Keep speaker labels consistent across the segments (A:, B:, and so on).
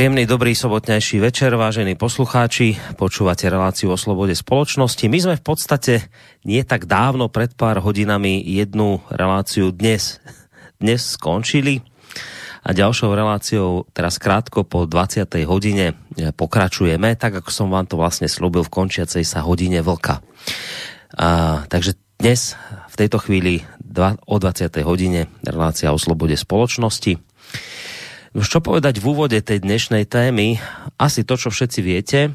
A: Príjemný dobrý sobotnejší večer, vážení poslucháči. Počúvate reláciu o slobode spoločnosti. My sme v podstate nie tak dávno, pred pár hodinami, jednu reláciu dnes, dnes skončili a ďalšou reláciou teraz krátko po 20. hodine pokračujeme, tak ako som vám to vlastne slúbil v končiacej sa hodine vlka. A, takže dnes, v tejto chvíli, dva, o 20. hodine, relácia o slobode spoločnosti. Už čo povedať v úvode tej dnešnej témy? Asi to, čo všetci viete.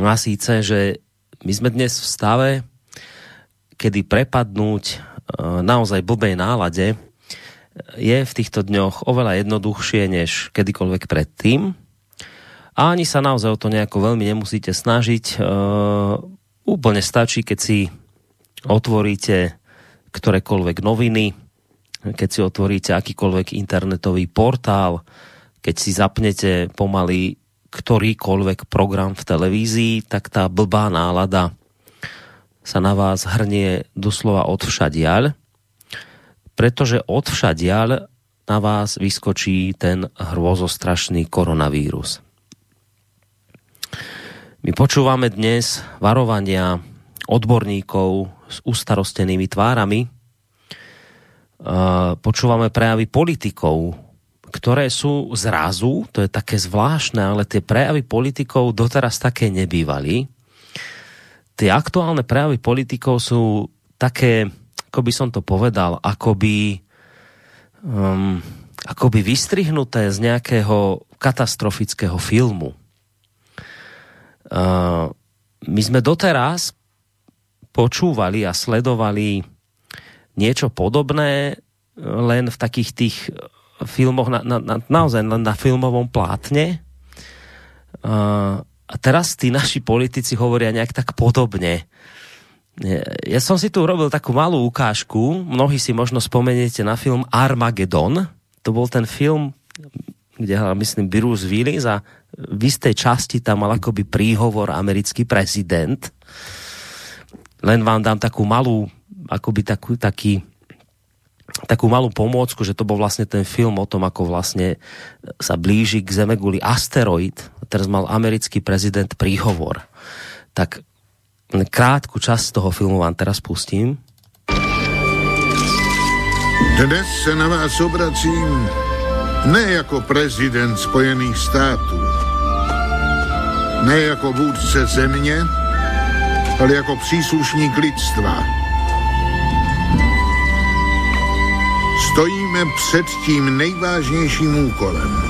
A: A síce, že my sme dnes v stave, kedy prepadnúť e, naozaj blbej nálade je v týchto dňoch oveľa jednoduchšie než kedykoľvek predtým. A ani sa naozaj o to nejako veľmi nemusíte snažiť. E, úplne stačí, keď si otvoríte ktorékoľvek noviny, keď si otvoríte akýkoľvek internetový portál, keď si zapnete pomaly ktorýkoľvek program v televízii, tak tá blbá nálada sa na vás hrnie doslova od všadiaľ, pretože od všadiaľ na vás vyskočí ten hrôzostrašný koronavírus. My počúvame dnes varovania odborníkov s ustarostenými tvárami, počúvame prejavy politikov, ktoré sú zrazu, to je také zvláštne, ale tie prejavy politikov doteraz také nebývali. Tie aktuálne prejavy politikov sú také, ako by som to povedal, akoby, um, akoby vystrihnuté z nejakého katastrofického filmu. Uh, my sme doteraz počúvali a sledovali niečo podobné, len v takých tých filmoch, na, na, na, naozaj len na filmovom plátne. A teraz tí naši politici hovoria nejak tak podobne. Ja som si tu urobil takú malú ukážku, mnohí si možno spomeniete na film Armageddon. To bol ten film, kde hral, myslím, Bruce Willis a v istej časti tam mal akoby príhovor americký prezident. Len vám dám takú malú akoby takú, taký, takú malú pomôcku, že to bol vlastne ten film o tom, ako vlastne sa blíži k Zemeguli asteroid. Teraz mal americký prezident príhovor. Tak krátku časť toho filmu vám teraz pustím.
B: Dnes se na vás obracím ne jako prezident Spojených států, ne jako vůdce země, ale jako příslušník lidstva Stojíme před tím nejvážnějším úkolem.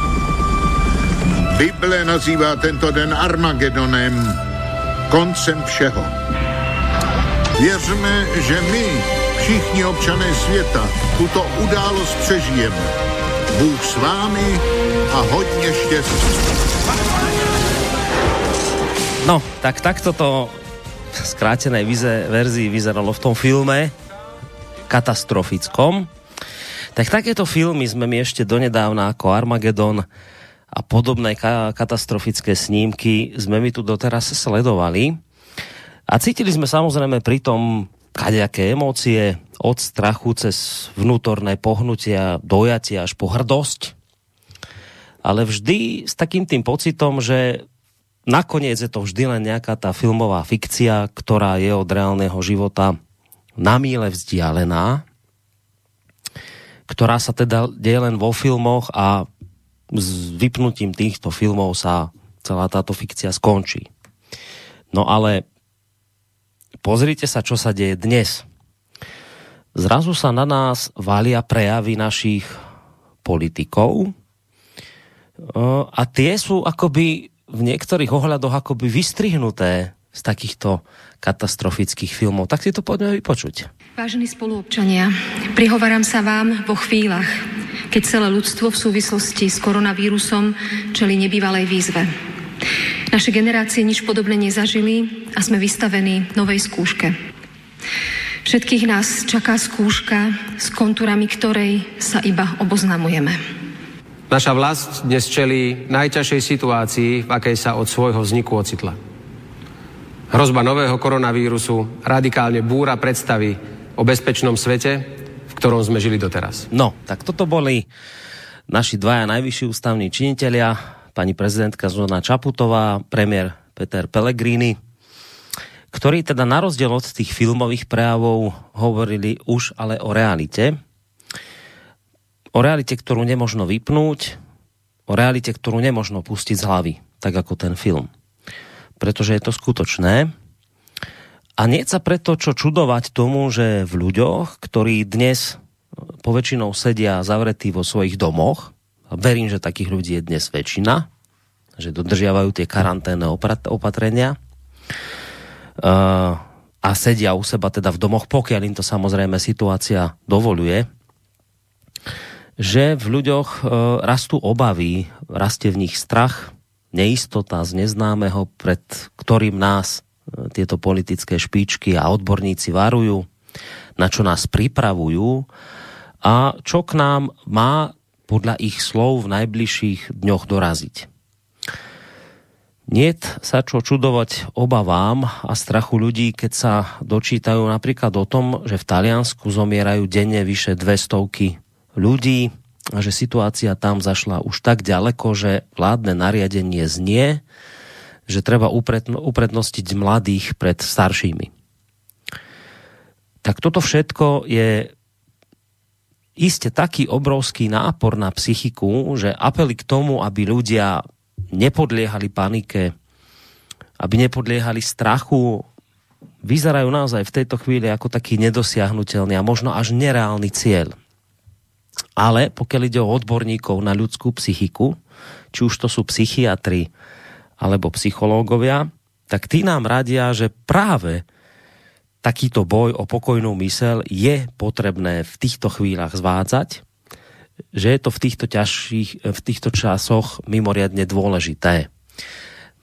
B: Bible nazývá tento den Armagedonem, koncem všeho. Věřme, že my, všichni občané světa, tuto událost přežijeme. Bůh s vámi a hodně štěstí.
A: No, tak takto to v skrátenej verzii vyzeralo v tom filme katastrofickom. Tak takéto filmy sme mi ešte donedávna ako Armageddon a podobné ka- katastrofické snímky sme mi tu doteraz sledovali. A cítili sme samozrejme pri tom kadejaké emócie, od strachu cez vnútorné pohnutia, dojatia až po hrdosť. Ale vždy s takým tým pocitom, že nakoniec je to vždy len nejaká tá filmová fikcia, ktorá je od reálneho života na míle vzdialená ktorá sa teda deje len vo filmoch a s vypnutím týchto filmov sa celá táto fikcia skončí. No ale pozrite sa, čo sa deje dnes. Zrazu sa na nás valia prejavy našich politikov a tie sú akoby v niektorých ohľadoch akoby vystrihnuté z takýchto katastrofických filmov. Tak si to poďme vypočuť.
C: Vážení spoluobčania, prihovarám sa vám vo chvíľach, keď celé ľudstvo v súvislosti s koronavírusom čeli nebývalej výzve. Naše generácie nič podobné nezažili a sme vystavení novej skúške. Všetkých nás čaká skúška, s kontúrami ktorej sa iba oboznamujeme.
D: Naša vlast dnes čelí najťažšej situácii, v akej sa od svojho vzniku ocitla. Hrozba nového koronavírusu radikálne búra predstavy o bezpečnom svete, v ktorom sme žili doteraz.
A: No, tak toto boli naši dvaja najvyšší ústavní činitelia, pani prezidentka Zona Čaputová, premiér Peter Pellegrini, ktorí teda na rozdiel od tých filmových prejavov hovorili už ale o realite. O realite, ktorú nemožno vypnúť, o realite, ktorú nemožno pustiť z hlavy, tak ako ten film. Pretože je to skutočné. A nie sa preto, čo čudovať tomu, že v ľuďoch, ktorí dnes poväčšinou sedia zavretí vo svojich domoch, a verím, že takých ľudí je dnes väčšina, že dodržiavajú tie karanténne opatrenia, uh, a sedia u seba teda v domoch, pokiaľ im to samozrejme situácia dovoluje, že v ľuďoch uh, rastú obavy, rastie v nich strach, neistota z neznámeho, pred ktorým nás tieto politické špičky a odborníci varujú, na čo nás pripravujú a čo k nám má podľa ich slov v najbližších dňoch doraziť. Niet sa čo čudovať obavám a strachu ľudí, keď sa dočítajú napríklad o tom, že v Taliansku zomierajú denne vyše 200 ľudí a že situácia tam zašla už tak ďaleko, že vládne nariadenie znie, že treba uprednostiť mladých pred staršími. Tak toto všetko je iste taký obrovský nápor na psychiku, že apely k tomu, aby ľudia nepodliehali panike, aby nepodliehali strachu, vyzerajú naozaj v tejto chvíli ako taký nedosiahnutelný a možno až nereálny cieľ. Ale pokiaľ ide o odborníkov na ľudskú psychiku, či už to sú psychiatri, alebo psychológovia, tak tí nám radia, že práve takýto boj o pokojnú mysel je potrebné v týchto chvíľach zvádzať, že je to v týchto ťažších, v týchto časoch mimoriadne dôležité.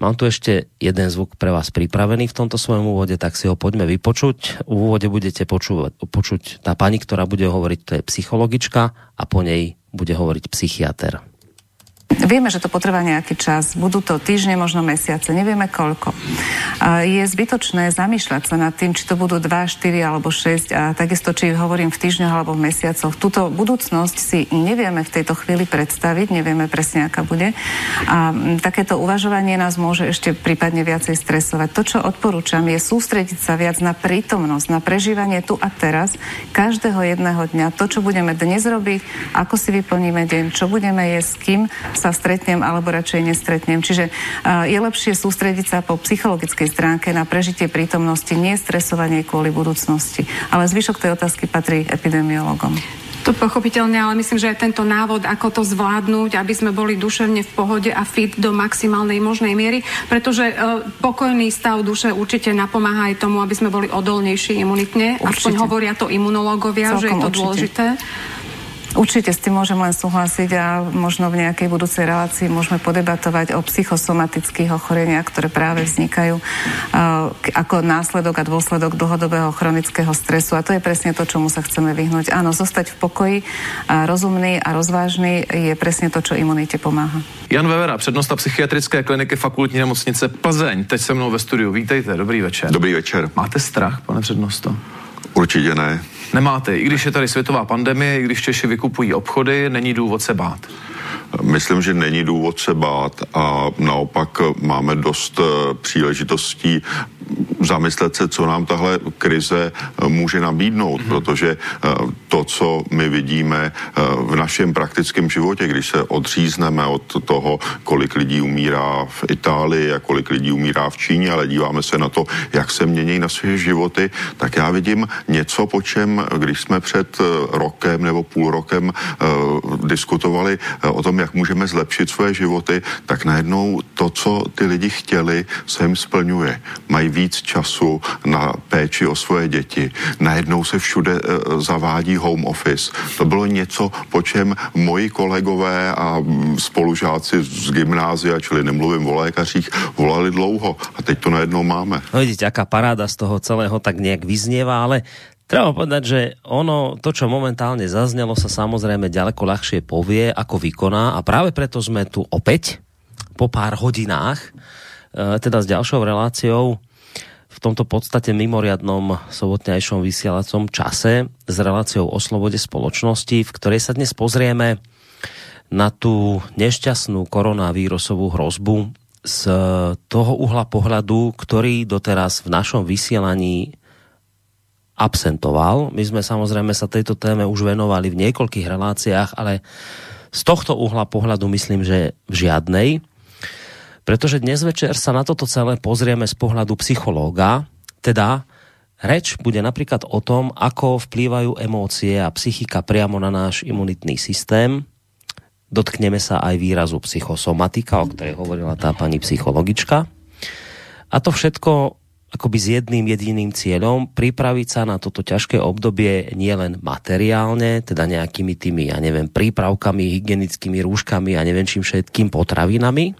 A: Mám tu ešte jeden zvuk pre vás pripravený v tomto svojom úvode, tak si ho poďme vypočuť. V úvode budete počuť, počuť tá pani, ktorá bude hovoriť, to je psychologička a po nej bude hovoriť psychiatr.
E: Vieme, že to potrvá nejaký čas, budú to týždne, možno mesiace, nevieme koľko. Je zbytočné zamýšľať sa nad tým, či to budú 2, 4 alebo 6 a takisto, či hovorím v týždňoch alebo v mesiacoch. Túto budúcnosť si nevieme v tejto chvíli predstaviť, nevieme presne, aká bude. A takéto uvažovanie nás môže ešte prípadne viacej stresovať. To, čo odporúčam, je sústrediť sa viac na prítomnosť, na prežívanie tu a teraz, každého jedného dňa. To, čo budeme dnes robiť, ako si vyplníme deň, čo budeme jesť, s kým sa stretnem alebo radšej nestretnem. Čiže je lepšie sústrediť sa po psychologickej stránke na prežitie prítomnosti, nie stresovanie kvôli budúcnosti. Ale zvyšok tej otázky patrí epidemiologom.
F: To pochopiteľne, ale myslím, že aj tento návod, ako to zvládnuť, aby sme boli duševne v pohode a fit do maximálnej možnej miery, pretože e, pokojný stav duše určite napomáha aj tomu, aby sme boli odolnejší imunitne. Určite. Aspoň hovoria to imunológovia, Celkom že je to určite. dôležité.
E: Určite s tým môžem len súhlasiť a možno v nejakej budúcej relácii môžeme podebatovať o psychosomatických ochoreniach, ktoré práve vznikajú ako následok a dôsledok dlhodobého chronického stresu. A to je presne to, čomu sa chceme vyhnúť. Áno, zostať v pokoji, a rozumný a rozvážny je presne to, čo imunite pomáha.
G: Jan Vevera, přednosta psychiatrické kliniky fakultní nemocnice Plzeň, teď se mnou ve studiu. Vítejte, dobrý večer.
H: Dobrý večer.
G: Máte strach, pane přednosto?
H: Určitě ne.
G: Nemáte, i když je tady světová pandemie, i když Češi vykupují obchody, není důvod se bát.
H: Myslím, že není důvod se bát a naopak máme dost eh, příležitostí zamyslet se, co nám tahle krize eh, může nabídnout, mm-hmm. protože eh, to, co my vidíme v našem praktickém životě, když se odřízneme od toho, kolik lidí umírá v Itálii a kolik lidí umírá v Číně, ale díváme se na to, jak se mění na své životy, tak já vidím něco, po čem, když jsme před rokem nebo půl rokem diskutovali o tom, jak můžeme zlepšit svoje životy, tak najednou to, co ty lidi chtěli, se jim splňuje. Mají víc času na péči o svoje děti. Najednou se všude uh, zavádí home office. To bylo něco, po čem moji kolegové a spolužáci z gymnázia, čili nemluvím o lékařích, volali dlouho. A teď to najednou máme.
A: No vidíte, aká paráda z toho celého tak nejak vyznieva, ale Treba povedať, že ono, to, čo momentálne zaznelo, sa samozrejme ďaleko ľahšie povie, ako vykoná a práve preto sme tu opäť po pár hodinách, e, teda s ďalšou reláciou v tomto podstate mimoriadnom sobotnejšom vysielacom čase s reláciou o slobode spoločnosti, v ktorej sa dnes pozrieme na tú nešťastnú koronavírusovú hrozbu z toho uhla pohľadu, ktorý doteraz v našom vysielaní absentoval. My sme samozrejme sa tejto téme už venovali v niekoľkých reláciách, ale z tohto uhla pohľadu myslím, že v žiadnej. Pretože dnes večer sa na toto celé pozrieme z pohľadu psychológa, teda reč bude napríklad o tom, ako vplývajú emócie a psychika priamo na náš imunitný systém. Dotkneme sa aj výrazu psychosomatika, o ktorej hovorila tá pani psychologička. A to všetko akoby s jedným jediným cieľom pripraviť sa na toto ťažké obdobie nielen materiálne, teda nejakými tými, ja neviem, prípravkami, hygienickými rúškami a neviem čím všetkým potravinami,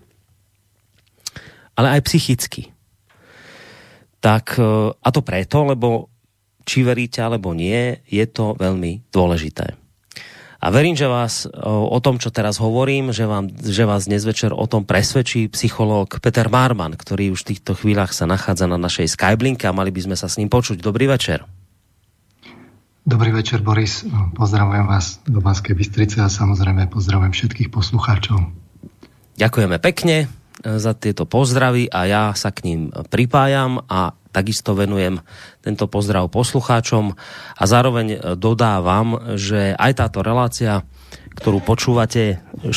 A: ale aj psychicky. Tak, e, a to preto, lebo či veríte alebo nie, je to veľmi dôležité. A verím, že vás o tom, čo teraz hovorím, že, vám, že vás dnes večer o tom presvedčí psychológ Peter Marman, ktorý už v týchto chvíľach sa nachádza na našej Skyblinke a mali by sme sa s ním počuť. Dobrý večer.
I: Dobrý večer, Boris. Pozdravujem vás do Banskej Bystrice a samozrejme pozdravujem všetkých poslucháčov.
A: Ďakujeme pekne za tieto pozdravy a ja sa k ním pripájam a takisto venujem tento pozdrav poslucháčom a zároveň e, dodávam, že aj táto relácia, ktorú počúvate 14.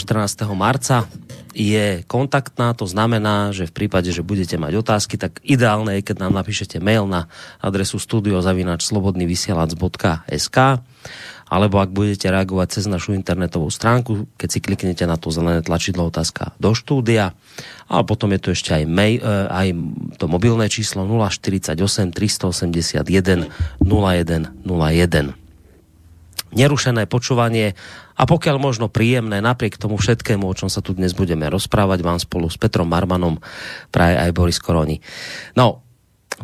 A: marca, je kontaktná, to znamená, že v prípade, že budete mať otázky, tak ideálne je, keď nám napíšete mail na adresu studiozavinačslobodnyvysielac.sk alebo ak budete reagovať cez našu internetovú stránku, keď si kliknete na to zelené tlačidlo otázka do štúdia, a potom je tu ešte aj, mail, e, aj to mobilné číslo 048 381 0101. Nerušené počúvanie a pokiaľ možno príjemné, napriek tomu všetkému, o čom sa tu dnes budeme rozprávať, vám spolu s Petrom Marmanom praje aj Boris Koroni. No,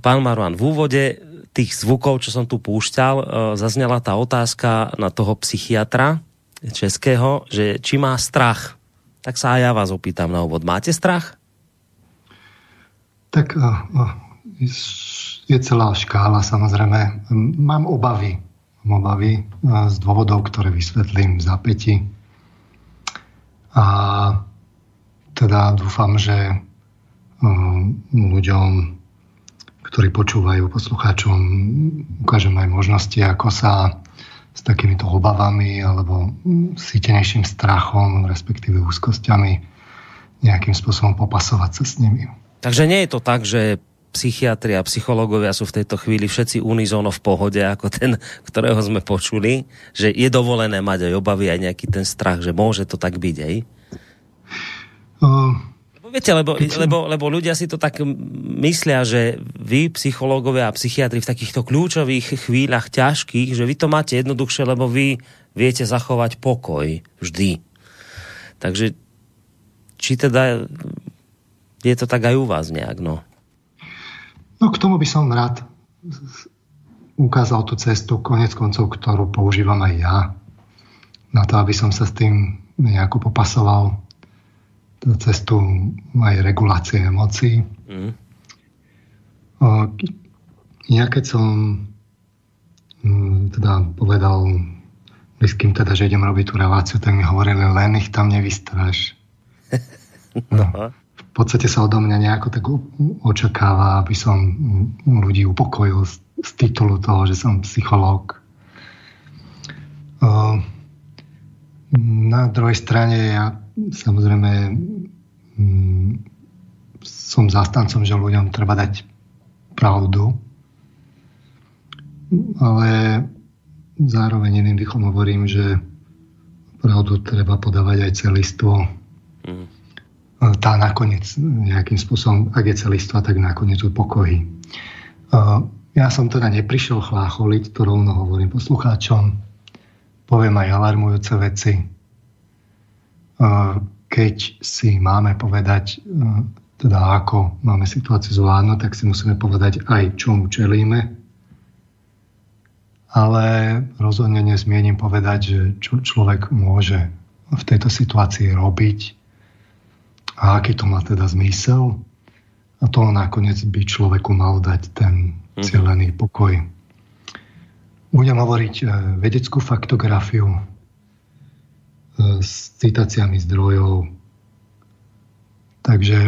A: pán Marman, v úvode tých zvukov, čo som tu púšťal, e, zaznela tá otázka na toho psychiatra českého, že či má strach. Tak sa aj ja vás opýtam na úvod. Máte strach?
I: Tak e, e, je celá škála, samozrejme. Mám obavy. Obavy z dôvodov, ktoré vysvetlím v zápäti. A teda dúfam, že ľuďom ktorí počúvajú poslucháčom, ukážem aj možnosti, ako sa s takýmito obavami alebo sítenejším strachom, respektíve úzkosťami nejakým spôsobom popasovať sa s nimi.
A: Takže nie je to tak, že psychiatri a psychológovia sú v tejto chvíli všetci unizóno v pohode, ako ten, ktorého sme počuli, že je dovolené mať aj obavy, aj nejaký ten strach, že môže to tak byť, aj? Uh, viete, lebo, lebo, lebo ľudia si to tak myslia, že vy, psychológovia a psychiatri v takýchto kľúčových chvíľach ťažkých, že vy to máte jednoduchšie, lebo vy viete zachovať pokoj vždy. Takže či teda je to tak aj u vás nejak, no?
I: No k tomu by som rád ukázal tú cestu, konec koncov, ktorú používam aj ja, na to, aby som sa s tým nejako popasoval cestu aj regulácie emócií. Mm. Ja keď som mm, teda povedal blízkym teda, že idem robiť tú reláciu, tak mi hovorili, len ich tam nevystraš. No. V podstate sa odo mňa nejako tak očakáva, aby som ľudí upokojil z, z titulu toho, že som psychológ. Na druhej strane ja samozrejme mm, som zastancom, že ľuďom treba dať pravdu, ale zároveň iným dýchom hovorím, že pravdu treba podávať aj celistvo. Mm. Tá nakoniec nejakým spôsobom, ak je celistva, tak nakoniec upokojí. Ja som teda neprišiel chlácholiť, to rovno hovorím poslucháčom. Poviem aj alarmujúce veci keď si máme povedať, teda ako máme situáciu zvládnuť, tak si musíme povedať aj, čomu čelíme. Ale rozhodne nezmienim povedať, že čo človek môže v tejto situácii robiť a aký to má teda zmysel. A to nakoniec by človeku mal dať ten mhm. cieľený pokoj. Budem hovoriť vedeckú faktografiu, s citáciami zdrojov. Takže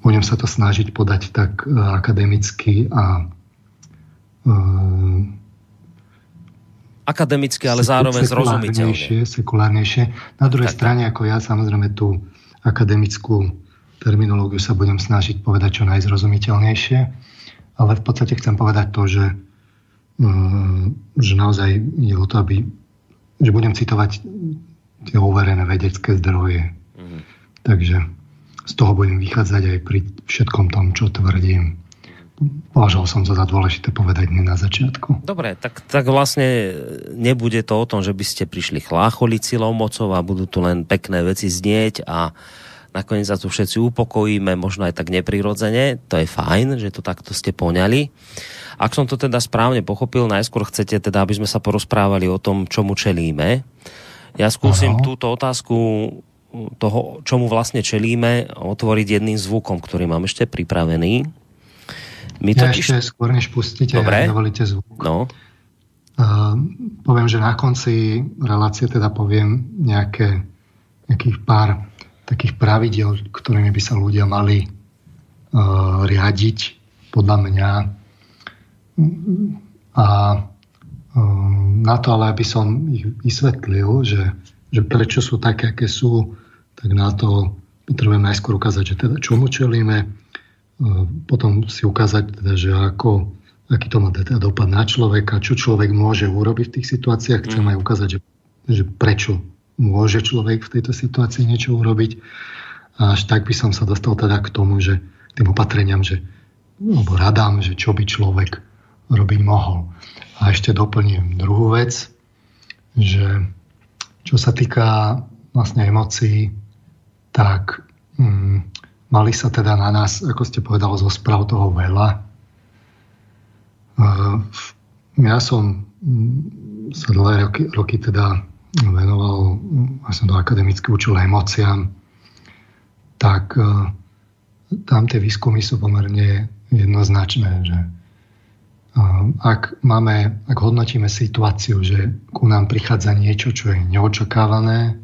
I: budem sa to snažiť podať tak akademicky a
A: akademicky, ale zároveň zrozumiteľne.
I: Sekulárnejšie. Na druhej tak. strane, ako ja, samozrejme tú akademickú terminológiu sa budem snažiť povedať čo najzrozumiteľnejšie, ale v podstate chcem povedať to, že, mm, že naozaj je o to, aby že budem citovať tie overené vedecké zdroje. Mm. Takže z toho budem vychádzať aj pri všetkom tom, čo tvrdím považoval som to za dôležité povedať hneď na začiatku.
A: Dobre, tak, tak vlastne nebude to o tom, že by ste prišli chlácholiť silou mocov a budú tu len pekné veci znieť a nakoniec sa tu všetci upokojíme, možno aj tak neprirodzene, to je fajn, že to takto ste poňali. Ak som to teda správne pochopil, najskôr chcete teda, aby sme sa porozprávali o tom, čomu čelíme. Ja skúsim ano. túto otázku toho, čomu vlastne čelíme, otvoriť jedným zvukom, ktorý mám ešte pripravený.
I: My ja totiž... ešte skôr, než pustíte, Dobre. ja dovolíte zvuk.
A: No.
I: Uh, poviem, že na konci relácie teda poviem nejaké, nejakých pár takých pravidel, ktorými by sa ľudia mali uh, riadiť, podľa mňa. A uh, na to, ale aby som ich vysvetlil, že, že prečo sú také, aké sú, tak na to potrebujem najskôr ukázať, že teda čomu čelíme, potom si ukázať, teda, že ako, aký to má teda dopad na človeka, čo človek môže urobiť v tých situáciách. Chcem mm. aj ukázať, že, že prečo môže človek v tejto situácii niečo urobiť. A až tak by som sa dostal teda k tomu, že tým opatreniam, že, alebo radám, že čo by človek robiť mohol. A ešte doplním druhú vec, že čo sa týka vlastne emócií, tak mm, Mali sa teda na nás, ako ste povedal, zo správ toho veľa. Ja som mm, sa dlhé roky, roky teda venoval, ja som do akademicky učil emóciám, tak e, tam tie výskumy sú pomerne jednoznačné, že e, ak, máme, ak hodnotíme situáciu, že ku nám prichádza niečo, čo je neočakávané,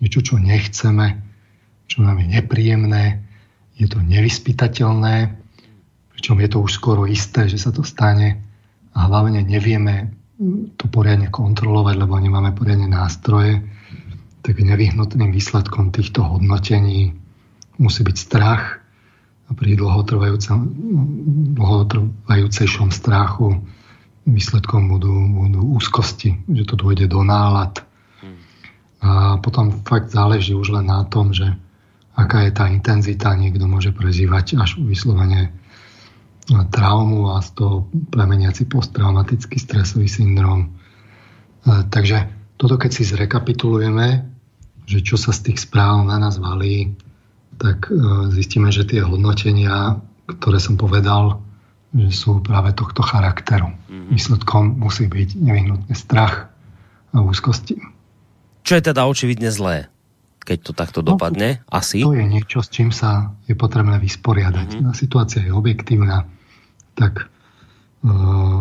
I: niečo, čo nechceme, čo nám je nepríjemné, je to nevyspytateľné, pričom je to už skoro isté, že sa to stane. A hlavne nevieme to poriadne kontrolovať, lebo nemáme poriadne nástroje, tak nevyhnutným výsledkom týchto hodnotení musí byť strach a pri dlhotrvajúcejšom strachu výsledkom budú, budú úzkosti, že to dôjde do nálad. A potom fakt záleží už len na tom, že aká je tá intenzita. Niekto môže prežívať až vyslovene traumu a z toho plemeniaci posttraumatický stresový syndrom. E, takže toto keď si zrekapitulujeme, že čo sa z tých správ na nás valí, tak e, zistíme, že tie hodnotenia, ktoré som povedal, že sú práve tohto charakteru. Mm-hmm. Výsledkom musí byť nevyhnutne strach a úzkosti.
A: Čo je teda očividne zlé? Keď to takto dopadne? No, Asi?
I: To je niečo, s čím sa je potrebné vysporiadať. Mm-hmm. Situácia je objektívna. Tak uh,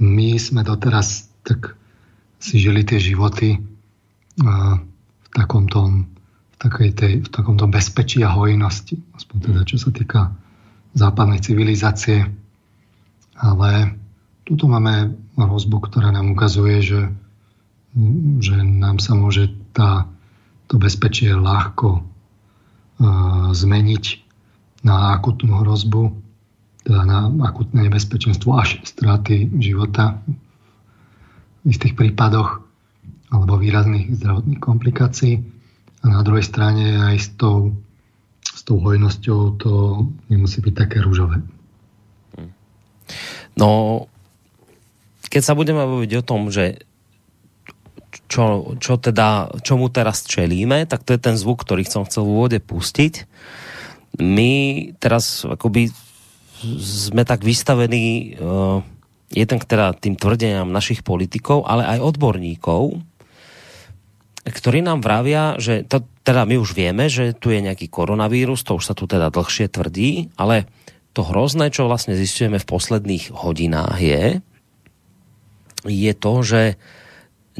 I: my sme doteraz tak si žili tie životy uh, v takomto, v, takej tej, v takomto bezpečí a hojnosti. Aspoň teda, čo sa týka západnej civilizácie. Ale tuto máme hrozbu, ktorá nám ukazuje, že, že nám sa môže tá to bezpečie ľahko e, zmeniť na akutnú hrozbu, teda na akutné nebezpečenstvo až straty života v istých prípadoch alebo výrazných zdravotných komplikácií. A na druhej strane aj s tou, s tou hojnosťou to nemusí byť také rúžové.
A: No, keď sa budeme hovoriť o tom, že čo, čo teda, čomu teraz čelíme, tak to je ten zvuk, ktorý som chcel v úvode pustiť. My teraz akoby sme tak vystavení uh, jeden teda tým tvrdeniam našich politikov, ale aj odborníkov, ktorí nám vravia, že to, teda my už vieme, že tu je nejaký koronavírus, to už sa tu teda dlhšie tvrdí, ale to hrozné, čo vlastne zistujeme v posledných hodinách je, je to, že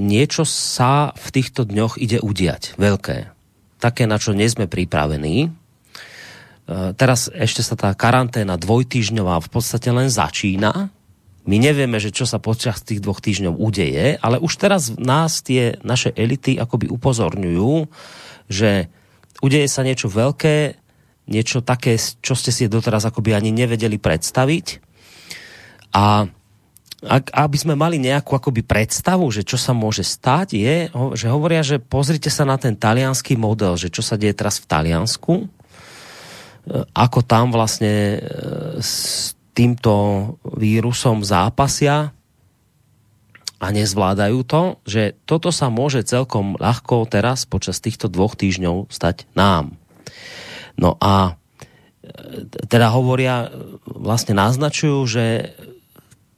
A: niečo sa v týchto dňoch ide udiať. Veľké. Také, na čo nie sme pripravení. E, teraz ešte sa tá karanténa dvojtýždňová v podstate len začína. My nevieme, že čo sa počas tých dvoch týždňov udeje, ale už teraz nás tie naše elity akoby upozorňujú, že udeje sa niečo veľké, niečo také, čo ste si doteraz akoby ani nevedeli predstaviť. A ak, aby sme mali nejakú akoby predstavu, že čo sa môže stať, je, že hovoria, že pozrite sa na ten talianský model, že čo sa deje teraz v Taliansku, e, ako tam vlastne e, s týmto vírusom zápasia a nezvládajú to, že toto sa môže celkom ľahko teraz počas týchto dvoch týždňov stať nám. No a e, teda hovoria, vlastne naznačujú, že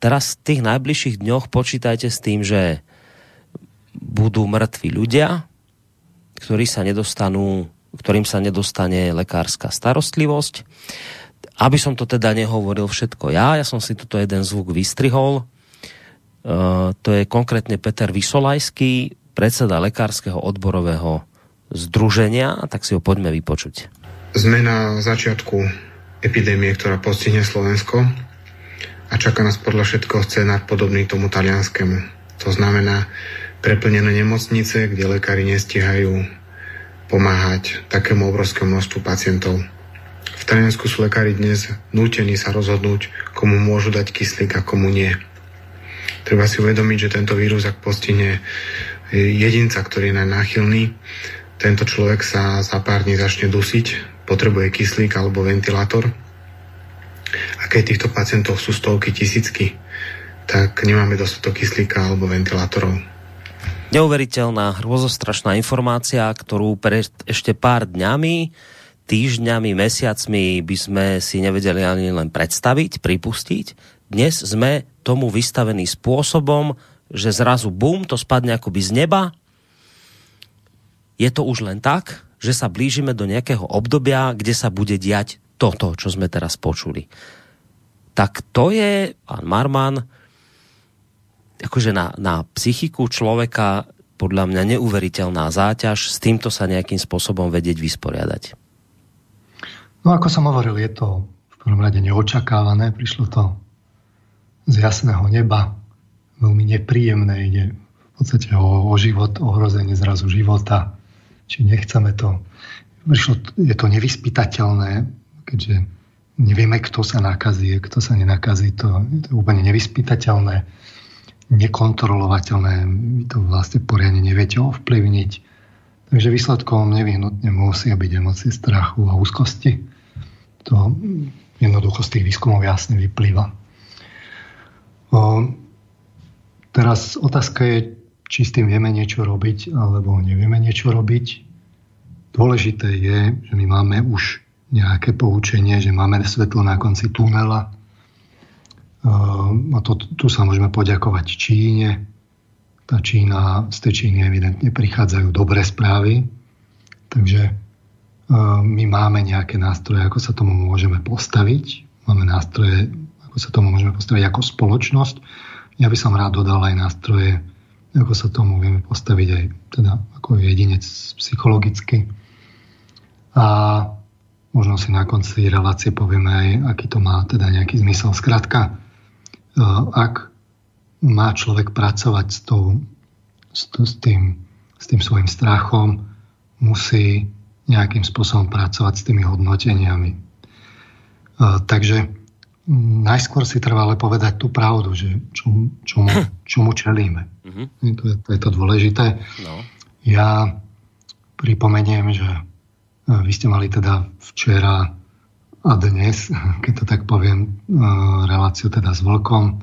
A: teraz v tých najbližších dňoch počítajte s tým, že budú mŕtvi ľudia, ktorí sa nedostanú, ktorým sa nedostane lekárska starostlivosť. Aby som to teda nehovoril všetko ja, ja som si tuto jeden zvuk vystrihol. Uh, to je konkrétne Peter Vysolajský, predseda Lekárskeho odborového združenia, tak si ho poďme vypočuť.
J: Sme na začiatku epidémie, ktorá postihne Slovensko a čaká nás podľa všetkoho scénár podobný tomu talianskému. To znamená preplnené nemocnice, kde lekári nestihajú pomáhať takému obrovskému množstvu pacientov. V Taliansku sú lekári dnes nútení sa rozhodnúť, komu môžu dať kyslík a komu nie. Treba si uvedomiť, že tento vírus, ak postihne jedinca, ktorý je najnáchylný, tento človek sa za pár dní začne dusiť, potrebuje kyslík alebo ventilátor a keď týchto pacientov sú stovky, tisícky, tak nemáme dostatok kyslíka alebo ventilátorov.
A: Neuveriteľná, hrozostrašná informácia, ktorú pre ešte pár dňami, týždňami, mesiacmi by sme si nevedeli ani len predstaviť, pripustiť. Dnes sme tomu vystavení spôsobom, že zrazu bum, to spadne akoby z neba. Je to už len tak, že sa blížime do nejakého obdobia, kde sa bude diať toto, čo sme teraz počuli. Tak to je, pán Marman, akože na, na psychiku človeka podľa mňa neuveriteľná záťaž s týmto sa nejakým spôsobom vedieť vysporiadať.
I: No ako som hovoril, je to v prvom rade neočakávané, prišlo to z jasného neba, veľmi nepríjemné, ide v podstate o, o život, ohrozenie zrazu života, či nechceme to. Prišlo, je to nevyspytateľné, keďže nevieme, kto sa nakazí, kto sa nenakazí, to, to je úplne nevyspytateľné, nekontrolovateľné, vy to vlastne poriadne neviete ovplyvniť. Takže výsledkom nevyhnutne musia byť emócie strachu a úzkosti. To jednoducho z tých výskumov jasne vyplýva. O, teraz otázka je, či s tým vieme niečo robiť, alebo nevieme niečo robiť. Dôležité je, že my máme už nejaké poučenie, že máme svetlo na konci tunela. A to, tu sa môžeme poďakovať Číne. Tá Čína, z tej Číny evidentne prichádzajú dobré správy. Takže my máme nejaké nástroje, ako sa tomu môžeme postaviť. Máme nástroje, ako sa tomu môžeme postaviť ako spoločnosť. Ja by som rád dodal aj nástroje, ako sa tomu vieme postaviť aj teda ako jedinec psychologicky. A Možno si na konci relácie povieme aj, aký to má teda nejaký zmysel. Skrátka, e, ak má človek pracovať s, tou, s, tým, s tým svojim strachom, musí nejakým spôsobom pracovať s tými hodnoteniami. E, takže najskôr si treba ale povedať tú pravdu, že čomu, čomu, čomu čelíme. Mm-hmm. To, je, to je to dôležité. No. Ja pripomeniem, že vy ste mali teda včera a dnes, keď to tak poviem, e, reláciu teda s Vlkom,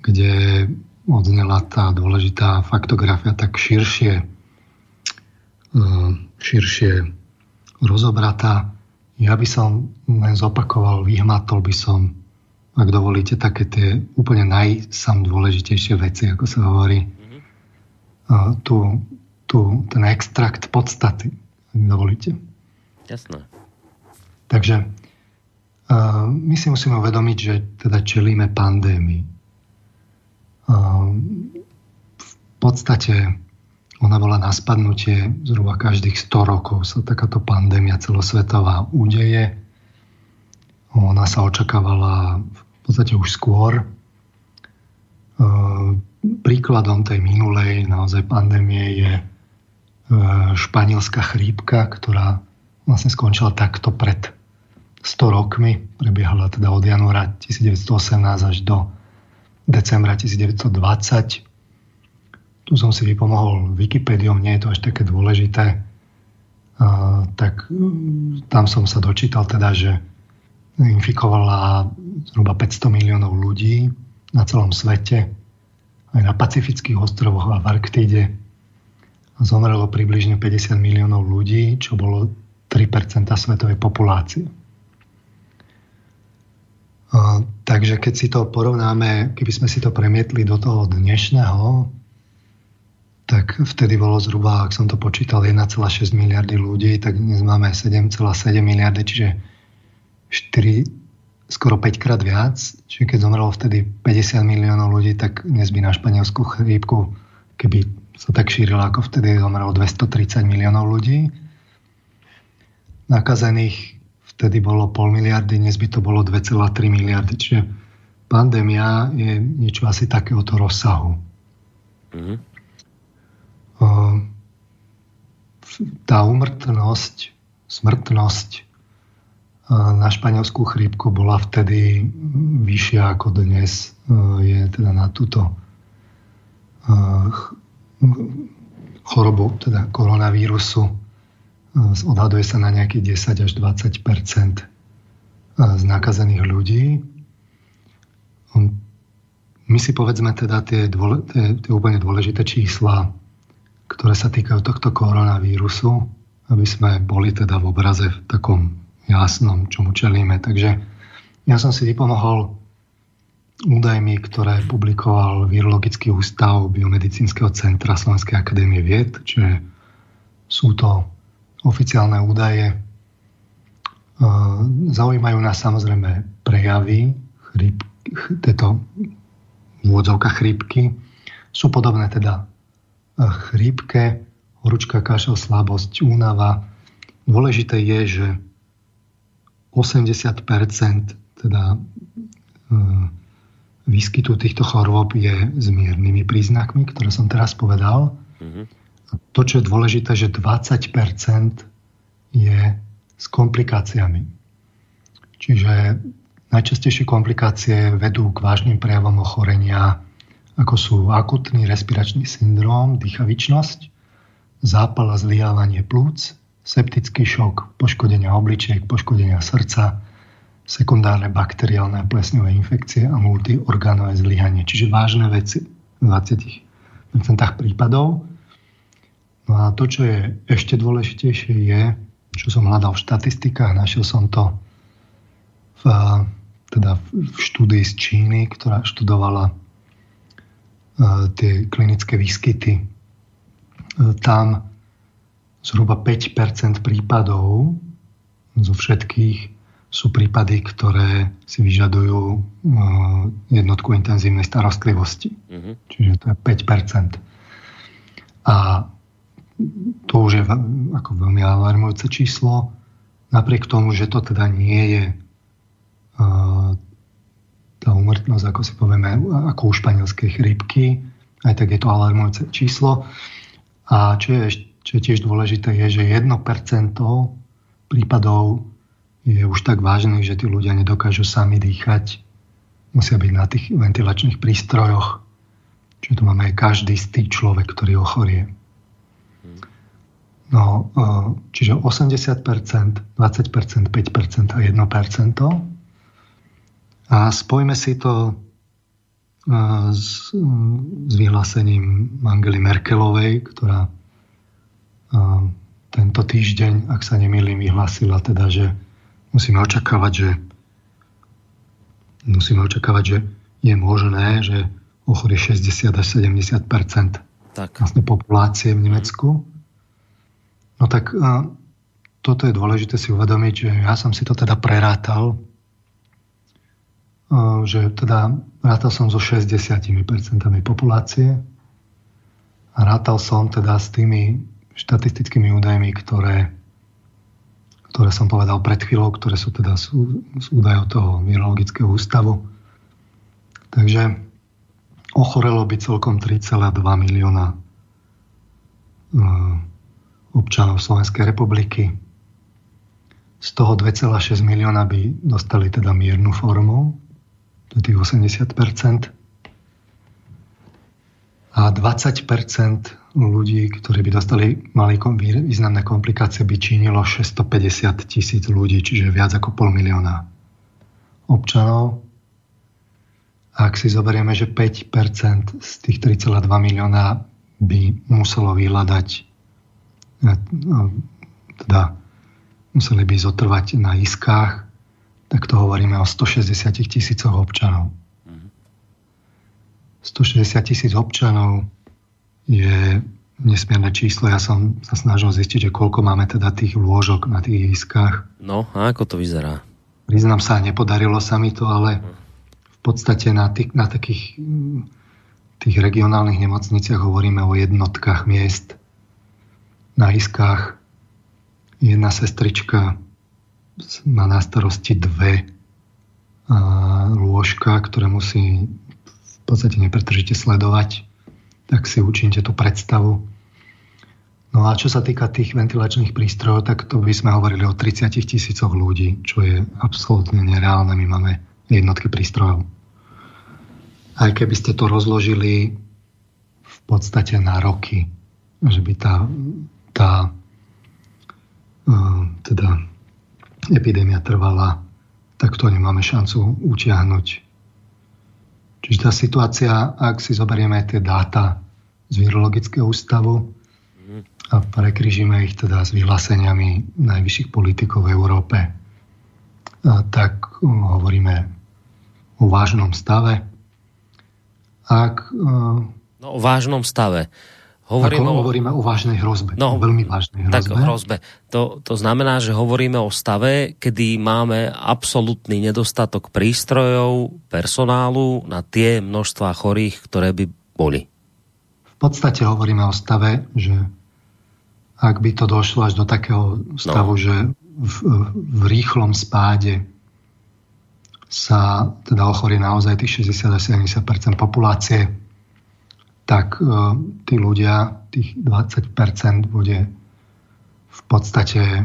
I: kde odznela tá dôležitá faktografia tak širšie, e, širšie rozobratá. Ja by som len zopakoval, vyhmatol by som, ak dovolíte, také tie úplne najsam dôležitejšie veci, ako sa hovorí. Mm-hmm. Tu, tu, ten extrakt podstaty ak dovolíte.
A: Jasné.
I: Takže uh, my si musíme uvedomiť, že teda čelíme pandémii. Uh, v podstate ona bola na spadnutie zhruba každých 100 rokov sa takáto pandémia celosvetová udeje. Ona sa očakávala v podstate už skôr. Príkladom tej minulej naozaj pandémie je e, španielská chrípka, ktorá vlastne skončila takto pred 100 rokmi. Prebiehala teda od januára 1918 až do decembra 1920. Tu som si vypomohol Wikipédiom, nie je to až také dôležité. A, tak tam som sa dočítal teda, že infikovala zhruba 500 miliónov ľudí na celom svete, aj na pacifických ostrovoch a v Arktíde. Zomrelo približne 50 miliónov ľudí, čo bolo 3 svetovej populácie. Takže keď si to porovnáme, keby sme si to premietli do toho dnešného, tak vtedy bolo zhruba, ak som to počítal, 1,6 miliardy ľudí, tak dnes máme 7,7 miliardy, čiže 4, skoro 5 krát viac. Čiže keď zomrelo vtedy 50 miliónov ľudí, tak dnes by na španielskú chrípku, keby sa tak šírilo ako vtedy, zomrelo 230 miliónov ľudí. Nakazených vtedy bolo pol miliardy, dnes by to bolo 2,3 miliardy. Čiže pandémia je niečo asi takéhoto rozsahu. Mm-hmm. Tá umrtnosť, smrtnosť na španielskú chrípku bola vtedy vyššia ako dnes je teda na túto chorobu, teda koronavírusu. Odhaduje sa na nejakých 10 až 20% z nakazených ľudí. My si povedzme teda tie, dôle, tie, tie úplne dôležité čísla, ktoré sa týkajú tohto koronavírusu, aby sme boli teda v obraze v takom jasnom, čomu čelíme. Takže ja som si vypomohol údajmi, ktoré publikoval Virologický ústav Biomedicínskeho centra Slovenskej akadémie vied, čiže sú to oficiálne údaje. E, zaujímajú nás samozrejme prejavy chryp, tieto úvodzovka chrípky. Sú podobné teda e, chrípke, horúčka, kašel, slabosť, únava. Dôležité je, že 80 teda e, výskytu týchto chorôb je s miernymi príznakmi, ktoré som teraz povedal. Mm-hmm. To, čo je dôležité, že 20% je s komplikáciami. Čiže najčastejšie komplikácie vedú k vážnym prejavom ochorenia, ako sú akutný respiračný syndrom, dýchavičnosť, zápal a zlyhávanie plúc, septický šok, poškodenia obličiek, poškodenia srdca, sekundárne bakteriálne a plesňové infekcie a multiorgánové zlyhanie. Čiže vážne veci v 20% prípadov. No a to, čo je ešte dôležitejšie, je, čo som hľadal v štatistikách, našiel som to v, teda v štúdii z Číny, ktorá študovala e, tie klinické výskyty. E, tam zhruba 5% prípadov zo všetkých sú prípady, ktoré si vyžadujú uh, jednotku intenzívnej starostlivosti. Mm-hmm. Čiže to je 5% A to už je ako veľmi alarmujúce číslo. Napriek tomu, že to teda nie je uh, tá umrtnosť, ako si povieme, ako u španielskej chrípky, aj tak je to alarmujúce číslo. A čo je čo je tiež dôležité, je, že 1% prípadov je už tak vážnych, že tí ľudia nedokážu sami dýchať. Musia byť na tých ventilačných prístrojoch. Čiže tu máme aj každý z tých človek, ktorý ochorie. No, e, čiže 80%, 20%, 5% a 1%. A spojme si to e, s, s vyhlásením Angely Merkelovej, ktorá tento týždeň, ak sa nemýlim, vyhlásila teda, že musíme očakávať, že musíme očakávať, že je možné, že ochorí 60 až 70 tak. vlastne populácie v Nemecku. No tak toto je dôležité si uvedomiť, že ja som si to teda prerátal, že teda rátal som so 60% populácie A rátal som teda s tými štatistickými údajmi, ktoré, ktoré som povedal pred chvíľou, ktoré sú teda sú, z údajov toho virologického ústavu. Takže ochorelo by celkom 3,2 milióna občanov Slovenskej republiky. Z toho 2,6 milióna by dostali teda miernu formu, to je tých 80% A 20% ľudí, ktorí by dostali mali významné komplikácie, by činilo 650 tisíc ľudí, čiže viac ako pol milióna občanov. Ak si zoberieme, že 5% z tých 3,2 milióna by muselo vyhľadať teda museli by zotrvať na iskách, tak to hovoríme o 160 tisícoch občanov. 160 tisíc občanov je nesmierne číslo. Ja som sa snažil zistiť, že koľko máme teda tých lôžok na tých iskách.
A: No, a ako to vyzerá?
I: Priznám sa, nepodarilo sa mi to, ale v podstate na, tých, na takých tých regionálnych nemocniciach hovoríme o jednotkách miest na iskách jedna sestrička má na starosti dve lôžka, ktoré musí v podstate nepretržite sledovať, tak si učíte tú predstavu. No a čo sa týka tých ventilačných prístrojov, tak to by sme hovorili o 30 tisícoch ľudí, čo je absolútne nereálne. My máme jednotky prístrojov. Aj keby ste to rozložili v podstate na roky, že by tá, tá teda epidémia trvala, tak to nemáme šancu utiahnuť. Čiže tá situácia, ak si zoberieme tie dáta z Virologického ústavu a prekryžíme ich teda s vyhláseniami najvyšších politikov v Európe, tak hovoríme o vážnom stave. Ak,
A: no, o vážnom stave.
I: Hovoríme, o... hovoríme o vážnej hrozbe. No, veľmi vážnej hrozbe.
A: Tak hrozbe. To, to znamená, že hovoríme o stave, kedy máme absolútny nedostatok prístrojov, personálu na tie množstva chorých, ktoré by boli.
I: V podstate hovoríme o stave, že ak by to došlo až do takého stavu, no. že v, v rýchlom spáde sa teda ochorí naozaj tých 60-70% populácie, tak e, tí ľudia, tých 20% bude v podstate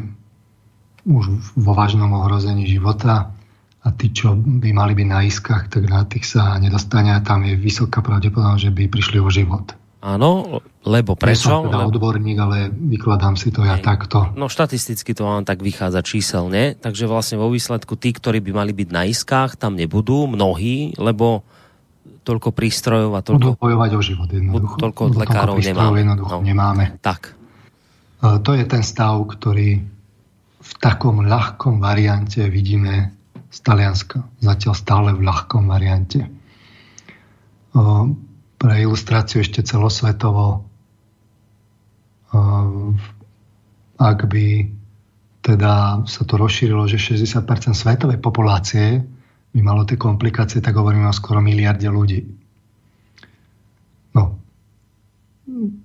I: už vo vážnom ohrození života a tí, čo by mali byť na iskách, tak na tých sa nedostane a tam je vysoká pravdepodobnosť, že by prišli o život.
A: Áno, lebo prečo?
I: Nie som teda odborník, ale vykladám si to ja takto.
A: No štatisticky to vám tak vychádza číselne, takže vlastne vo výsledku tí, ktorí by mali byť na iskách, tam nebudú, mnohí, lebo toľko prístrojov a toľko...
I: Budú bojovať o život jednoducho.
A: Toľko od lekárov nemáme.
I: jednoducho no. nemáme.
A: Tak.
I: To je ten stav, ktorý v takom ľahkom variante vidíme z Talianska. Zatiaľ stále v ľahkom variante. Pre ilustráciu ešte celosvetovo, ak by teda sa to rozšírilo, že 60% svetovej populácie by malo tie komplikácie, tak hovoríme o skoro miliarde ľudí. No.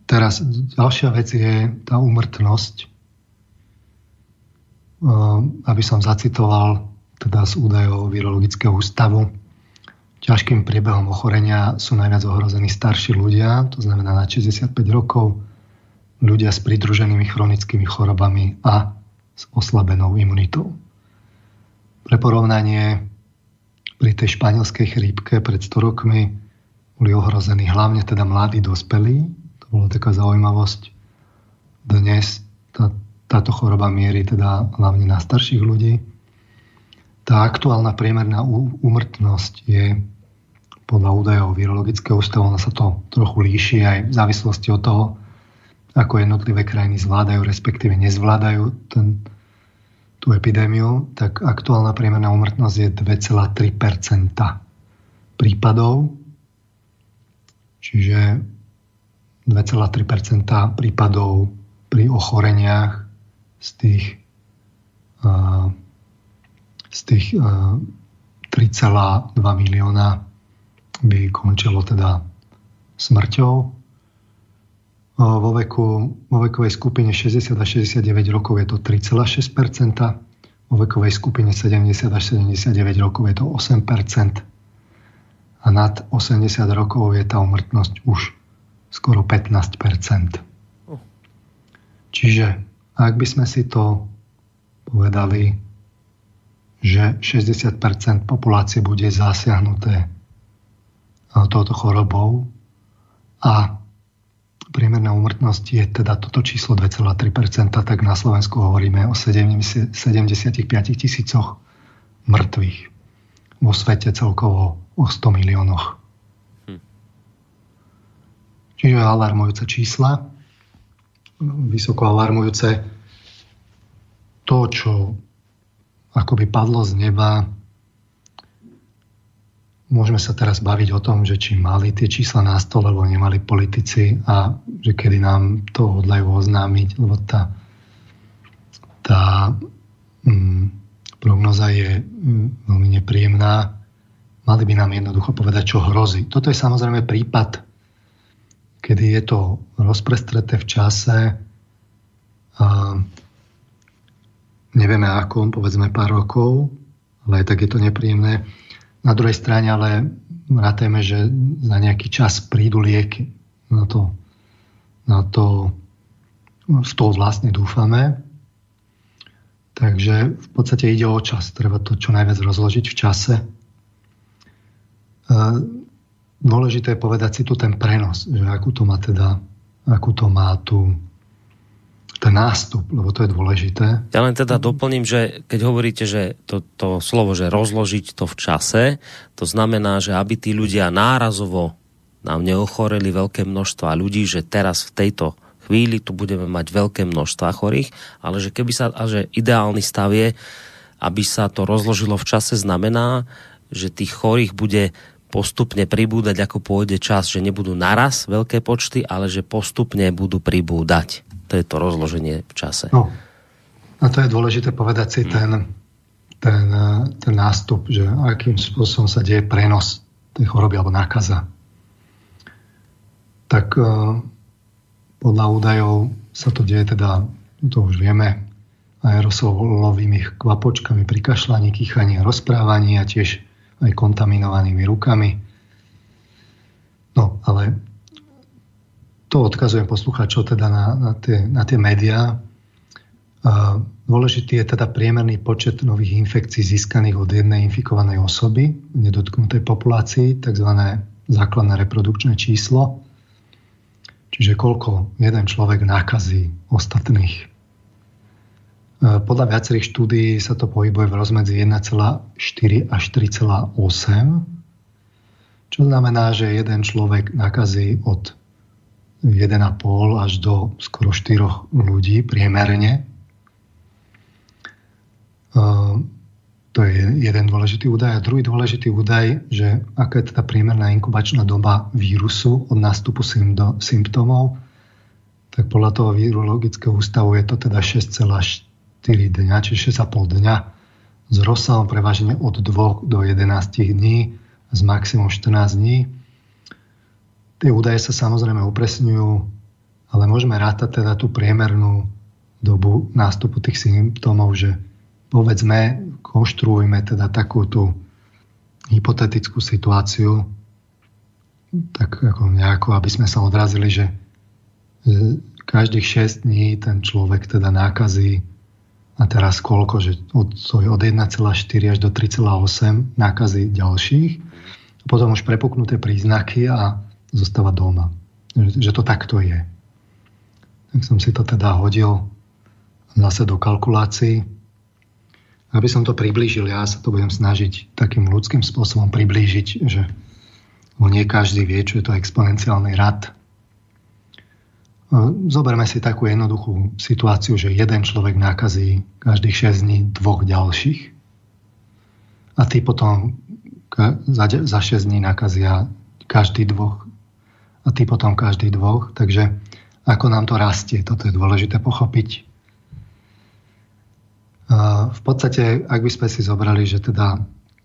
I: Teraz ďalšia vec je tá umrtnosť. Aby som zacitoval teda z údajov Virologického ústavu. Ťažkým priebehom ochorenia sú najviac ohrození starší ľudia, to znamená na 65 rokov, ľudia s pridruženými chronickými chorobami a s oslabenou imunitou. Pre porovnanie pri tej španielskej chrípke pred 100 rokmi boli ohrození hlavne teda mladí dospelí. To bola taká zaujímavosť. Dnes tá, táto choroba mierí teda hlavne na starších ľudí. Tá aktuálna priemerná úmrtnosť je podľa údajov Virologického ústavu, ona sa to trochu líši aj v závislosti od toho, ako jednotlivé krajiny zvládajú, respektíve nezvládajú ten tú epidémiu, tak aktuálna priemerná umrtnosť je 2,3% prípadov. Čiže 2,3% prípadov pri ochoreniach z tých, z tých 3,2 milióna by končilo teda smrťou. Vo, veku, vo vekovej skupine 60 až 69 rokov je to 3,6 vo vekovej skupine 70 až 79 rokov je to 8% a nad 80 rokov je tá umrtnosť už skoro 15% Čiže ak by sme si to povedali, že 60% populácie bude zasiahnuté touto chorobou a priemerná úmrtnosť je teda toto číslo 2,3%, tak na Slovensku hovoríme o 75 tisícoch mŕtvych. Vo svete celkovo o 100 miliónoch. Hm. Čiže alarmujúce čísla. Vysoko alarmujúce to, čo akoby padlo z neba, môžeme sa teraz baviť o tom, že či mali tie čísla na stole, alebo nemali politici a že kedy nám to hodlajú oznámiť, lebo tá, tá mm, prognoza je mm, veľmi nepríjemná. Mali by nám jednoducho povedať, čo hrozí. Toto je samozrejme prípad, kedy je to rozprestreté v čase, a nevieme ako, povedzme pár rokov, ale aj tak je to nepríjemné na druhej strane ale rátajme, že za nejaký čas prídu lieky. Na to, na to z toho vlastne dúfame. Takže v podstate ide o čas. Treba to čo najviac rozložiť v čase. Dôležité je povedať si tu ten prenos, že akú to má teda, akú to má tú ten nástup, lebo to je dôležité.
A: Ja len teda doplním, že keď hovoríte, že to, to slovo, že rozložiť to v čase, to znamená, že aby tí ľudia nárazovo nám neochoreli veľké množstva ľudí, že teraz v tejto chvíli tu budeme mať veľké množstva chorých, ale že keby sa, a že ideálny stav je, aby sa to rozložilo v čase, znamená, že tých chorých bude postupne pribúdať, ako pôjde čas, že nebudú naraz veľké počty, ale že postupne budú pribúdať. To je to rozloženie v čase.
I: No. A to je dôležité povedať si hmm. ten, ten, ten nástup, že akým spôsobom sa deje prenos tej choroby alebo nákaza. Tak e, podľa údajov sa to deje teda, to už vieme, aerosolovými kvapočkami pri kašľaní, kýchaní a rozprávaní a tiež aj kontaminovanými rukami. No, ale to odkazujem poslucháčov teda na, na, tie, na tie médiá. Dôležitý je teda priemerný počet nových infekcií získaných od jednej infikovanej osoby v nedotknutej populácii, tzv. základné reprodukčné číslo. Čiže koľko jeden človek nákazí ostatných. Podľa viacerých štúdií sa to pohybuje v rozmedzi 1,4 až 3,8, čo znamená, že jeden človek nakazí od 1,5 až do skoro 4 ľudí priemerne. To je jeden dôležitý údaj. A druhý dôležitý údaj, že aká je teda priemerná inkubačná doba vírusu od nástupu symptómov, tak podľa toho virologického ústavu je to teda 6,4 dňa, čiže 6,5 dňa s rozsahom prevažne od 2 do 11 dní, s maximum 14 dní Tie údaje sa samozrejme upresňujú, ale môžeme rátať teda tú priemernú dobu nástupu tých symptómov, že povedzme, konštruujme teda takú tú hypotetickú situáciu, tak ako nejako, aby sme sa odrazili, že každých 6 dní ten človek teda nákazí a teraz koľko, že od, od 1,4 až do 3,8 nákazí ďalších. Potom už prepuknuté príznaky a zostáva doma. Že to takto je. Tak som si to teda hodil zase do kalkulácií. Aby som to priblížil, ja sa to budem snažiť takým ľudským spôsobom priblížiť, že nie každý vie, čo je to exponenciálny rad. Zoberme si takú jednoduchú situáciu, že jeden človek nakazí každých 6 dní dvoch ďalších a tí potom za 6 dní nakazia každý dvoch a ty potom každý dvoch. Takže ako nám to rastie, toto je dôležité pochopiť. V podstate, ak by sme si zobrali, že teda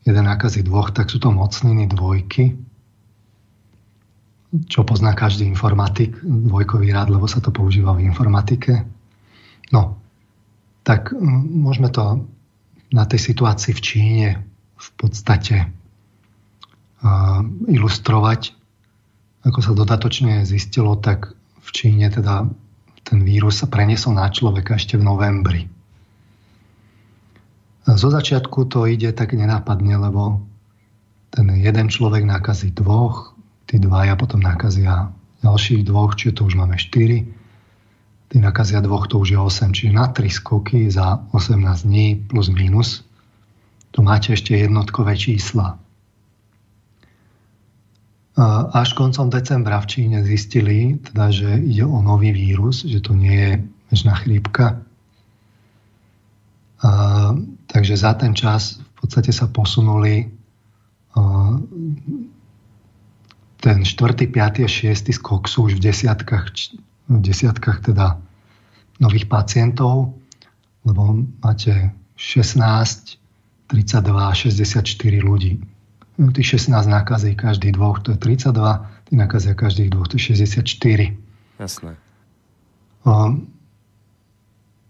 I: jeden nákazí dvoch, tak sú to mocniny dvojky. čo pozná každý informatik, dvojkový rád, lebo sa to používa v informatike. No, tak môžeme to na tej situácii v Číne v podstate ilustrovať. Ako sa dodatočne zistilo, tak v Číne teda ten vírus sa preniesol na človeka ešte v novembri. Zo začiatku to ide tak nenápadne, lebo ten jeden človek nakazí dvoch, tí dvaja potom nakazia ďalších dvoch, čiže to už máme 4. Tí nakazia dvoch, to už je 8, čiže na 3 skoky za 18 dní plus minus. Tu máte ešte jednotkové čísla. Až koncom decembra v Číne zistili, teda, že ide o nový vírus, že to nie je bežná chrípka. A, takže za ten čas v podstate sa posunuli ten 4., 5. a 6. skok sú už v desiatkách, v desiatkách teda nových pacientov, lebo máte 16, 32, 64 ľudí. Tých 16 nakazí každý dvoch, to je 32, tí nakazia každých dvoch, to je 64.
A: Jasné.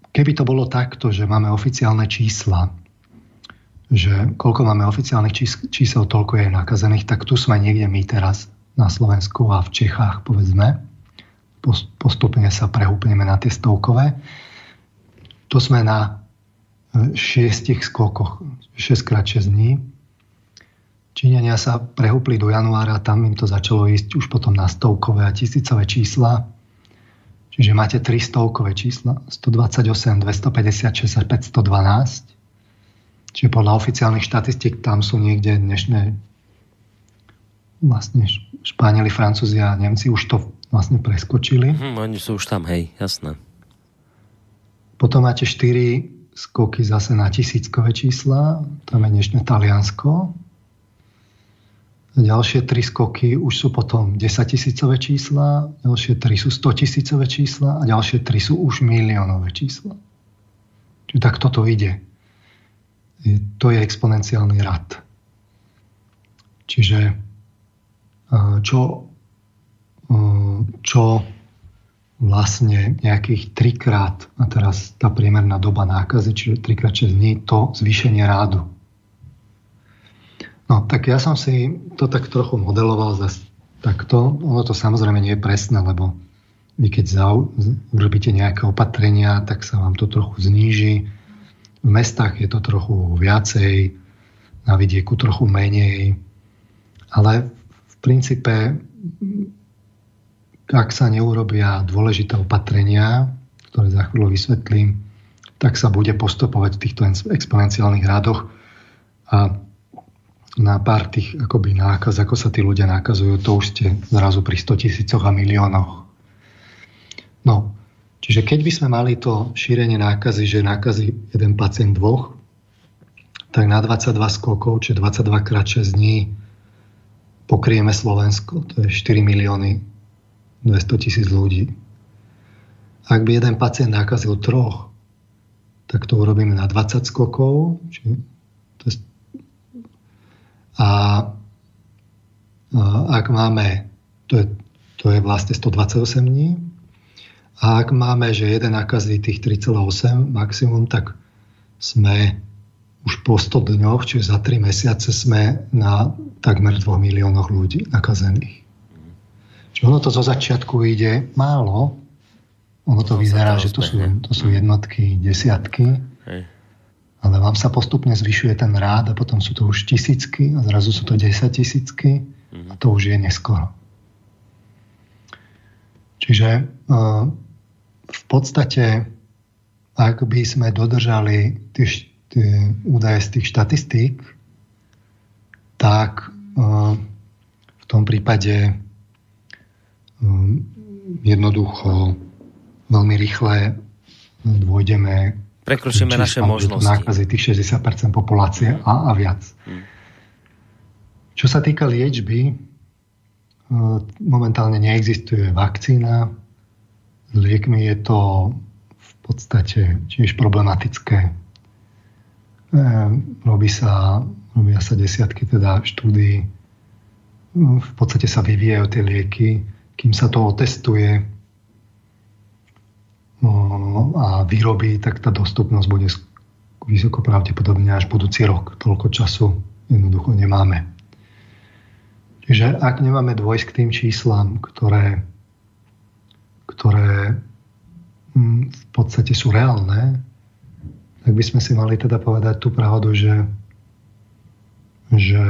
I: Keby to bolo takto, že máme oficiálne čísla, že koľko máme oficiálnych čísel, toľko je nakazených, tak tu sme niekde my teraz na Slovensku a v Čechách, povedzme. Postupne sa prehúpneme na tie stovkové. To sme na e, šiestich skokoch, 6x6 dní. Číňania sa prehúpli do januára, tam im to začalo ísť už potom na stovkové a tisícové čísla. Čiže máte 300 stovkové čísla, 128, 256 a 512 Čiže podľa oficiálnych štatistik tam sú niekde dnešné vlastne Španieli, Francúzi a Nemci už to vlastne preskočili.
A: Hm, oni sú už tam, hej, jasné.
I: Potom máte 4 skoky zase na tisíckové čísla, tam je dnešné Taliansko. Ďalšie 3 skoky už sú potom 10 tisícové čísla, ďalšie 3 sú 100 tisícové čísla a ďalšie 3 sú už miliónové čísla. Čiže tak toto ide to je exponenciálny rad. Čiže čo, čo vlastne nejakých trikrát, a teraz tá priemerná doba nákazy, čiže trikrát 6 dní, to zvýšenie rádu. No, tak ja som si to tak trochu modeloval zase takto. Ono to samozrejme nie je presné, lebo vy keď urobíte nejaké opatrenia, tak sa vám to trochu zníži. V mestách je to trochu viacej, na vidieku trochu menej, ale v princípe, ak sa neurobia dôležité opatrenia, ktoré za chvíľu vysvetlím, tak sa bude postupovať v týchto exponenciálnych rádoch. A na pár tých akoby nákaz, ako sa tí ľudia nakazujú, to už ste zrazu pri 100 tisícoch a miliónoch. No, Čiže keď by sme mali to šírenie nákazy, že nákazy jeden pacient dvoch, tak na 22 skokov, čiže 22 krát 6 dní pokrieme Slovensko, to je 4 milióny 200 tisíc ľudí. Ak by jeden pacient nakazil troch, tak to urobíme na 20 skokov. Čiže a, ak máme, to je, to je vlastne 128 dní, a ak máme, že jeden nakazí tých 3,8 maximum, tak sme už po 100 dňoch, čiže za 3 mesiace sme na takmer 2 miliónoch ľudí nakazených. Čiže ono to zo začiatku ide málo, ono to, to vyzerá, že to sú, to sú jednotky, desiatky. Ale vám sa postupne zvyšuje ten rád a potom sú to už tisícky a zrazu sú to desať tisícky a to už je neskoro. Čiže uh, v podstate, ak by sme dodržali tie, tie údaje z tých štatistík, tak uh, v tom prípade um, jednoducho veľmi rýchle dôjdeme
A: Prekročíme naše možnosti.
I: Nákazy tých 60% populácie a, a viac. Hmm. Čo sa týka liečby, momentálne neexistuje vakcína, s liekmi je to v podstate tiež problematické. Ehm, robí sa, robia sa desiatky teda štúdií v podstate sa vyvíjajú tie lieky, kým sa to otestuje a vyrobí, tak tá dostupnosť bude vysoko pravdepodobne až budúci rok. Toľko času jednoducho nemáme. Čiže ak nemáme dôjsť k tým číslam, ktoré, ktoré hm, v podstate sú reálne, tak by sme si mali teda povedať tú pravdu, že, že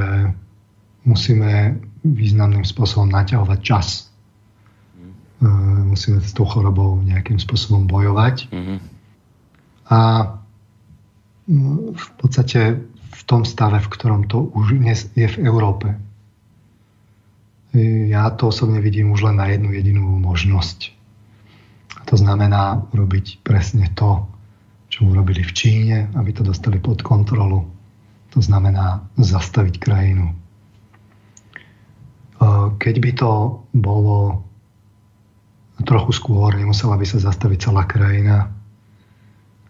I: musíme významným spôsobom naťahovať čas. Musíme s tou chorobou nejakým spôsobom bojovať. Mm-hmm. A hm, v podstate v tom stave, v ktorom to už dnes je v Európe. Ja to osobne vidím už len na jednu jedinú možnosť. A to znamená robiť presne to, čo urobili v Číne, aby to dostali pod kontrolu. To znamená zastaviť krajinu. Keď by to bolo trochu skôr, nemusela by sa zastaviť celá krajina,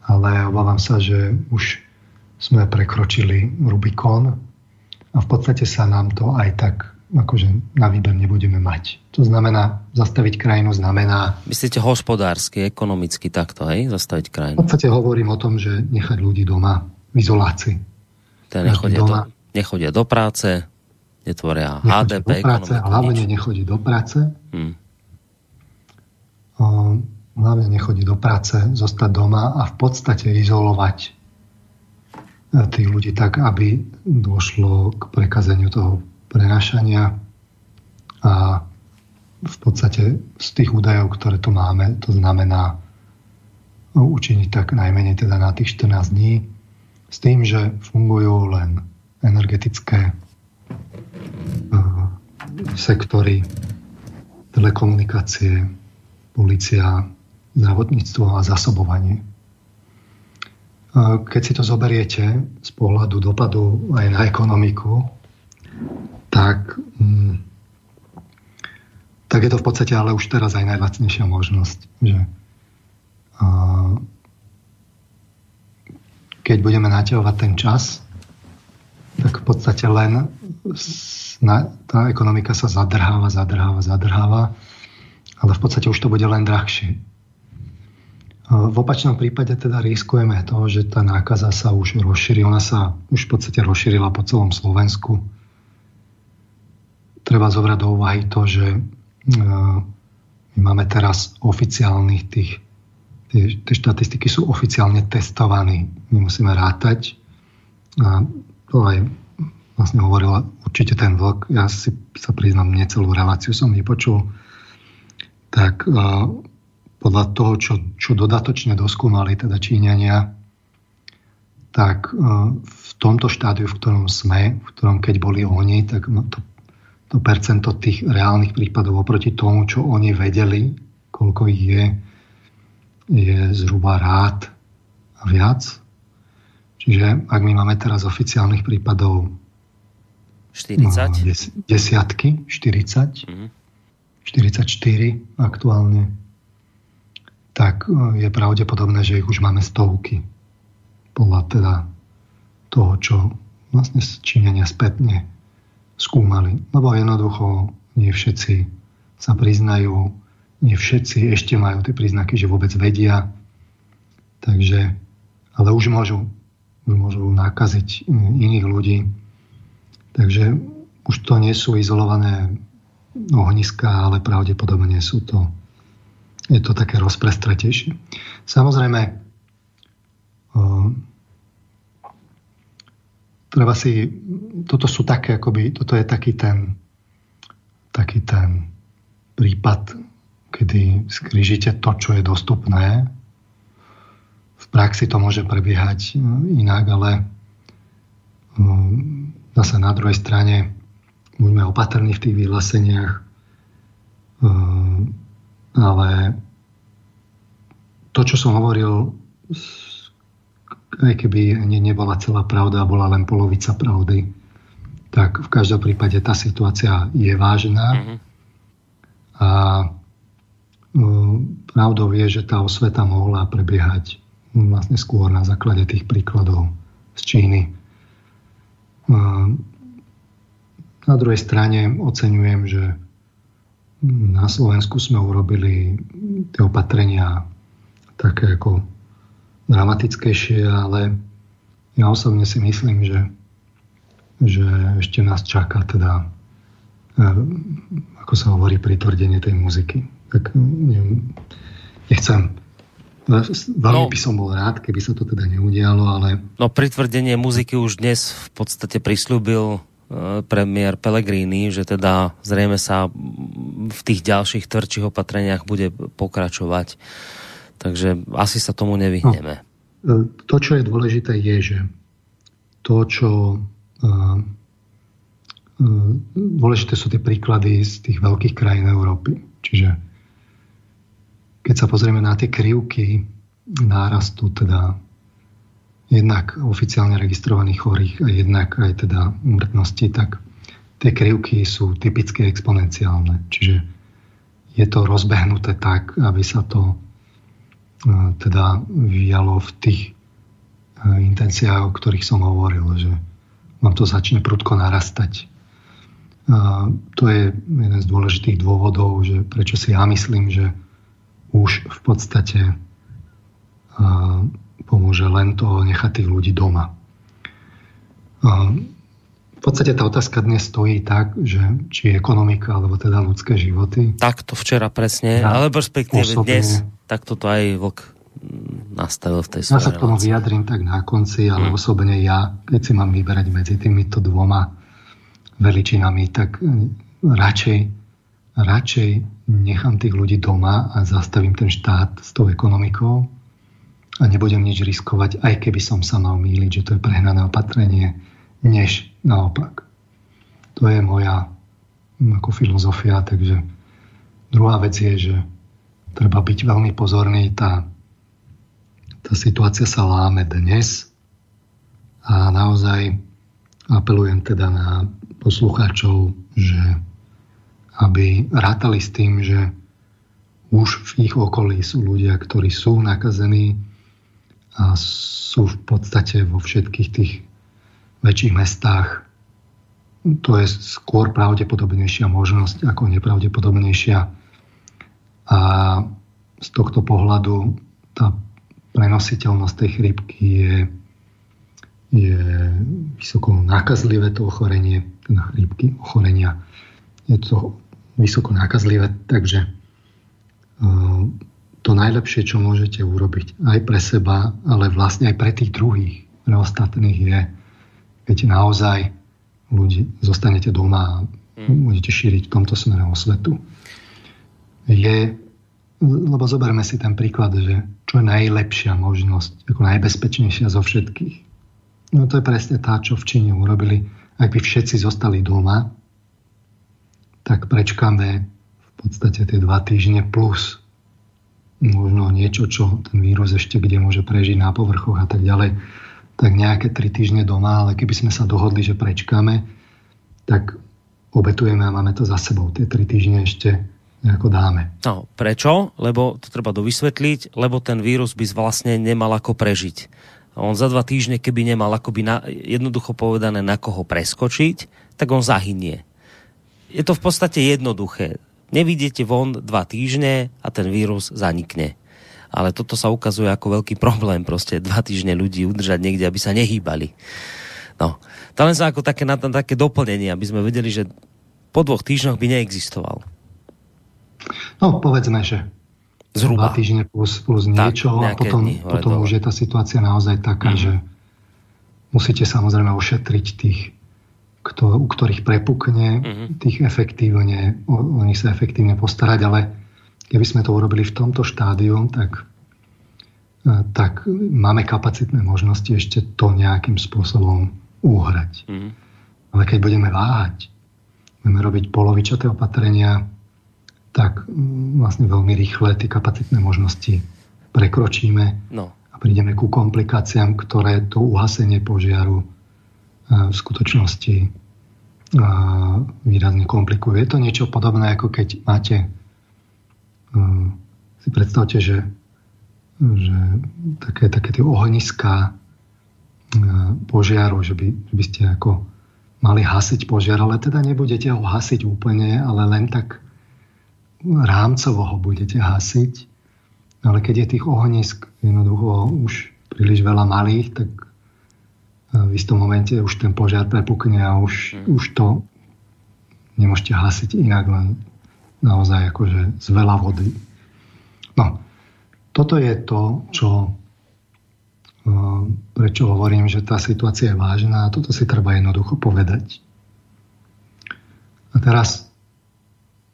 I: ale obávam sa, že už sme prekročili Rubikon a v podstate sa nám to aj tak akože na výber nebudeme mať. To znamená, zastaviť krajinu znamená...
A: Myslíte hospodársky, ekonomicky takto, hej? Zastaviť krajinu.
I: V podstate hovorím o tom, že nechať ľudí doma v izolácii.
A: Teda nechodia, doma. Do, nechodia do práce, netvoria HDP,
I: do práce, hlavne nechodí do práce. Hmm. Hlavne nechodí do práce, zostať doma a v podstate izolovať e, tých ľudí tak, aby došlo k prekazeniu toho prenašania a v podstate z tých údajov, ktoré tu máme, to znamená učiniť tak najmenej teda na tých 14 dní, s tým, že fungujú len energetické uh, sektory, telekomunikácie, policia, zdravotníctvo a zasobovanie. Keď si to zoberiete z pohľadu dopadu aj na ekonomiku, tak, mm, tak je to v podstate ale už teraz aj najlacnejšia možnosť, že keď budeme naťahovať ten čas, tak v podstate len tá ekonomika sa zadrháva, zadrháva, zadrháva, ale v podstate už to bude len drahšie. V opačnom prípade teda riskujeme to, že tá nákaza sa už rozšíri. Ona sa už v podstate rozšírila po celom Slovensku treba zobrať do úvahy to, že e, my máme teraz oficiálnych tých, tie, tie štatistiky sú oficiálne testované. My musíme rátať. A to aj vlastne hovorila určite ten vlk. Ja si sa priznám, necelú reláciu som vypočul. Tak podľa toho, čo, čo dodatočne doskúmali teda Číňania, tak e, v tomto štádiu, v ktorom sme, v ktorom keď boli oni, tak to to percento tých reálnych prípadov oproti tomu, čo oni vedeli, koľko ich je, je zhruba rád a viac. Čiže ak my máme teraz oficiálnych prípadov
A: 40? No,
I: des, desiatky, 40, mm-hmm. 44 aktuálne, tak e, je pravdepodobné, že ich už máme stovky. Podľa teda toho, čo vlastne činenia spätne skúmali. Lebo jednoducho nie všetci sa priznajú, nie všetci ešte majú tie príznaky, že vôbec vedia. Takže, ale už môžu, už môžu nakaziť iných ľudí. Takže už to nie sú izolované ohniska, ale pravdepodobne sú to, je to také rozprestretejšie. Samozrejme, treba si, toto sú také, akoby, toto je taký ten, taký ten prípad, kedy skrížite to, čo je dostupné. V praxi to môže prebiehať e, inak, ale e, zase na druhej strane buďme opatrní v tých vyhláseniach, e, ale to, čo som hovoril aj keby ne, nebola celá pravda bola len polovica pravdy, tak v každom prípade tá situácia je vážna. Mm-hmm. A uh, pravdou je, že tá osveta mohla prebiehať vlastne skôr na základe tých príkladov z Číny. Na druhej strane oceňujem, že na Slovensku sme urobili tie opatrenia také ako dramatickejšie, ale ja osobne si myslím, že, že ešte nás čaká teda, e, ako sa hovorí, pritvrdenie tej muziky. Tak neviem, nechcem Veľmi no, by som bol rád, keby sa to teda neudialo, ale...
A: No pritvrdenie muziky už dnes v podstate prislúbil e, premiér Pellegrini, že teda zrejme sa v tých ďalších tvrdších opatreniach bude pokračovať. Takže asi sa tomu nevyhneme.
I: No, e, to, čo je dôležité, je, že to, čo uh, dôležité sú tie príklady z tých veľkých krajín Európy. Čiže keď sa pozrieme na tie krivky nárastu teda jednak oficiálne registrovaných chorých a jednak aj teda umrtnosti, tak tie krivky sú typicky exponenciálne. Čiže je to rozbehnuté tak, aby sa to e, teda vyjalo v tých e, intenciách, o ktorých som hovoril, že vám to začne prudko narastať. A to je jeden z dôležitých dôvodov, že prečo si ja myslím, že už v podstate pomôže len to nechať tých ľudí doma. V podstate tá otázka dnes stojí tak, že či ekonomika, alebo teda ľudské životy.
A: Tak to včera presne, ja, alebo respektíve dnes, tak toto aj Vlk nastavil v tej svojej
I: Ja sa k tomu vyjadrím tak na konci, ale hmm. osobne ja, keď si mám vyberať medzi týmito dvoma veličinami, tak radšej, radšej nechám tých ľudí doma a zastavím ten štát s tou ekonomikou a nebudem nič riskovať, aj keby som sa mal míliť, že to je prehnané opatrenie, než naopak. To je moja hm, ako filozofia, takže druhá vec je, že treba byť veľmi pozorný, tá, tá situácia sa láme dnes a naozaj apelujem teda na poslucháčov, že aby rátali s tým, že už v ich okolí sú ľudia, ktorí sú nakazení a sú v podstate vo všetkých tých väčších mestách. To je skôr pravdepodobnejšia možnosť ako nepravdepodobnejšia. A z tohto pohľadu tá prenositeľnosť tej chrípky je, je vysoko nakazlivé to ochorenie, teda chrípky, ochorenia. Je to vysoko nákazlivé, takže uh, to najlepšie, čo môžete urobiť aj pre seba, ale vlastne aj pre tých druhých, pre ostatných je, keď naozaj ľudí zostanete doma a hmm. budete šíriť v tomto smere o svetu. Je, lebo zoberme si ten príklad, že čo je najlepšia možnosť, ako najbezpečnejšia zo všetkých. No to je presne tá, čo v Číne urobili. Ak by všetci zostali doma, tak prečkáme v podstate tie dva týždne plus možno niečo, čo ten vírus ešte kde môže prežiť na povrchoch a tak ďalej, tak nejaké tri týždne doma, ale keby sme sa dohodli, že prečkáme, tak obetujeme a máme to za sebou. Tie tri týždne ešte nejako dáme.
A: No, prečo? Lebo to treba dovysvetliť, lebo ten vírus by vlastne nemal ako prežiť. On za dva týždne, keby nemal akoby na, jednoducho povedané na koho preskočiť, tak on zahynie je to v podstate jednoduché. Nevidíte von dva týždne a ten vírus zanikne. Ale toto sa ukazuje ako veľký problém, proste dva týždne ľudí udržať niekde, aby sa nehýbali. No, to len sa ako také, na, také doplnenie, aby sme vedeli, že po dvoch týždňoch by neexistoval.
I: No, povedzme, že Zhruba. dva týždne plus, plus niečo tak, a potom, dní, potom už je tá situácia naozaj taká, mm. že musíte samozrejme ošetriť tých kto, u ktorých prepukne, mm-hmm. tých efektívne, o, o nich sa efektívne postarať, ale keby sme to urobili v tomto štádiu, tak, e, tak máme kapacitné možnosti ešte to nejakým spôsobom uhrať. Mm-hmm. Ale keď budeme váhať, budeme robiť polovičaté opatrenia, tak vlastne veľmi rýchle tie kapacitné možnosti prekročíme no. a prídeme ku komplikáciám, ktoré to uhasenie požiaru v skutočnosti výrazne komplikuje. Je to niečo podobné, ako keď máte, si predstavte, že, že také, také tie ohniská požiaru, že by, že by ste ako mali hasiť požiar, ale teda nebudete ho hasiť úplne, ale len tak rámcovo ho budete hasiť. Ale keď je tých ohnisk jednoducho už príliš veľa malých, tak v istom momente už ten požiar prepukne a už, hmm. už to nemôžete hasiť inak, len naozaj akože z veľa vody. No, toto je to, čo prečo hovorím, že tá situácia je vážna a toto si treba jednoducho povedať. A teraz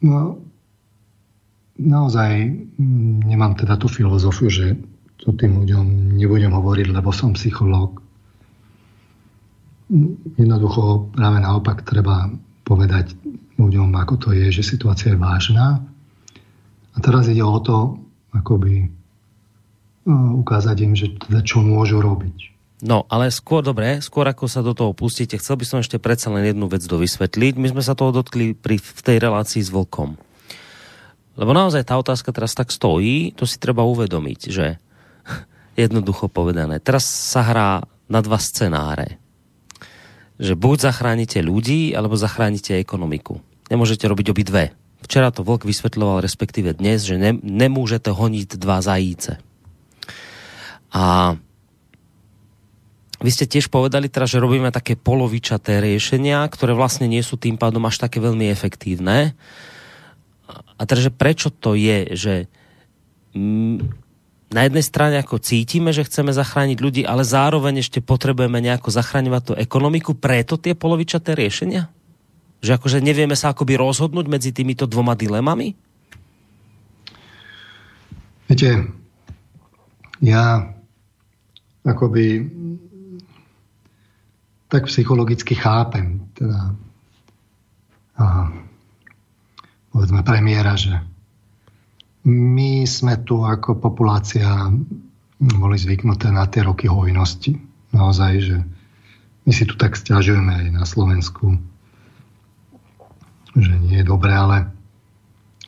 I: no, naozaj nemám teda tú filozofiu, že to tým ľuďom nebudem hovoriť, lebo som psychológ. Jednoducho práve naopak treba povedať ľuďom, ako to je, že situácia je vážna. A teraz ide o to, akoby ukázať im, že teda čo môžu robiť.
A: No, ale skôr, dobre, skôr ako sa do toho pustíte, chcel by som ešte predsa len jednu vec dovysvetliť. My sme sa toho dotkli pri, v tej relácii s Vlkom. Lebo naozaj tá otázka teraz tak stojí, to si treba uvedomiť, že jednoducho povedané, teraz sa hrá na dva scenáre. Že buď zachránite ľudí, alebo zachránite ekonomiku. Nemôžete robiť obidve. Včera to Vlk vysvetľoval, respektíve dnes, že ne, nemôžete honiť dva zajíce. A vy ste tiež povedali teraz, že robíme také polovičaté riešenia, ktoré vlastne nie sú tým pádom až také veľmi efektívne. A teraz, prečo to je, že na jednej strane ako cítime, že chceme zachrániť ľudí, ale zároveň ešte potrebujeme nejako zachraňovať tú ekonomiku, preto tie polovičaté riešenia? Že akože nevieme sa akoby rozhodnúť medzi týmito dvoma dilemami?
I: Viete, ja akoby tak psychologicky chápem teda a, povedzme premiéra, že my sme tu ako populácia boli zvyknuté na tie roky hojnosti. Naozaj, že my si tu tak stiažujeme aj na Slovensku, že nie je dobré, ale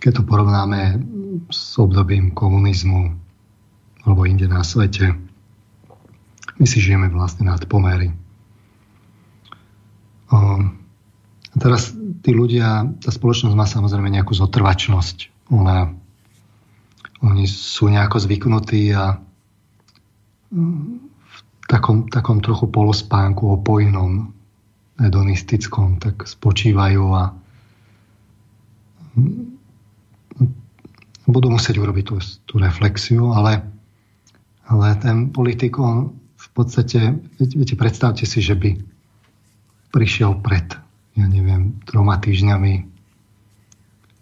I: keď to porovnáme s obdobím komunizmu alebo inde na svete, my si žijeme vlastne nad pomery. A teraz tí ľudia, tá spoločnosť má samozrejme nejakú zotrvačnosť. Ona, oni sú nejako zvyknutí a v takom, takom trochu polospánku opojnom, hedonistickom, tak spočívajú a budú musieť urobiť tú, tú reflexiu, ale, ale ten politik, on podstate, viete, predstavte si, že by prišiel pred, ja neviem, troma týždňami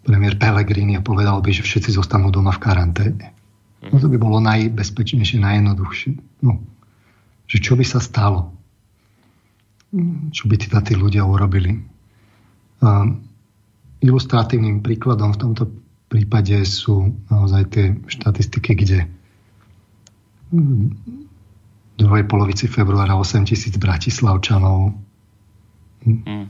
I: premiér Pellegrini a povedal by, že všetci zostanú doma v karanténe. No to by bolo najbezpečnejšie, najjednoduchšie. No, že čo by sa stalo? Čo by teda tí ľudia urobili? Um, ilustratívnym príkladom v tomto prípade sú naozaj tie štatistiky, kde druhej polovici februára 8 tisíc bratislavčanov mm,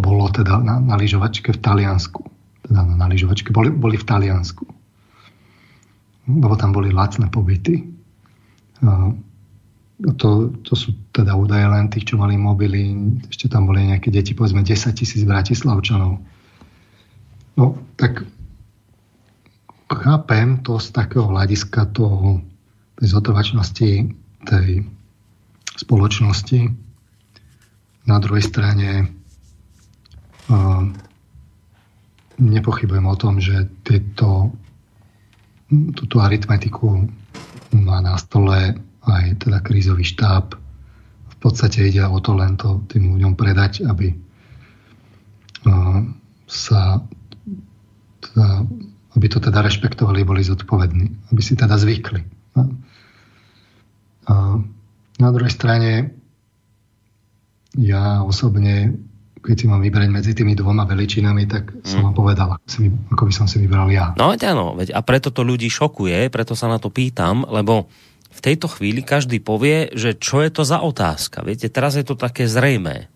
I: bolo teda na, na lyžovačke v Taliansku. Teda na, na lyžovačke. Boli, boli v Taliansku. Lebo tam boli lacné pobyty. A to, to sú teda údaje len tých, čo mali mobily. Ešte tam boli nejaké deti, povedzme 10 tisíc bratislavčanov. No, tak chápem to z takého hľadiska toho, tej zotrvačnosti tej spoločnosti. Na druhej strane nepochybujem o tom, že tieto, túto aritmetiku má na stole aj teda krízový štáb. V podstate ide o to len to tým ľuďom predať, aby uh, sa teda, aby to teda rešpektovali, boli zodpovední, aby si teda zvykli. No? A na druhej strane ja osobne, keď si mám vybrať medzi tými dvoma veličinami, tak som mm. vám povedal, ako, si, ako by som si vybral ja.
A: No veď áno, veď a preto to ľudí šokuje, preto sa na to pýtam, lebo v tejto chvíli každý povie, že čo je to za otázka. Viete, teraz je to také zrejmé.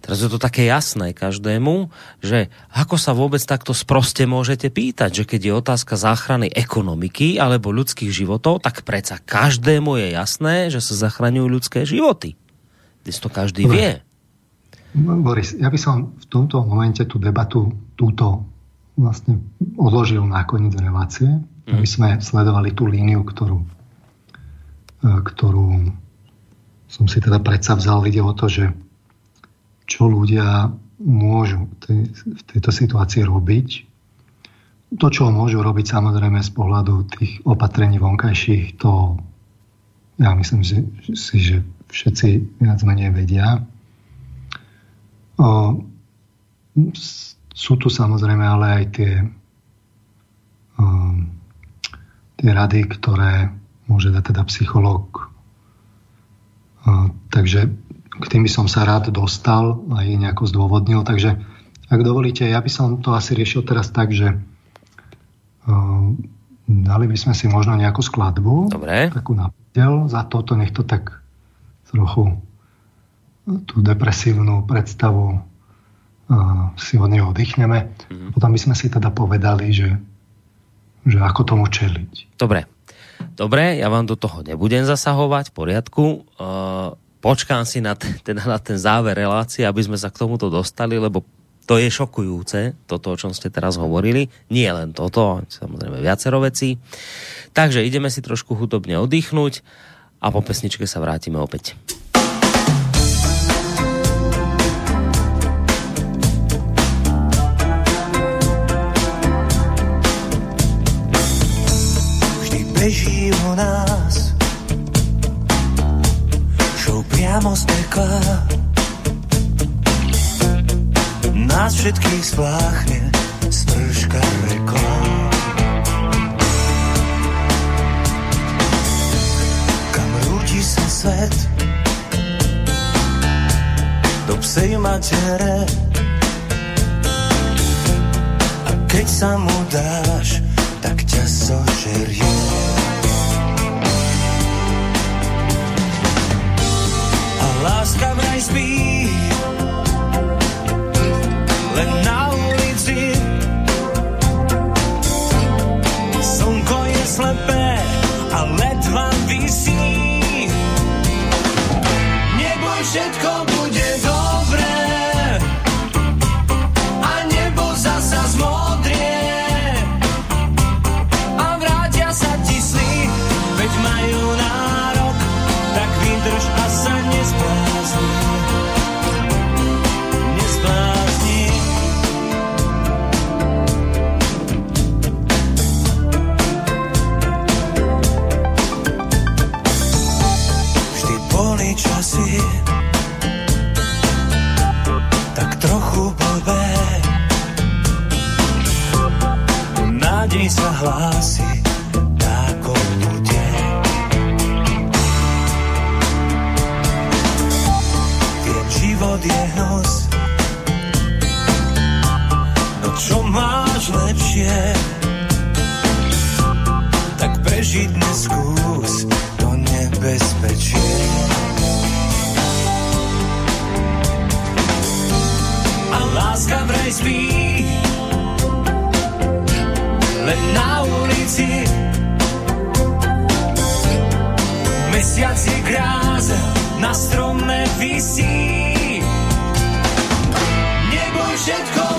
A: Teraz je to také jasné každému, že ako sa vôbec takto sproste môžete pýtať, že keď je otázka záchrany ekonomiky alebo ľudských životov, tak predsa každému je jasné, že sa zachraňujú ľudské životy. Dnes to každý vie.
I: Boris, ja by som v tomto momente tú debatu túto vlastne odložil na koniec relácie, mm. aby sme sledovali tú líniu, ktorú, e, ktorú som si teda predsa vzal. Ide o to, že čo ľudia môžu v tejto situácii robiť. To, čo môžu robiť samozrejme z pohľadu tých opatrení vonkajších, to ja myslím si, že všetci viac menej vedia. O, sú tu samozrejme ale aj tie, o, tie rady, ktoré môže dať teda psychológ takže k tým by som sa rád dostal a ich nejako zdôvodnil. Takže ak dovolíte, ja by som to asi riešil teraz tak, že dali by sme si možno nejakú skladbu,
A: Dobre.
I: takú napdel, za toto nech to tak trochu tú depresívnu predstavu uh, si od neho oddychneme. Mm-hmm. Potom by sme si teda povedali, že, že ako tomu čeliť.
A: Dobre. Dobre, ja vám do toho nebudem zasahovať, v poriadku. Uh, počkám si na, ten, teda na ten záver relácie, aby sme sa k tomuto dostali, lebo to je šokujúce, toto, o čom ste teraz hovorili. Nie len toto, samozrejme viacero vecí. Takže ideme si trošku hudobne oddychnúť a po pesničke sa vrátime opäť.
K: Z pekla Nás všetkých spláchne sprška rekla. Kam rúti sa svet? Do psej matere. A keď sa mu dáš tak ťa zožerie. Láska vraj spí, len na ulici. Slnko je slepé a ledva vysí. Neboj, všetko Hlási život je hnus. No čo máš lepšie, tak prežiť neskús to nebezpečie. A láska vraj spí, len na ulici. Mesiac je kráza, na strome vysí všetko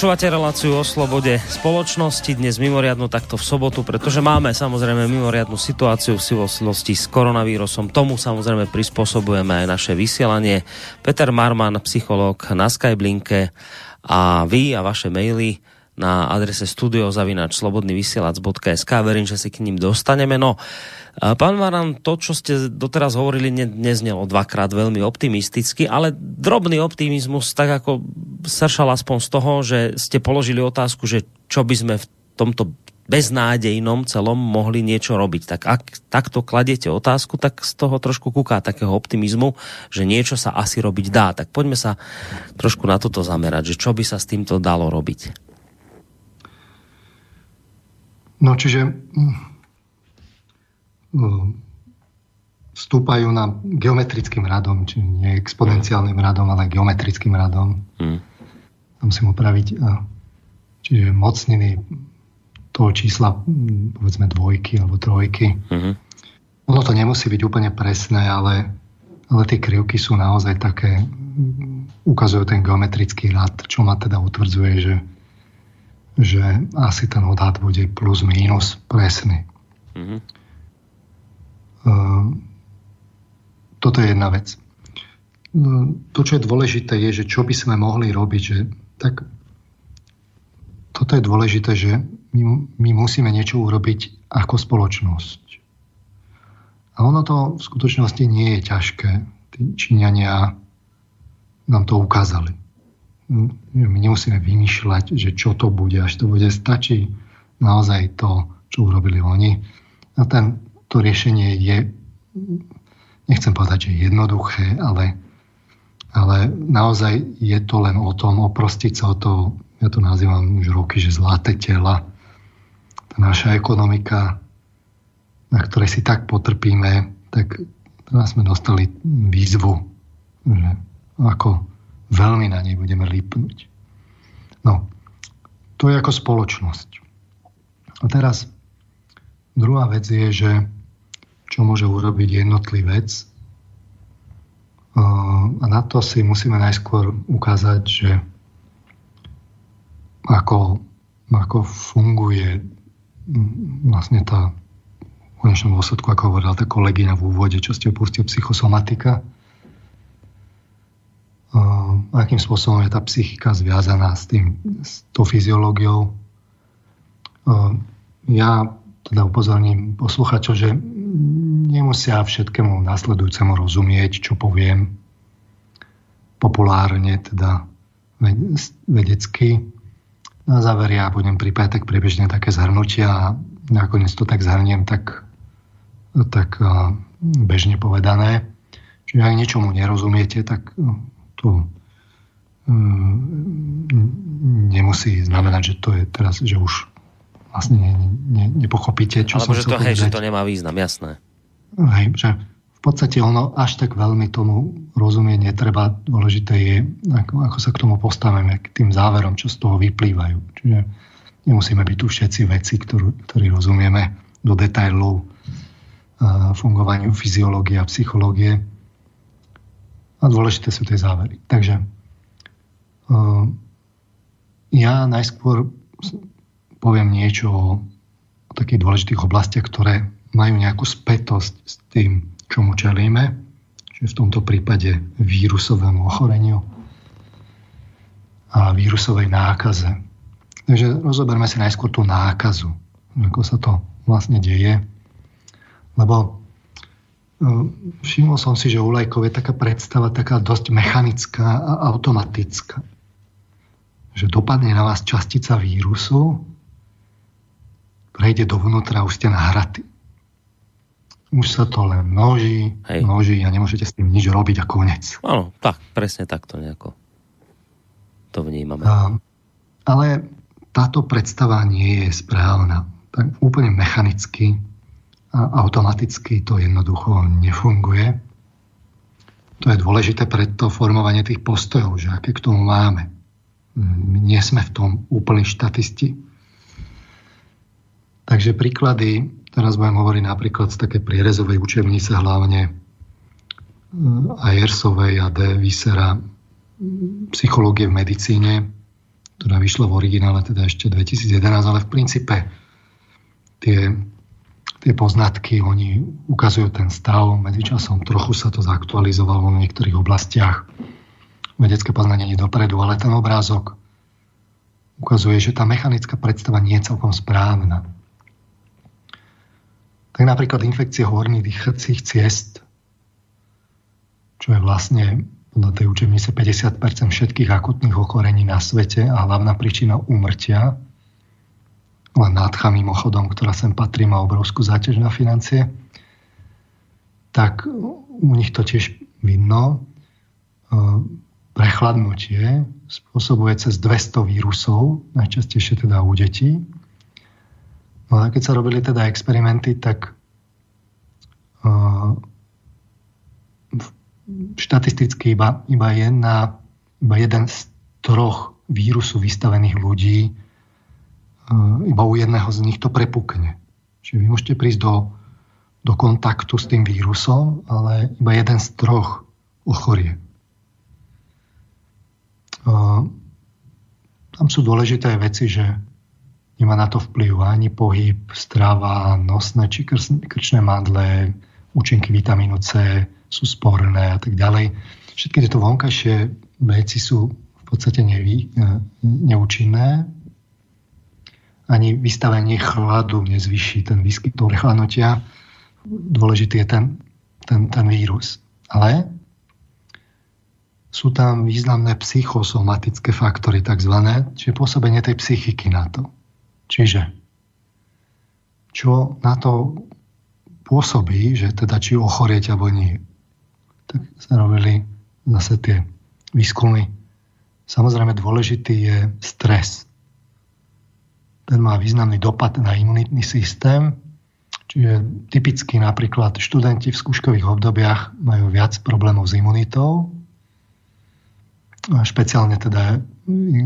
A: Počúvate reláciu o slobode spoločnosti, dnes mimoriadnu takto v sobotu, pretože máme samozrejme mimoriadnu situáciu v súvislosti s koronavírusom. Tomu samozrejme prispôsobujeme aj naše vysielanie. Peter Marman, psychológ na Skyblinke a vy a vaše maily na adrese studiozavinačslobodnyvysielac.sk. Verím, že si k ním dostaneme. No, Pán Maran, to, čo ste doteraz hovorili, ne, neznelo dvakrát veľmi optimisticky, ale drobný optimizmus, tak ako sršal aspoň z toho, že ste položili otázku, že čo by sme v tomto beznádejnom celom mohli niečo robiť. Tak ak takto kladiete otázku, tak z toho trošku kúká takého optimizmu, že niečo sa asi robiť dá. Tak poďme sa trošku na toto zamerať, že čo by sa s týmto dalo robiť.
I: No čiže hm, stúpajú na geometrickým radom, či nie exponenciálnym radom, ale geometrickým radom. To musím upraviť. Čiže mocniny toho čísla, povedzme dvojky alebo trojky. Hmm. Ono to nemusí byť úplne presné, ale, ale tie krivky sú naozaj také, ukazujú ten geometrický rad, čo ma teda utvrdzuje, že, že asi ten odhad bude plus minus presný. Hmm. Ehm, toto je jedna vec. No, to, čo je dôležité, je, že čo by sme mohli robiť. Že, tak toto je dôležité, že my, my musíme niečo urobiť ako spoločnosť. A ono to v skutočnosti nie je ťažké. Tí Číňania nám to ukázali. My nemusíme vymýšľať, že čo to bude, až to bude. Stačí naozaj to, čo urobili oni. A ten to riešenie je, nechcem povedať, že jednoduché, ale, ale naozaj je to len o tom, oprostiť sa o to, ja to nazývam už roky, že zlaté tela, tá naša ekonomika, na ktorej si tak potrpíme, tak teraz sme dostali výzvu, že ako veľmi na nej budeme lípnuť. No, to je ako spoločnosť. A teraz druhá vec je, že čo môže urobiť jednotlivec. A na to si musíme najskôr ukázať, že ako, ako funguje vlastne tá v konečnom dôsledku, ako hovorila tá kolegyňa v úvode, čo ste opustil, psychosomatika. akým spôsobom je tá psychika zviazaná s, tým, s tou fyziológiou. Ja teda upozorním posluchačov, že nemusia všetkému nasledujúcemu rozumieť, čo poviem populárne, teda vedecky. Na záver ja budem pripájať tak priebežne také zhrnutia a nakoniec to tak zhrniem tak, tak bežne povedané. Čiže ak niečomu nerozumiete, tak no, to nemusí znamenať, že to je teraz, že už vlastne ne, ne, nepochopíte, čo
A: Alebo
I: som
A: že to, hej, že to nemá význam, jasné.
I: Hej, že v podstate ono až tak veľmi tomu rozumieť netreba. Dôležité je, ako, ako sa k tomu postavíme, k tým záverom, čo z toho vyplývajú. Čiže nemusíme byť tu všetci veci, ktorú, ktorí rozumieme do detailov uh, fungovaniu fyziológie a psychológie. A dôležité sú tie závery. Takže uh, ja najskôr poviem niečo o, takých dôležitých oblastiach, ktoré majú nejakú spätosť s tým, čomu čelíme, čiže v tomto prípade vírusovému ochoreniu a vírusovej nákaze. Takže rozoberme si najskôr tú nákazu, ako sa to vlastne deje, lebo e, všimol som si, že u lajkov je taká predstava taká dosť mechanická a automatická. Že dopadne na vás častica vírusu prejde dovnútra a už ste nahratí. Už sa to len množí, Hej. množí a nemôžete s tým nič robiť a konec.
A: Áno, tak, presne takto nejako to vnímame. A,
I: ale táto predstava nie je správna. Tak úplne mechanicky a automaticky to jednoducho nefunguje. To je dôležité pre to formovanie tých postojov, že aké k tomu máme. My nie sme v tom úplní štatisti Takže príklady, teraz budem hovoriť napríklad z také prierezovej učebnice, hlavne eh, Ayersovej a D. Vysera psychológie v medicíne. ktorá vyšla v originále teda ešte 2011, ale v princípe tie, tie poznatky, oni ukazujú ten stav, medzičasom trochu sa to zaktualizovalo v niektorých oblastiach. Vedecké poznanie nie dopredu, ale ten obrázok ukazuje, že tá mechanická predstava nie je celkom správna. Tak napríklad infekcie horných dýchacích ciest, čo je vlastne podľa tej učebnice 50% všetkých akutných ochorení na svete a hlavná príčina úmrtia, len nádcha mimochodom, ktorá sem patrí, má obrovskú záťaž na financie, tak u nich to tiež vidno. E, prechladnutie spôsobuje cez 200 vírusov, najčastejšie teda u detí. No a keď sa robili teda experimenty, tak uh, štatisticky iba, iba, jedna, iba jeden z troch vírusu vystavených ľudí, e, iba u jedného z nich to prepukne. Čiže vy môžete prísť do, do kontaktu s tým vírusom, ale iba jeden z troch ochorie. E, tam sú dôležité veci, že nemá na to vplyv ani pohyb, strava, nosné či krčné mandle, účinky vitamínu C, sú sporné a tak ďalej. Všetky tieto vonkajšie veci sú v podstate nevý, e, neúčinné. Ani vystavenie chladu nezvyší ten výskyt toho prechladnutia. Dôležitý je ten, ten, ten vírus. Ale sú tam významné psychosomatické faktory, takzvané, čiže pôsobenie tej psychiky na to. Čiže čo na to pôsobí, že teda či ochorieť alebo nie tak sa robili zase tie výskumy. Samozrejme dôležitý je stres. Ten má významný dopad na imunitný systém, čiže typicky napríklad študenti v skúškových obdobiach majú viac problémov s imunitou, špeciálne teda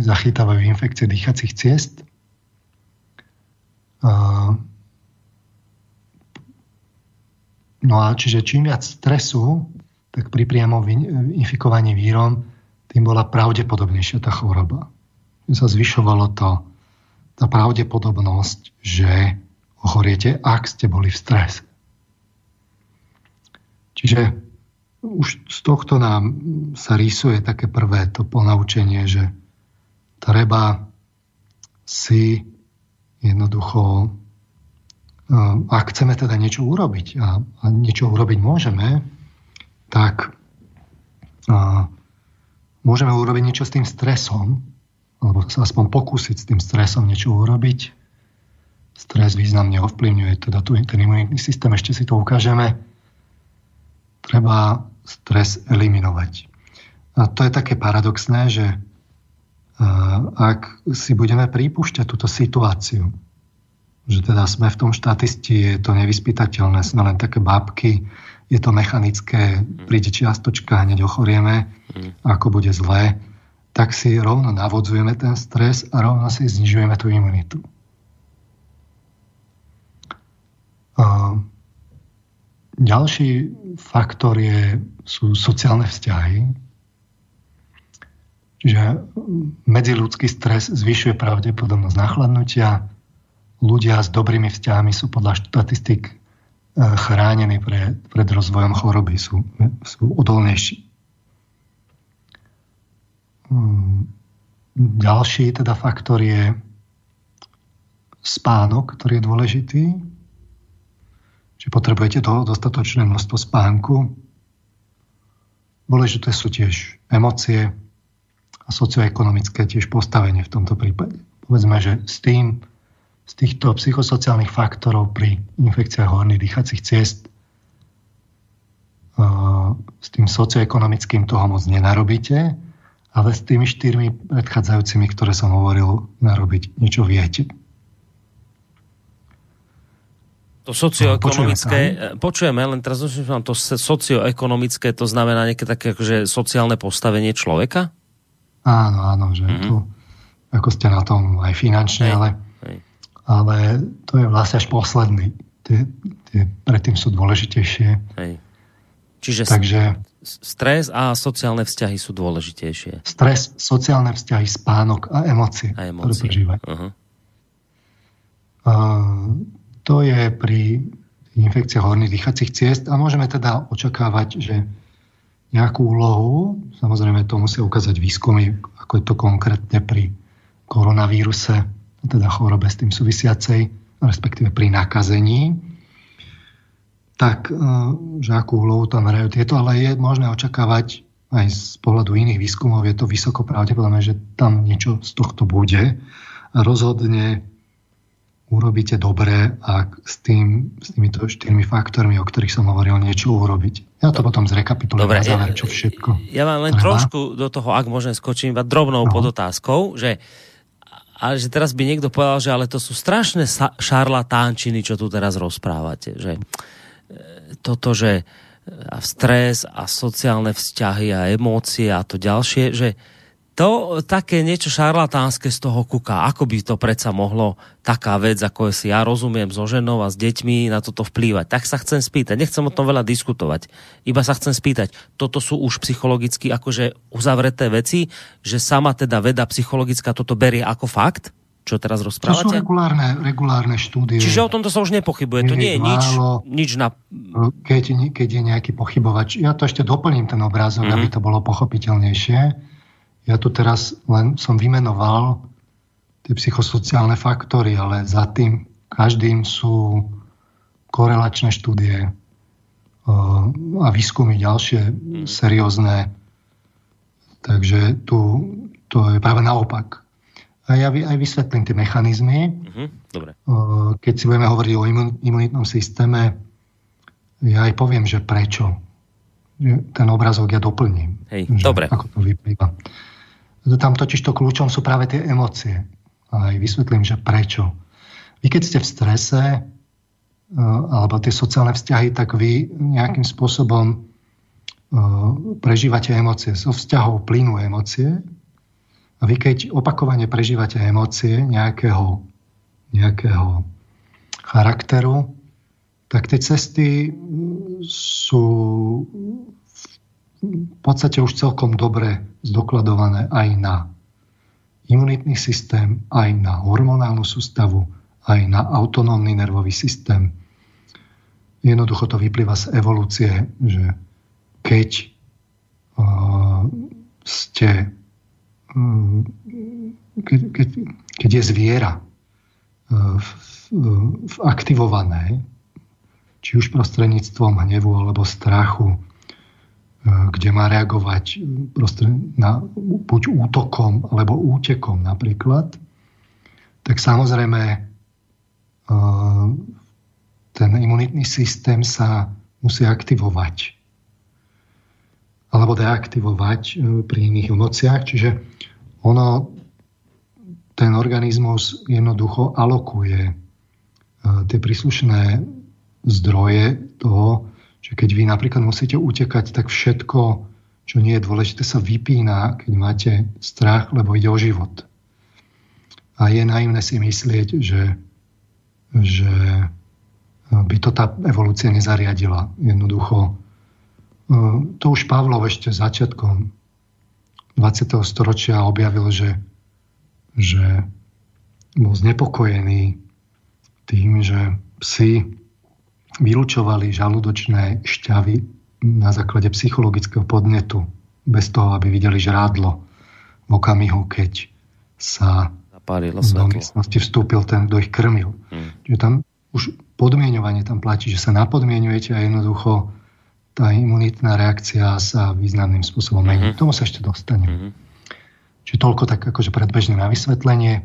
I: zachytávajú infekcie dýchacích ciest. No a čiže čím viac stresu tak pri priamom infikovaní vírom tým bola pravdepodobnejšia tá choroba. Sa zvyšovalo to, tá pravdepodobnosť, že ochoriete, ak ste boli v strese. Čiže už z tohto nám sa rýsuje také prvé to ponaučenie, že treba si jednoducho, ak chceme teda niečo urobiť a, a niečo urobiť môžeme, tak a, môžeme urobiť niečo s tým stresom, alebo sa aspoň pokúsiť s tým stresom niečo urobiť. Stres významne ovplyvňuje teda tu, ten imunitný systém, ešte si to ukážeme. Treba stres eliminovať. A to je také paradoxné, že ak si budeme prípušťať túto situáciu, že teda sme v tom štatisti, je to nevyspytateľné, sme len také bábky, je to mechanické, príde čiastočka, hneď ochorieme, ako bude zlé, tak si rovno navodzujeme ten stres a rovno si znižujeme tú imunitu. Ďalší faktor je, sú sociálne vzťahy. Čiže medziludský stres zvyšuje pravdepodobnosť nachladnutia. Ľudia s dobrými vzťahami sú podľa štatistik chránení pre, pred rozvojom choroby, sú, sú odolnejší. Hmm. Ďalší teda faktor je spánok, ktorý je dôležitý. Čiže potrebujete toho dostatočné množstvo spánku. Dôležité sú tiež emócie a socioekonomické tiež postavenie v tomto prípade. Povedzme, že s tým z týchto psychosociálnych faktorov pri infekciách horných dýchacích ciest s tým socioekonomickým toho moc nenarobíte, ale s tými štyrmi predchádzajúcimi, ktoré som hovoril, narobiť niečo viete.
A: To socioekonomické, počujeme, počujeme len teraz to socioekonomické, to znamená nejaké také akože sociálne postavenie človeka?
I: Áno, áno, že mm-hmm. tu, ako ste na tom aj finančne, Hej. ale ale to je vlastne až posledný. Tie, tie predtým sú dôležitejšie.
A: Hej. Čiže Takže stres a sociálne vzťahy sú dôležitejšie.
I: Stres, sociálne vzťahy, spánok a emócie,
A: a emócie.
I: ktoré Uh-huh. Uh, to je pri infekciách horných dýchacích ciest a môžeme teda očakávať, že nejakú úlohu, samozrejme to musia ukázať výskumy, ako je to konkrétne pri koronavíruse, teda chorobe s tým súvisiacej, respektíve pri nakazení, tak e, že akú úlohu tam hrajú tieto, ale je možné očakávať aj z pohľadu iných výskumov, je to vysoko pravdepodobné, že tam niečo z tohto bude. Rozhodne urobíte dobre, ak s, tým, s týmito štyrmi faktormi, o ktorých som hovoril, niečo urobiť. Ja to potom zrekapitulujem na záver, čo všetko.
A: Ja vám len treba. trošku do toho, ak môžem, skočím iba drobnou no. podotázkou, že ale že teraz by niekto povedal, že ale to sú strašné šarlatánčiny, čo tu teraz rozprávate. Že toto, že a stres a sociálne vzťahy a emócie a to ďalšie, že to také niečo šarlatánske z toho kuka, ako by to predsa mohlo taká vec, ako si ja rozumiem so ženou a s deťmi na toto vplývať. Tak sa chcem spýtať, nechcem o tom veľa diskutovať, iba sa chcem spýtať, toto sú už psychologicky akože uzavreté veci, že sama teda veda psychologická toto berie ako fakt? čo teraz rozprávate?
I: To sú regulárne, regulárne štúdie.
A: Čiže o tomto sa už nepochybuje, to nie je nič, nič na...
I: Keď, keď je nejaký pochybovač, ja to ešte doplním ten obrázok, mm-hmm. aby to bolo pochopiteľnejšie. Ja tu teraz len som vymenoval tie psychosociálne faktory, ale za tým každým sú korelačné štúdie a výskumy ďalšie mm. seriózne. Takže tu to je práve naopak a ja aj vysvetlím tie mechanizmy. Uh-huh. Dobre. Keď si budeme hovoriť o imunitnom systéme, ja aj poviem, že prečo. Ten obrazok ja doplním.
A: Hej, dobre.
I: Ako to vyplýva. Tam totiž to kľúčom sú práve tie emócie. A aj vysvetlím, že prečo. Vy keď ste v strese, alebo tie sociálne vzťahy, tak vy nejakým spôsobom prežívate emócie. Zo vzťahov plynú emócie, a vy keď opakovane prežívate emócie nejakého, nejakého charakteru, tak tie cesty sú v podstate už celkom dobre zdokladované aj na imunitný systém, aj na hormonálnu sústavu, aj na autonómny nervový systém. Jednoducho to vyplýva z evolúcie, že keď uh, ste Mm, keď, keď, keď je zviera e, v, v aktivované, či už prostredníctvom hnevu alebo strachu, e, kde má reagovať na, buď útokom alebo útekom napríklad, tak samozrejme e, ten imunitný systém sa musí aktivovať alebo deaktivovať pri iných emóciách. Čiže ono, ten organizmus jednoducho alokuje tie príslušné zdroje toho, že keď vy napríklad musíte utekať, tak všetko, čo nie je dôležité, sa vypína, keď máte strach, lebo ide o život. A je naivné si myslieť, že, že by to tá evolúcia nezariadila. Jednoducho, e, to už Pavlov ešte začiatkom 20. storočia objavil, že, že bol znepokojený tým, že psi vylúčovali žalúdočné šťavy na základe psychologického podnetu, bez toho, aby videli žrádlo v okamihu, keď sa
A: Zapárilo
I: do miestnosti vstúpil ten, kto ich krmil. Hmm. Čiže tam už podmienovanie tam platí, že sa napodmienujete a jednoducho tá imunitná reakcia sa významným spôsobom mení. Mm-hmm. Tomu sa ešte dostanem. Mm-hmm. Čiže toľko tak akože predbežne na vysvetlenie.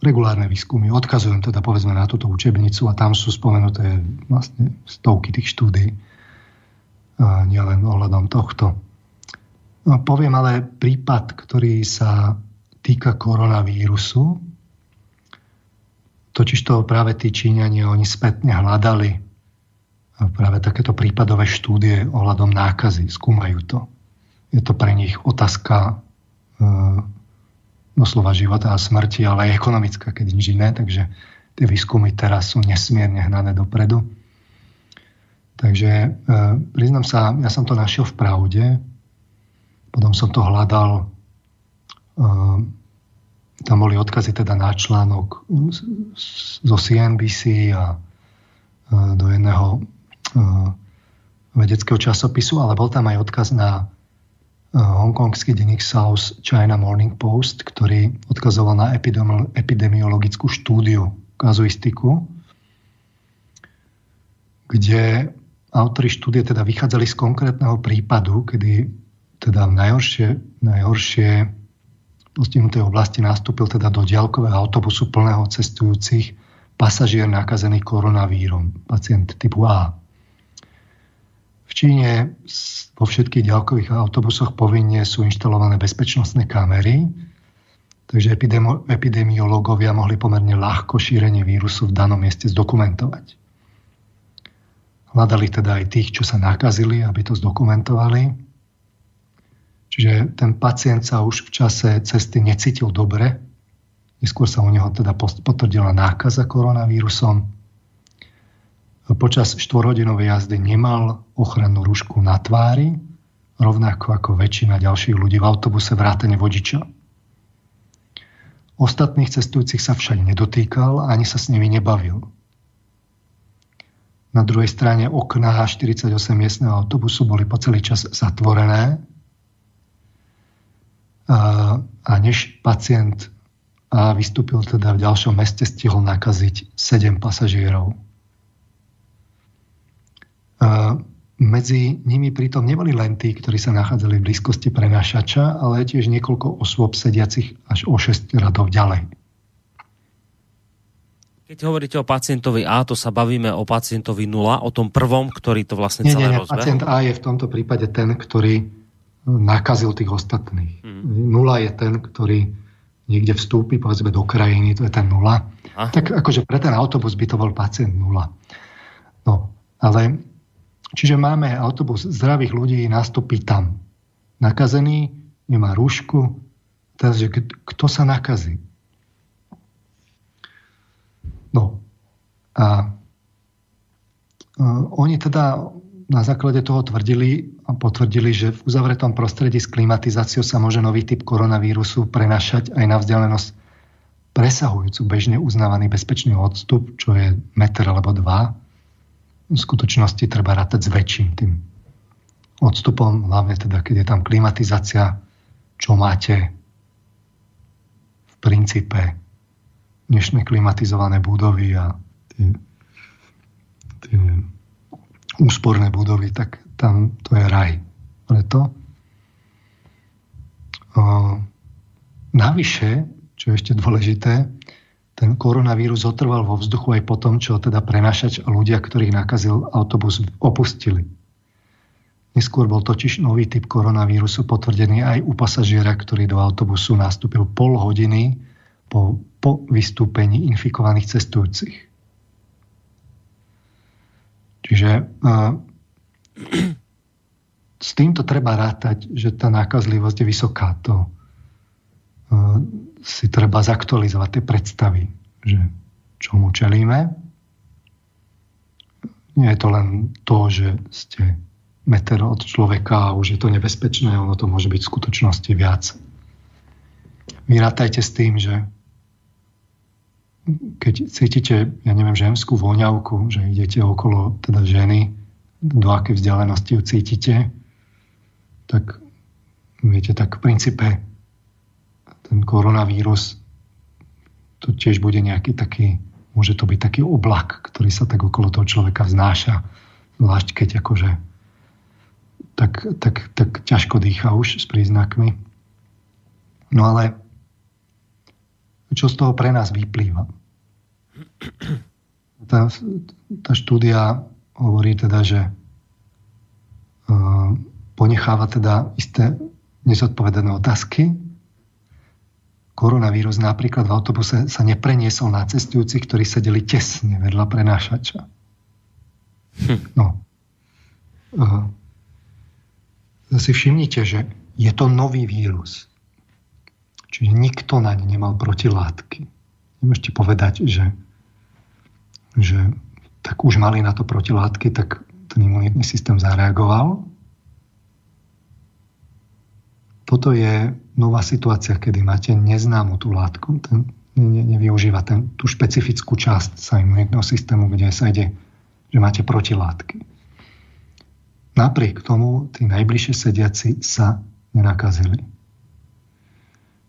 I: Regulárne výskumy. Odkazujem teda povedzme na túto učebnicu a tam sú spomenuté vlastne stovky tých štúdí. Nielen ohľadom tohto. No, poviem ale prípad, ktorý sa týka koronavírusu. Totiž to práve tí Číňania, oni spätne hľadali práve takéto prípadové štúdie ohľadom nákazy, skúmajú to. Je to pre nich otázka e, doslova života a smrti, ale aj ekonomická, keď nič iné, takže tie výskumy teraz sú nesmierne hnané dopredu. Takže e, priznám sa, ja som to našiel v pravde, potom som to hľadal, e, tam boli odkazy teda na článok zo CNBC a e, do jedného e, vedeckého časopisu, ale bol tam aj odkaz na hongkongský denník South China Morning Post, ktorý odkazoval na epidemiologickú štúdiu, kazuistiku, kde autori štúdie teda vychádzali z konkrétneho prípadu, kedy teda v najhoršie, najhoršie postihnutej oblasti nastúpil teda do diaľkového autobusu plného cestujúcich pasažier nakazený koronavírom, pacient typu A. V Číne vo všetkých ďalkových autobusoch povinne sú inštalované bezpečnostné kamery, takže epidemiológovia mohli pomerne ľahko šírenie vírusu v danom mieste zdokumentovať. Hľadali teda aj tých, čo sa nakazili, aby to zdokumentovali. Čiže ten pacient sa už v čase cesty necítil dobre. Neskôr sa u neho teda potvrdila nákaza koronavírusom počas štvorhodinovej jazdy nemal ochrannú rušku na tvári, rovnako ako väčšina ďalších ľudí v autobuse vrátane vodiča. Ostatných cestujúcich sa však nedotýkal ani sa s nimi nebavil. Na druhej strane okná 48 miestneho autobusu boli po celý čas zatvorené a než pacient a vystúpil teda v ďalšom meste, stihol nakaziť 7 pasažierov. Medzi nimi pritom neboli len tí, ktorí sa nachádzali v blízkosti prenášača, ale tiež niekoľko osôb sediacich až o 6 radov ďalej.
A: Keď hovoríte o pacientovi A, to sa bavíme o pacientovi 0, o tom prvom, ktorý to vlastne
I: nie,
A: celé
I: nie,
A: rozbehol?
I: Pacient A je v tomto prípade ten, ktorý nakazil tých ostatných. Hmm. Nula je ten, ktorý niekde vstúpi, povedzme do krajiny, to je ten nula. A? Tak akože pre ten autobus by to bol pacient nula. No, ale Čiže máme autobus zdravých ľudí, nastúpi tam. Nakazený, nemá rúšku, teraz, že kto sa nakazí? No. A uh, oni teda na základe toho tvrdili a potvrdili, že v uzavretom prostredí s klimatizáciou sa môže nový typ koronavírusu prenašať aj na vzdialenosť presahujúcu bežne uznávaný bezpečný odstup, čo je meter alebo dva v skutočnosti treba rátať s väčším tým odstupom, hlavne teda, keď je tam klimatizácia, čo máte v princípe dnešné klimatizované budovy a tie, tie úsporné budovy, tak tam to je raj. Preto o, navyše, čo je ešte dôležité, ten koronavírus zotrval vo vzduchu aj po tom, čo teda prenašač a ľudia, ktorých nakazil autobus, opustili. Neskôr bol totiž nový typ koronavírusu potvrdený aj u pasažiera, ktorý do autobusu nastúpil pol hodiny po, po vystúpení infikovaných cestujúcich. Čiže uh, s týmto treba rátať, že tá nákazlivosť je vysoká. To, uh, si treba zaktualizovať tie predstavy, že čomu čelíme. Nie je to len to, že ste meter od človeka a už je to nebezpečné, ono to môže byť v skutočnosti viac. Vyrátajte s tým, že keď cítite, ja neviem, ženskú voňavku, že idete okolo teda ženy, do akej vzdialenosti ju cítite, tak viete, tak v princípe ten koronavírus, to tiež bude nejaký taký, môže to byť taký oblak, ktorý sa tak okolo toho človeka vznáša, zvlášť keď akože tak, tak, tak ťažko dýcha už s príznakmi. No ale čo z toho pre nás vyplýva? Tá, tá štúdia hovorí teda, že uh, ponecháva teda isté nezodpovedané otázky, koronavírus napríklad v autobuse sa nepreniesol na cestujúcich, ktorí sedeli tesne vedľa prenášača. Hm. No. Uh, si všimnite, že je to nový vírus. Čiže nikto na ne nemal protilátky. Nemôžete povedať, že, že tak už mali na to protilátky, tak ten imunitný systém zareagoval. Toto je nová situácia, kedy máte neznámu tú látku, ten, ne, nevyužíva ten, tú špecifickú časť sa imunitného systému, kde sa ide, že máte protilátky. Napriek tomu tí najbližšie sediaci sa nenakazili.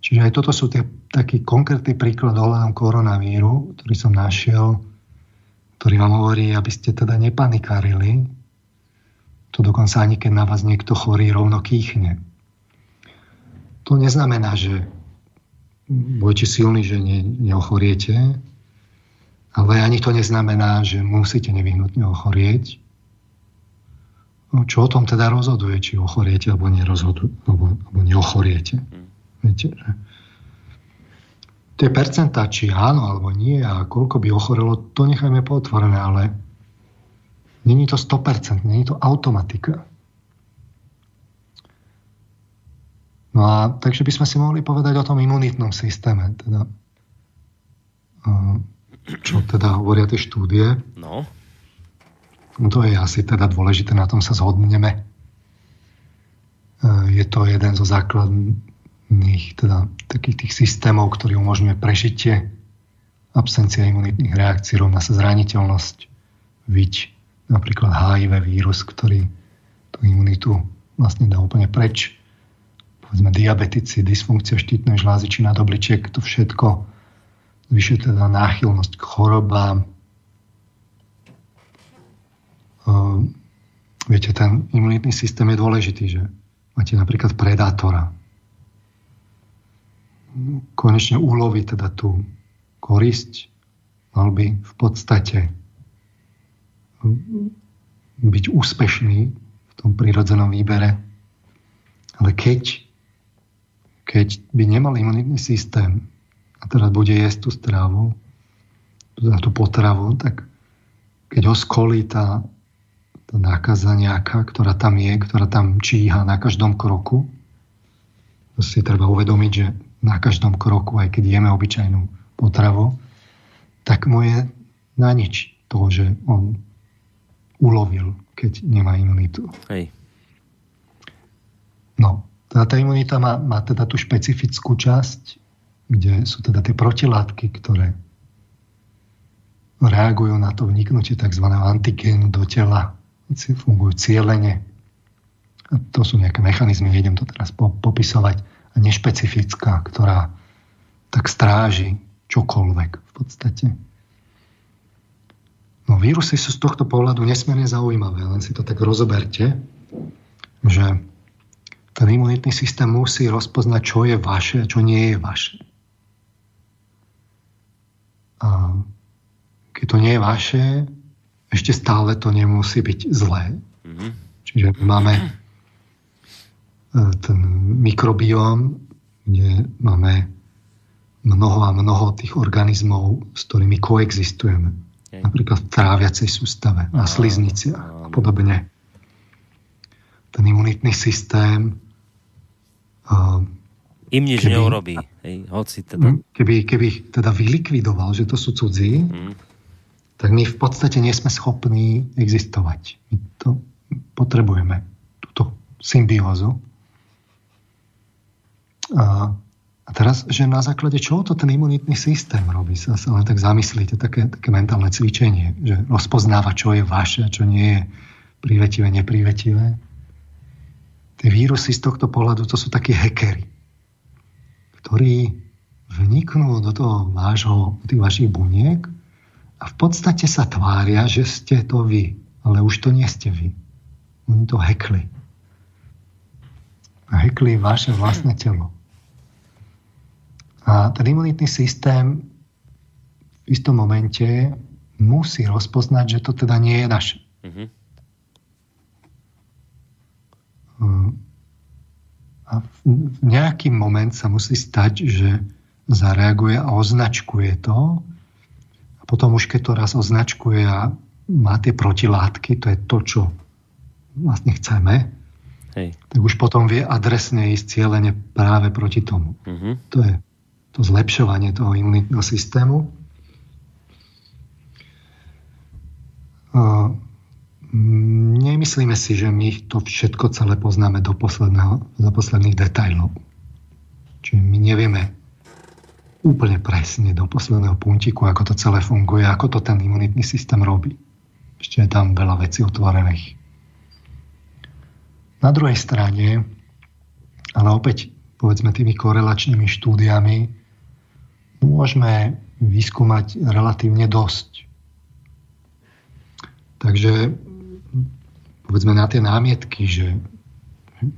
I: Čiže aj toto sú tie, taký konkrétny príklad ohľadom koronavíru, ktorý som našiel, ktorý vám hovorí, aby ste teda nepanikárili. To dokonca ani keď na vás niekto chorí, rovno kýchne. To neznamená, že budete silní, že ne, neochoriete, ale ani to neznamená, že musíte nevyhnutne ochorieť. No, čo o tom teda rozhoduje, či ochoriete alebo, alebo, alebo neochoriete. Viete, že tie percentá, či áno alebo nie a koľko by ochorelo, to nechajme potvorené, ale není to 100%, není to automatika. No a takže by sme si mohli povedať o tom imunitnom systéme, teda, čo teda hovoria tie štúdie.
A: No.
I: no. To je asi teda dôležité, na tom sa zhodneme. Je to jeden zo základných teda, takých tých systémov, ktorý umožňuje prežitie, absencia imunitných reakcií, rovná sa zraniteľnosť, viť napríklad HIV vírus, ktorý tú imunitu vlastne dá úplne preč. Povedzme diabetici, dysfunkcia štítnej žlázy či nadobličiek, to všetko zvyšuje teda náchylnosť k chorobám. Uh, viete, ten imunitný systém je dôležitý, že máte napríklad predátora, konečne uloví teda tú korisť, mal by v podstate byť úspešný v tom prírodzenom výbere. Ale keď, keď by nemal imunitný systém a teraz bude jesť tú strávu, teda tú potravu, tak keď ho skolí tá, tá nákaza nejaká, ktorá tam je, ktorá tam číha na každom kroku, to si treba uvedomiť, že na každom kroku, aj keď jeme obyčajnú potravu, tak mu je na nič to, že on ulovil, keď nemá imunitu.
A: Hej.
I: No, teda tá imunita má, má teda tú špecifickú časť, kde sú teda tie protilátky, ktoré reagujú na to vniknutie tzv. antigénu do tela, fungujú cieľene. A to sú nejaké mechanizmy, nejdem to teraz popisovať a nešpecifická, ktorá tak stráži čokoľvek v podstate. No vírusy sú z tohto pohľadu nesmierne zaujímavé, len si to tak rozoberte, že ten imunitný systém musí rozpoznať, čo je vaše a čo nie je vaše. A keď to nie je vaše, ešte stále to nemusí byť zlé. Mm-hmm. Čiže máme ten mikrobióm, kde máme mnoho a mnoho tých organizmov, s ktorými koexistujeme. Okay. Napríklad v tráviacej sústave, na slizniciach a podobne. Ten imunitný systém
A: uh, im nič keby, neurobí. Hej, hoci teda...
I: Hm, keby, keby teda vylikvidoval, že to sú cudzí, mm. tak my v podstate nie sme schopní existovať. My to potrebujeme, túto symbiózu. A, a teraz, že na základe čoho to ten imunitný systém robí, sa, sa len tak zamyslíte, také, také mentálne cvičenie, že rozpoznáva, čo je vaše a čo nie je prívetivé, neprívetivé. Tie vírusy z tohto pohľadu, to sú takí hekery, ktorí vniknú do toho vášho, tých vašich buniek a v podstate sa tvária, že ste to vy, ale už to nie ste vy. Oni to hekli. A hekli vaše vlastné telo. A ten imunitný systém v istom momente musí rozpoznať, že to teda nie je naše. Mm-hmm. A v nejaký moment sa musí stať, že zareaguje a označkuje to. A potom už keď to raz označkuje a má tie protilátky, to je to, čo vlastne chceme, Hej. tak už potom vie adresne ísť cieľene práve proti tomu. Mm-hmm. To je to zlepšovanie toho imunitného systému. Nemyslíme si, že my to všetko celé poznáme do, do posledných detajlov. Čiže my nevieme úplne presne do posledného puntiku, ako to celé funguje, ako to ten imunitný systém robí. Ešte je tam veľa vecí otvorených. Na druhej strane, ale opäť povedzme tými korelačnými štúdiami, môžeme vyskúmať relatívne dosť. Takže povedzme na tie námietky, že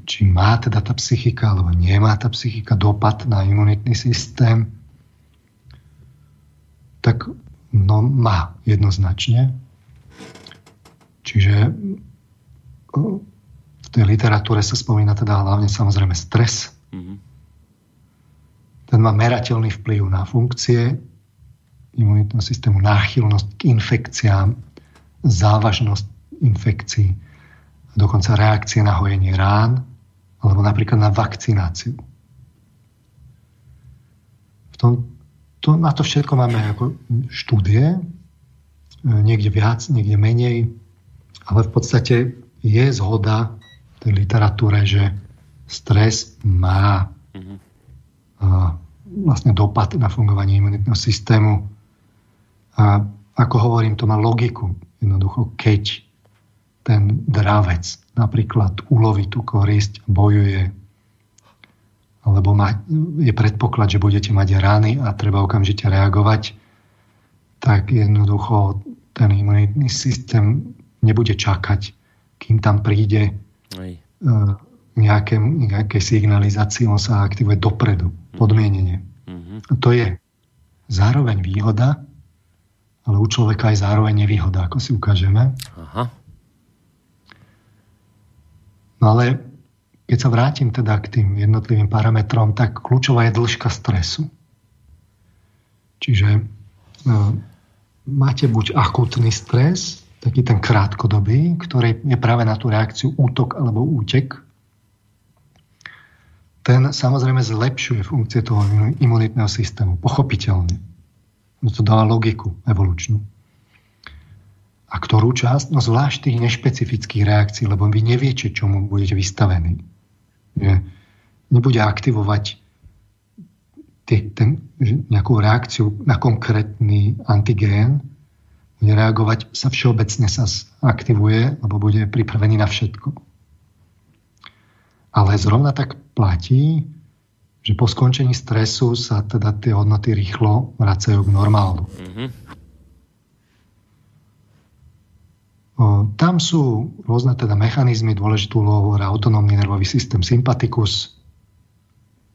I: či má teda tá psychika alebo nemá tá psychika dopad na imunitný systém, tak no má jednoznačne. Čiže v tej literatúre sa spomína teda hlavne samozrejme stres. Mm-hmm. Ten má merateľný vplyv na funkcie imunitného systému, náchylnosť k infekciám, závažnosť infekcií, dokonca reakcie na hojenie rán, alebo napríklad na vakcináciu. V tom, to, na to všetko máme ako štúdie, e, niekde viac, niekde menej, ale v podstate je zhoda v tej literatúre, že stres má mm-hmm. vlastne dopad na fungovanie imunitného systému. A ako hovorím, to má logiku. Jednoducho, keď ten dravec napríklad uloví tú korisť, bojuje alebo ma, je predpoklad, že budete mať rany a treba okamžite reagovať, tak jednoducho ten imunitný systém nebude čakať, kým tam príde Aj. E, nejaké, nejaké signalizácie, on sa aktivuje dopredu, mhm. podmienenie. Mm-hmm. A to je zároveň výhoda, ale u človeka je zároveň nevýhoda, ako si ukážeme. Aha. No ale keď sa vrátim teda k tým jednotlivým parametrom, tak kľúčová je dĺžka stresu. Čiže e, máte buď akutný stres, taký ten krátkodobý, ktorý je práve na tú reakciu útok alebo útek. Ten samozrejme zlepšuje funkcie toho imunitného systému, pochopiteľne. No to dáva logiku evolučnú. A ktorú časť? No zvlášť tých nešpecifických reakcií, lebo vy neviete, čomu budete vystavení že nebude aktivovať tý, ten, nejakú reakciu na konkrétny antigén, bude reagovať, sa všeobecne sa aktivuje, lebo bude pripravený na všetko. Ale zrovna tak platí, že po skončení stresu sa teda tie hodnoty rýchlo vracajú k normálu. Mm-hmm. Tam sú rôzne teda mechanizmy, dôležitú úlohu autonómny nervový systém sympatikus,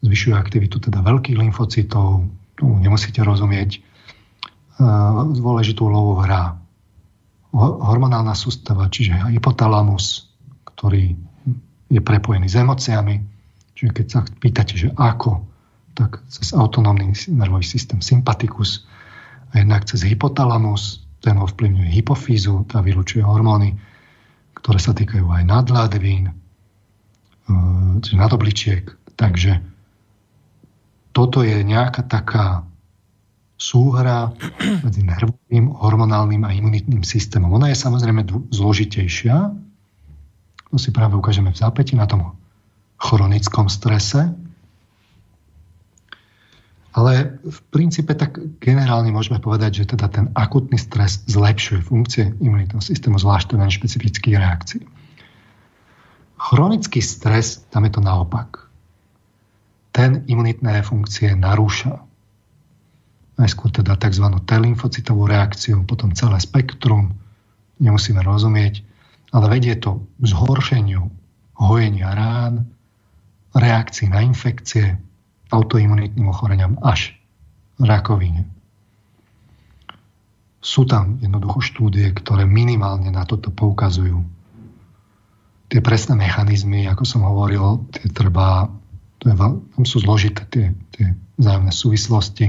I: zvyšuje aktivitu teda veľkých lymfocytov, tomu nemusíte rozumieť. Dôležitú úlohu hrá hormonálna sústava, čiže hypotalamus, ktorý je prepojený s emóciami. Čiže keď sa pýtate, že ako, tak cez autonómny nervový systém sympatikus a jednak cez hypotalamus, ten ovplyvňuje hypofízu, tá vylučuje hormóny, ktoré sa týkajú aj nadládvín, e, nadobličiek. Takže toto je nejaká taká súhra medzi nervovým, hormonálnym a imunitným systémom. Ona je samozrejme zložitejšia. To si práve ukážeme v zápäti na tom chronickom strese, ale v princípe tak generálne môžeme povedať, že teda ten akutný stres zlepšuje funkcie imunitného systému, zvlášť ten špecifických reakcií. Chronický stres, tam je to naopak. Ten imunitné funkcie narúša. Najskôr teda tzv. T-lymfocytovú reakciu, potom celé spektrum, nemusíme rozumieť, ale vedie to k zhoršeniu hojenia rán, reakcií na infekcie, autoimunitným ochoreniam až rakovine. Sú tam jednoducho štúdie, ktoré minimálne na toto poukazujú. Tie presné mechanizmy, ako som hovoril, tie treba, to je, tam sú zložité tie, tie vzájomné súvislosti.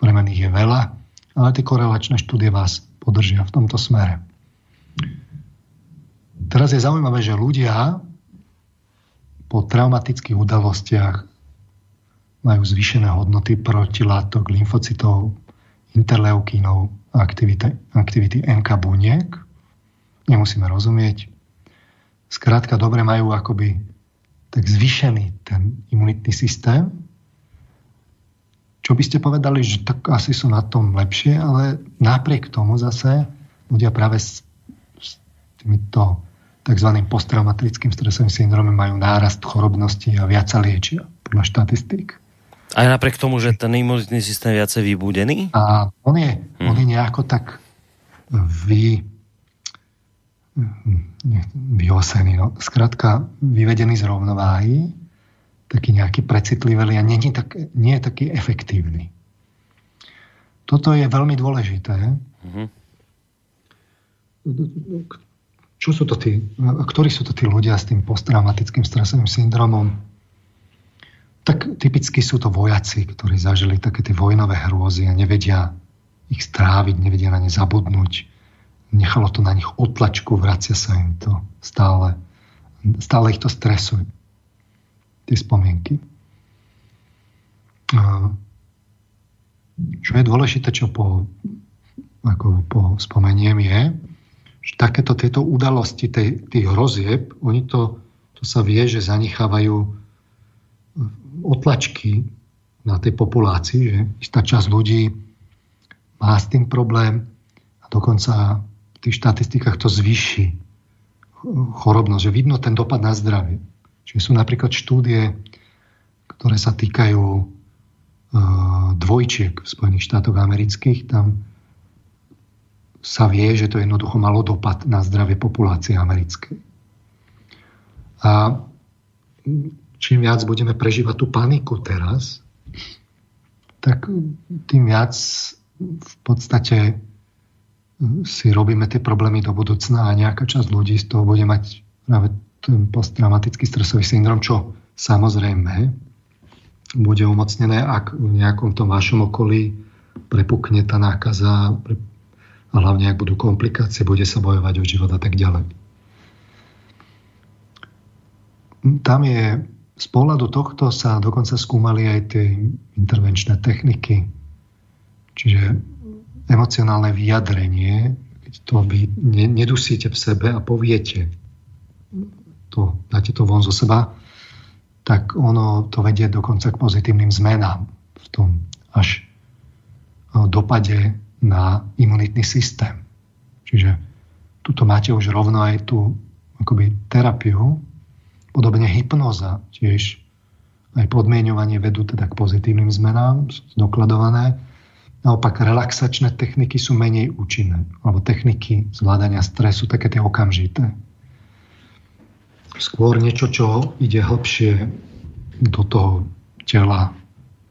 I: Premených je veľa, ale tie korelačné štúdie vás podržia v tomto smere. Teraz je zaujímavé, že ľudia po traumatických udalostiach majú zvýšené hodnoty protilátok, lymfocytov, interleukínov a aktivity, aktivity NK buniek. Nemusíme rozumieť. skrátka dobre majú akoby tak zvýšený ten imunitný systém. Čo by ste povedali, že tak asi sú na tom lepšie, ale napriek tomu zase ľudia práve s, s týmito tzv. posttraumatickým stresovým syndromom majú nárast chorobnosti a viac sa liečia podľa štatistík.
A: Aj napriek tomu, že ten imunitný systém je viacej vybudený?
I: A on je, hmm. on je nejako tak vy, vyosený, no. Skrátka, vyvedený z rovnováhy, taký nejaký precitlivý a nie, nie, tak, nie je taký efektívny. Toto je veľmi dôležité. Mm-hmm. Čo sú to tí, ktorí sú to tí ľudia s tým posttraumatickým stresovým syndromom? Tak typicky sú to vojaci, ktorí zažili také tie vojnové hrôzy a nevedia ich stráviť, nevedia na ne zabudnúť. Nechalo to na nich otlačku, vracia sa im to stále. Stále ich to stresuje. Tie spomienky. Čo je dôležité, čo po, ako po spomeniem je, že takéto tieto udalosti tej, tých hrozieb, oni to, to sa vie, že zanechávajú otlačky na tej populácii, že istá časť ľudí má s tým problém a dokonca v tých štatistikách to zvýši chorobnosť, že vidno ten dopad na zdravie. Čiže sú napríklad štúdie, ktoré sa týkajú e, dvojčiek v Spojených štátoch amerických. Tam sa vie, že to jednoducho malo dopad na zdravie populácie americkej. A čím viac budeme prežívať tú paniku teraz, tak tým viac v podstate si robíme tie problémy do budúcna a nejaká časť ľudí z toho bude mať práve ten posttraumatický stresový syndrom, čo samozrejme bude umocnené, ak v nejakom tom vašom okolí prepukne tá nákaza a hlavne ak budú komplikácie, bude sa bojovať o život a tak ďalej. Tam je z pohľadu tohto sa dokonca skúmali aj tie intervenčné techniky, čiže emocionálne vyjadrenie, keď to vy nedusíte v sebe a poviete, to, dáte to von zo seba, tak ono to vedie dokonca k pozitívnym zmenám v tom až dopade na imunitný systém. Čiže tuto máte už rovno aj tú akoby terapiu, Podobne hypnoza tiež aj podmienovanie vedú teda k pozitívnym zmenám, sú dokladované. Naopak relaxačné techniky sú menej účinné, alebo techniky zvládania stresu, také tie okamžité. Skôr niečo, čo ide hlbšie do toho tela,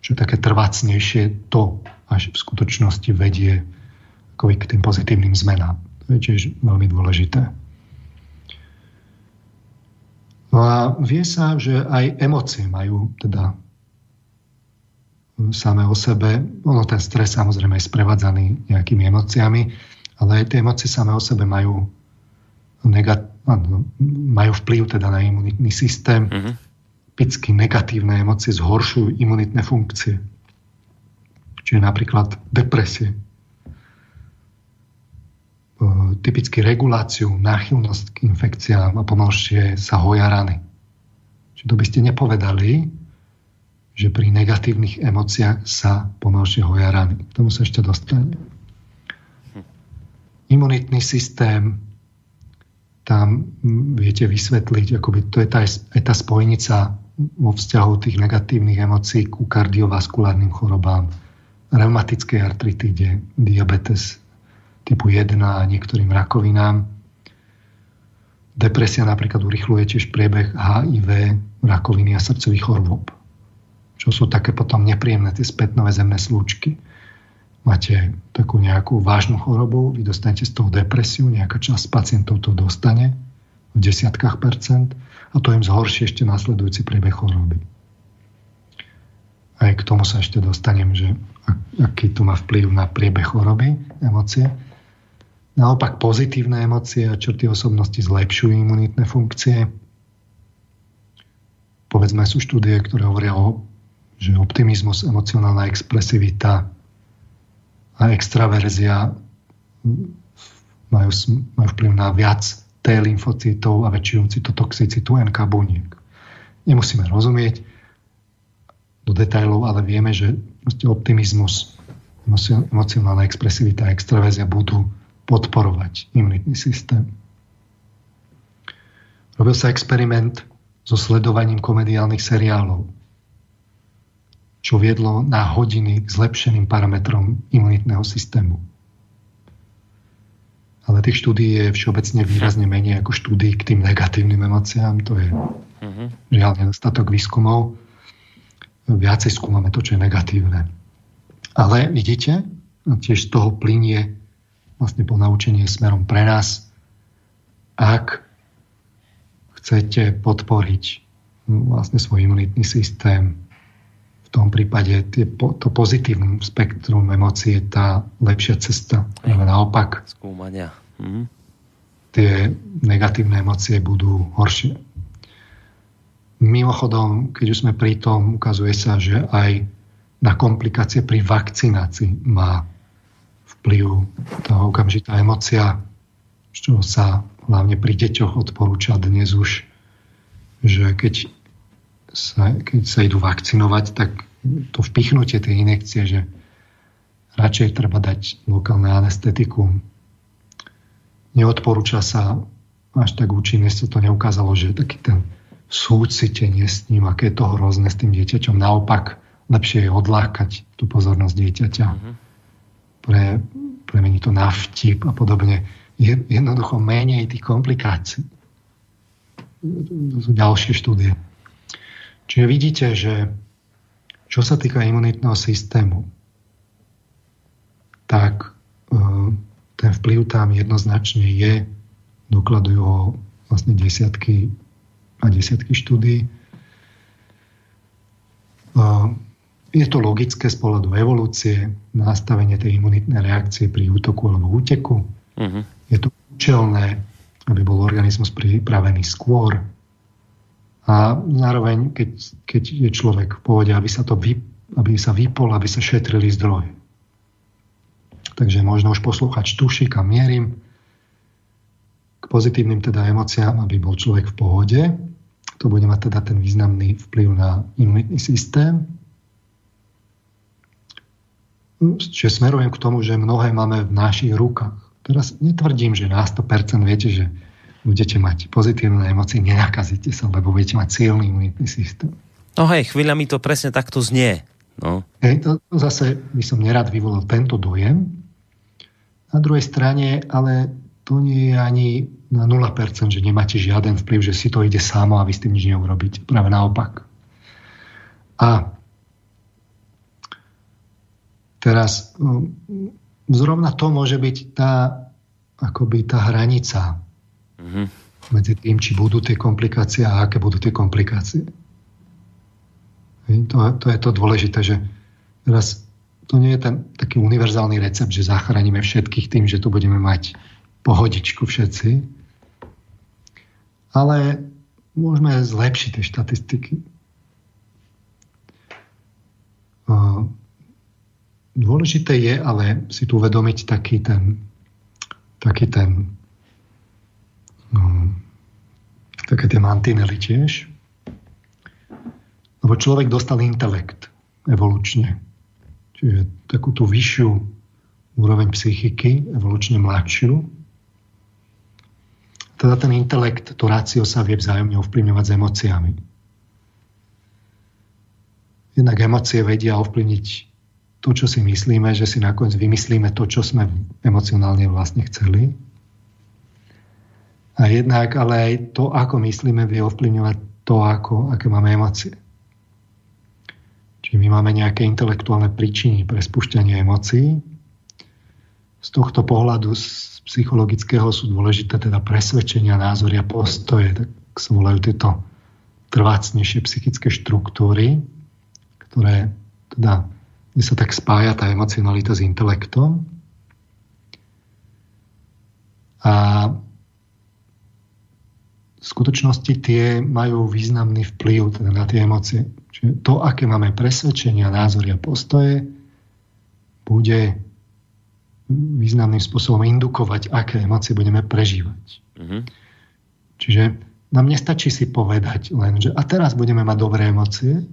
I: čo je také trvácnejšie, to až v skutočnosti vedie k tým pozitívnym zmenám. To je tiež veľmi dôležité. No a vie sa, že aj emócie majú teda samé o sebe, ono ten stres samozrejme je sprevádzaný nejakými emóciami, ale aj tie emócie samé o sebe majú, negat, majú vplyv teda na imunitný systém. Mm-hmm. Typicky negatívne emócie zhoršujú imunitné funkcie. Čiže napríklad depresie, typicky reguláciu, náchylnosť k infekciám a pomalšie sa hoja rany. Čiže to by ste nepovedali, že pri negatívnych emóciách sa pomalšie hoja rany. K tomu sa ešte dostane. Imunitný systém, tam viete vysvetliť, akoby to je tá, je tá spojnica vo vzťahu tých negatívnych emócií ku kardiovaskulárnym chorobám, reumatickej artritíde, diabetes, typu 1 a niektorým rakovinám. Depresia napríklad urychluje tiež priebeh HIV, rakoviny a srdcových chorôb. Čo sú také potom nepríjemné tie spätnové zemné slúčky. Máte takú nejakú vážnu chorobu, vy dostanete z toho depresiu, nejaká časť pacientov to dostane v desiatkách percent a to im zhorší ešte následujúci priebeh choroby. Aj k tomu sa ešte dostanem, že aký to má vplyv na priebeh choroby, emócie. Naopak pozitívne emócie a črty osobnosti zlepšujú imunitné funkcie. Povedzme sú štúdie, ktoré hovoria o že optimizmus, emocionálna expresivita a extraverzia majú, majú vplyv na viac T lymfocytov a väčšiu cytotoxicitu NK buniek. Nemusíme rozumieť do detailov, ale vieme, že optimizmus, emocionálna expresivita a extravézia budú podporovať imunitný systém. Robil sa experiment so sledovaním komediálnych seriálov, čo viedlo na hodiny k zlepšeným parametrom imunitného systému. Ale tých štúdí je všeobecne výrazne menej ako štúdí k tým negatívnym emóciám. To je uh-huh. žiaľ nedostatok výskumov. Viacej skúmame to, čo je negatívne. Ale vidíte, tiež z toho plinie vlastne po naučenie smerom pre nás, ak chcete podporiť vlastne svoj imunitný systém, v tom prípade tie, to pozitívne spektrum emócií je tá lepšia cesta. Ale naopak
A: Skúmania. Mhm.
I: tie negatívne emócie budú horšie. Mimochodom, keď už sme pri tom, ukazuje sa, že aj na komplikácie pri vakcinácii má vplyv tá okamžitá emocia, čo sa hlavne pri deťoch odporúča dnes už, že keď sa, keď sa idú vakcinovať, tak to vpichnutie tej inekcie, že radšej treba dať lokálne anestetikum. Neodporúča sa až tak účinne, sa to neukázalo, že taký ten súcitenie s ním, aké je to hrozné s tým dieťaťom. Naopak, lepšie je odlákať tú pozornosť dieťaťa. Mm-hmm. Pre, premeniť to na vtip a podobne jednoducho menej tých komplikácií. Sú ďalšie štúdie. Čiže vidíte, že čo sa týka imunitného systému, tak e, ten vplyv tam jednoznačne je, dokladujú ho vlastne desiatky a desiatky štúdí. Je to logické z pohľadu evolúcie, nastavenie tej imunitnej reakcie pri útoku alebo úteku. Uh-huh. Je to účelné, aby bol organizmus pripravený skôr. A zároveň, keď, keď je človek v pohode, aby sa, to vy, aby sa vypol, aby sa šetrili zdroje. Takže možno už poslúchať tuší, kam mierim. K pozitívnym teda emóciám, aby bol človek v pohode. To bude mať teda ten významný vplyv na imunitný systém. Čiže smerujem k tomu, že mnohé máme v našich rukách. Teraz netvrdím, že na 100% viete, že budete mať pozitívne emócie, nenakazíte sa, lebo budete mať silný imunitný systém.
A: No hej, chvíľa mi to presne takto znie. No.
I: Hej, to, to zase by som nerad vyvolal tento dojem. Na druhej strane, ale to nie je ani na 0%, že nemáte žiaden vplyv, že si to ide samo a vy s tým nič neurobíte. Práve naopak. A teraz zrovna to môže byť tá, akoby tá hranica mm-hmm. medzi tým, či budú tie komplikácie a aké budú tie komplikácie. To, to je to dôležité, že teraz to nie je ten taký univerzálny recept, že zachránime všetkých tým, že tu budeme mať pohodičku všetci, ale môžeme zlepšiť tie štatistiky. Dôležité je ale si tu uvedomiť taký ten, taký ten no, také tie mantinely tiež. Lebo človek dostal intelekt evolučne. Čiže takú tú vyššiu úroveň psychiky, evolučne mladšiu. Teda ten intelekt, to rácio sa vie vzájomne ovplyvňovať s emóciami. Jednak emócie vedia ovplyvniť to, čo si myslíme, že si nakoniec vymyslíme to, čo sme emocionálne vlastne chceli. A jednak ale aj to, ako myslíme, vie ovplyvňovať to, ako, aké máme emócie. Čiže my máme nejaké intelektuálne príčiny pre spúšťanie emócií. Z tohto pohľadu z psychologického sú dôležité teda presvedčenia, názory a postoje, tak sa volajú tieto trvácnejšie psychické štruktúry, ktoré teda kde sa tak spája tá emocionalita s intelektom. A v skutočnosti tie majú významný vplyv teda na tie emócie. Čiže to, aké máme presvedčenia, názory a postoje, bude významným spôsobom indukovať, aké emócie budeme prežívať. Mm-hmm. Čiže nám nestačí si povedať len, že a teraz budeme mať dobré emócie.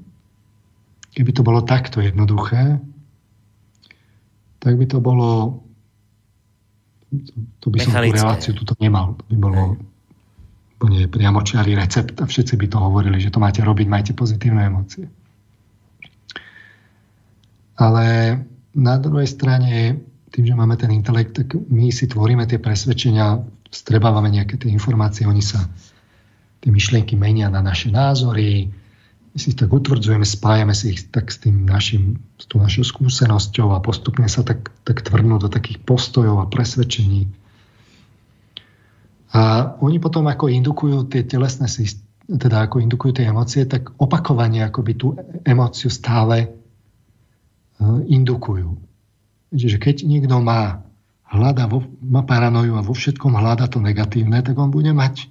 I: Keby to bolo takto jednoduché, tak by to bolo to by som tú reláciu tuto nemal. To by bolo úplne priamočiarý recept a všetci by to hovorili, že to máte robiť, majte pozitívne emócie. Ale na druhej strane, tým, že máme ten intelekt, tak my si tvoríme tie presvedčenia, strebávame nejaké tie informácie, oni sa, tie myšlienky menia na naše názory, si tak utvrdzujeme, spájame si ich tak s tým našim, s tou našou skúsenosťou a postupne sa tak, tak tvrdnú do takých postojov a presvedčení. A oni potom ako indukujú tie telesné teda ako indukujú tie emócie, tak opakovane akoby tú emóciu stále e, indukujú. Čiže keď niekto má, hľada, má paranoju a vo všetkom hľada to negatívne, tak on bude mať,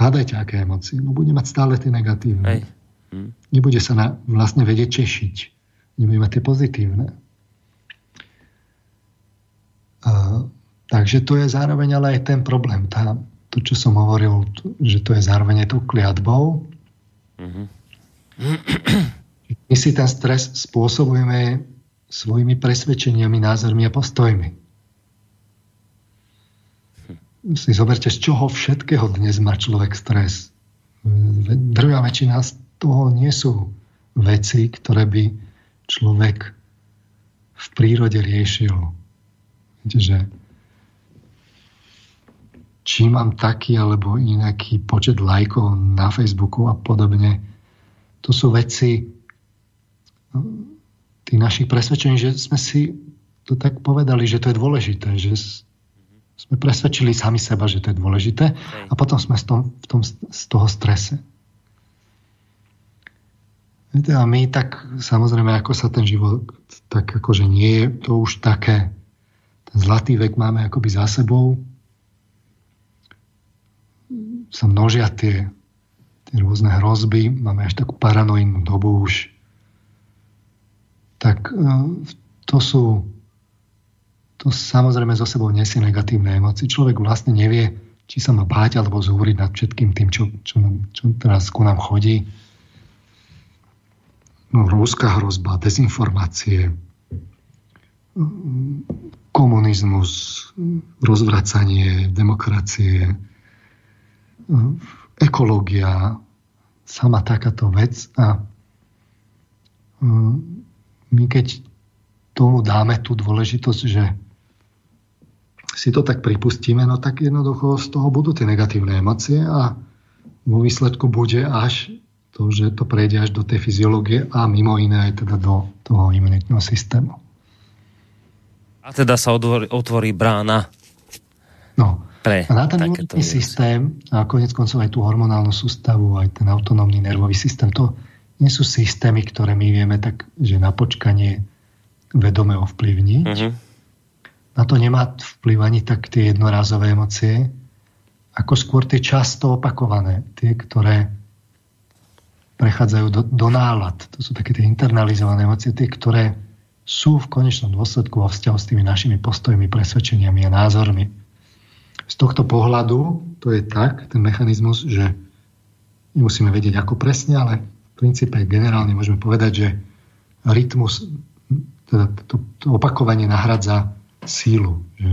I: hľadajte aké emócie, no bude mať stále tie negatívne. Hej. Hm. Nebude sa na, vlastne vedieť češiť. Nebude mať tie pozitívne. A, takže to je zároveň ale aj ten problém. Tá, to, čo som hovoril, že to je zároveň aj tou kliatbou. Mm-hmm. My si ten stres spôsobujeme svojimi presvedčeniami, názormi a postojmi. Si zoberte, z čoho všetkého dnes má človek stres. Drvá väčšina toho nie sú veci, ktoré by človek v prírode riešil. Viete, že či mám taký alebo inaký počet lajkov na Facebooku a podobne. To sú veci tých našich presvedčení, že sme si to tak povedali, že to je dôležité, že sme presvedčili sami seba, že to je dôležité a potom sme z, tom, v tom, z toho strese. A my tak samozrejme, ako sa ten život tak akože nie je to už také, ten zlatý vek máme akoby za sebou, sa množia tie, tie rôzne hrozby, máme až takú paranoidnú dobu už, tak e, to sú to samozrejme zo sebou nesie negatívne emócie. Človek vlastne nevie, či sa má báť alebo zúriť nad všetkým tým, čo, čo, čo teraz ku nám chodí. Rúská hrozba, dezinformácie, komunizmus, rozvracanie demokracie, ekológia, sama takáto vec. A mm, my keď tomu dáme tú dôležitosť, že si to tak pripustíme, no tak jednoducho z toho budú tie negatívne emócie a vo výsledku bude až to, že to prejde až do tej fyziológie a mimo iné aj teda do toho imunitného systému.
A: A teda sa otvorí, otvorí brána.
I: No, pre a na ten imunitný systém a konec koncov aj tú hormonálnu sústavu, aj ten autonómny nervový systém, to nie sú systémy, ktoré my vieme tak, že na počkanie vedome ovplyvniť. Uh-huh. Na to nemá vplyv ani tak tie jednorázové emócie, ako skôr tie často opakované, tie, ktoré prechádzajú do, do nálad. To sú také tie internalizované emócie, tie, ktoré sú v konečnom dôsledku vo vzťahu s tými našimi postojmi, presvedčeniami a názormi z tohto pohľadu to je tak, ten mechanizmus, že nemusíme vedieť ako presne, ale v princípe generálne môžeme povedať, že rytmus, teda to, to opakovanie nahradza sílu. Že,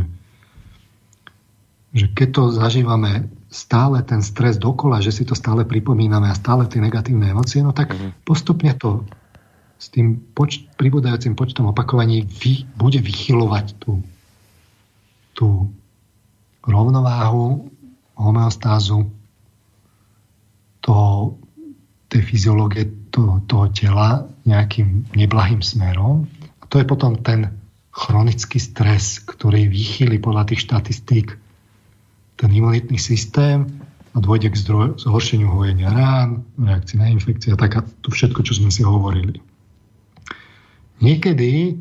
I: že keď to zažívame stále ten stres dokola, že si to stále pripomíname a stále tie negatívne emócie, no tak mm-hmm. postupne to s tým poč- pribúdajúcim počtom opakovaní vy, bude vychylovať tú, tú rovnováhu, homeostázu toho, tej fyziológie toho, toho tela nejakým neblahým smerom. A to je potom ten chronický stres, ktorý vychýli podľa tých štatistík ten imunitný systém a dôjde k zhoršeniu hojenia rán, reakcii na infekcie a tak a to všetko, čo sme si hovorili. Niekedy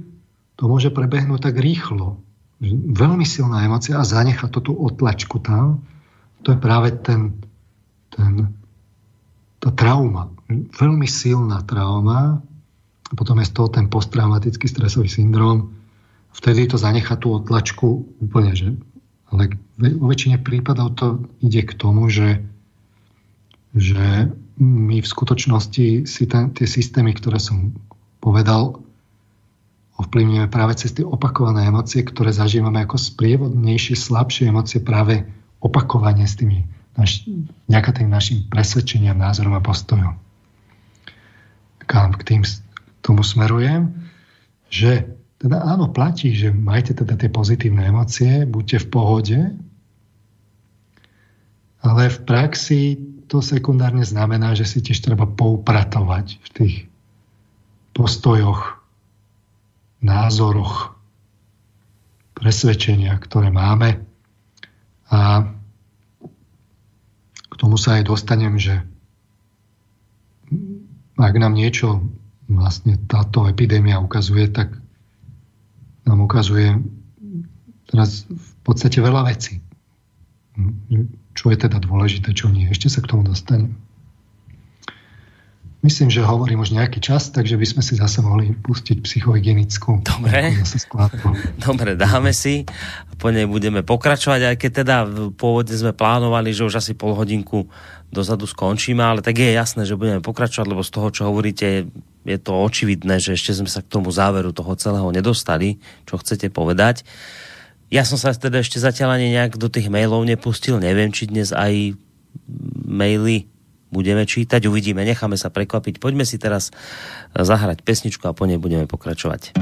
I: to môže prebehnúť tak rýchlo, veľmi silná emocia a zanechať to tú otlačku tam, to je práve ten, ten tá trauma. Veľmi silná trauma a potom je z toho ten posttraumatický stresový syndrom. Vtedy to zanecha tú otlačku úplne, že ale vo väčšine prípadov to ide k tomu, že že my v skutočnosti si ten, tie systémy, ktoré som povedal, ovplyvňujeme práve cez tie opakované emócie, ktoré zažívame ako sprievodnejšie, slabšie emócie práve opakovanie s tými naš, nejaká tým našim presvedčeniam, názorom a postojom. Kam k tým tomu smerujem, že teda áno, platí, že majte teda tie pozitívne emócie, buďte v pohode, ale v praxi to sekundárne znamená, že si tiež treba poupratovať v tých postojoch, názoroch, presvedčenia, ktoré máme. A k tomu sa aj dostanem, že ak nám niečo vlastne táto epidémia ukazuje, tak nám ukazuje teraz v podstate veľa vecí. Čo je teda dôležité, čo nie. Ešte sa k tomu dostanem. Myslím, že hovorím už nejaký čas, takže by sme si zase mohli pustiť psychohygienickú.
A: Dobre. Dobre, dáme si. Po nej budeme pokračovať, aj keď teda pôvodne sme plánovali, že už asi pol hodinku dozadu skončíme, ale tak je jasné, že budeme pokračovať, lebo z toho, čo hovoríte, je to očividné, že ešte sme sa k tomu záveru toho celého nedostali, čo chcete povedať. Ja som sa teda ešte zatiaľ ani nejak do tých mailov nepustil, neviem, či dnes aj maily budeme čítať, uvidíme, necháme sa prekvapiť. Poďme si teraz zahrať pesničku a po nej budeme pokračovať.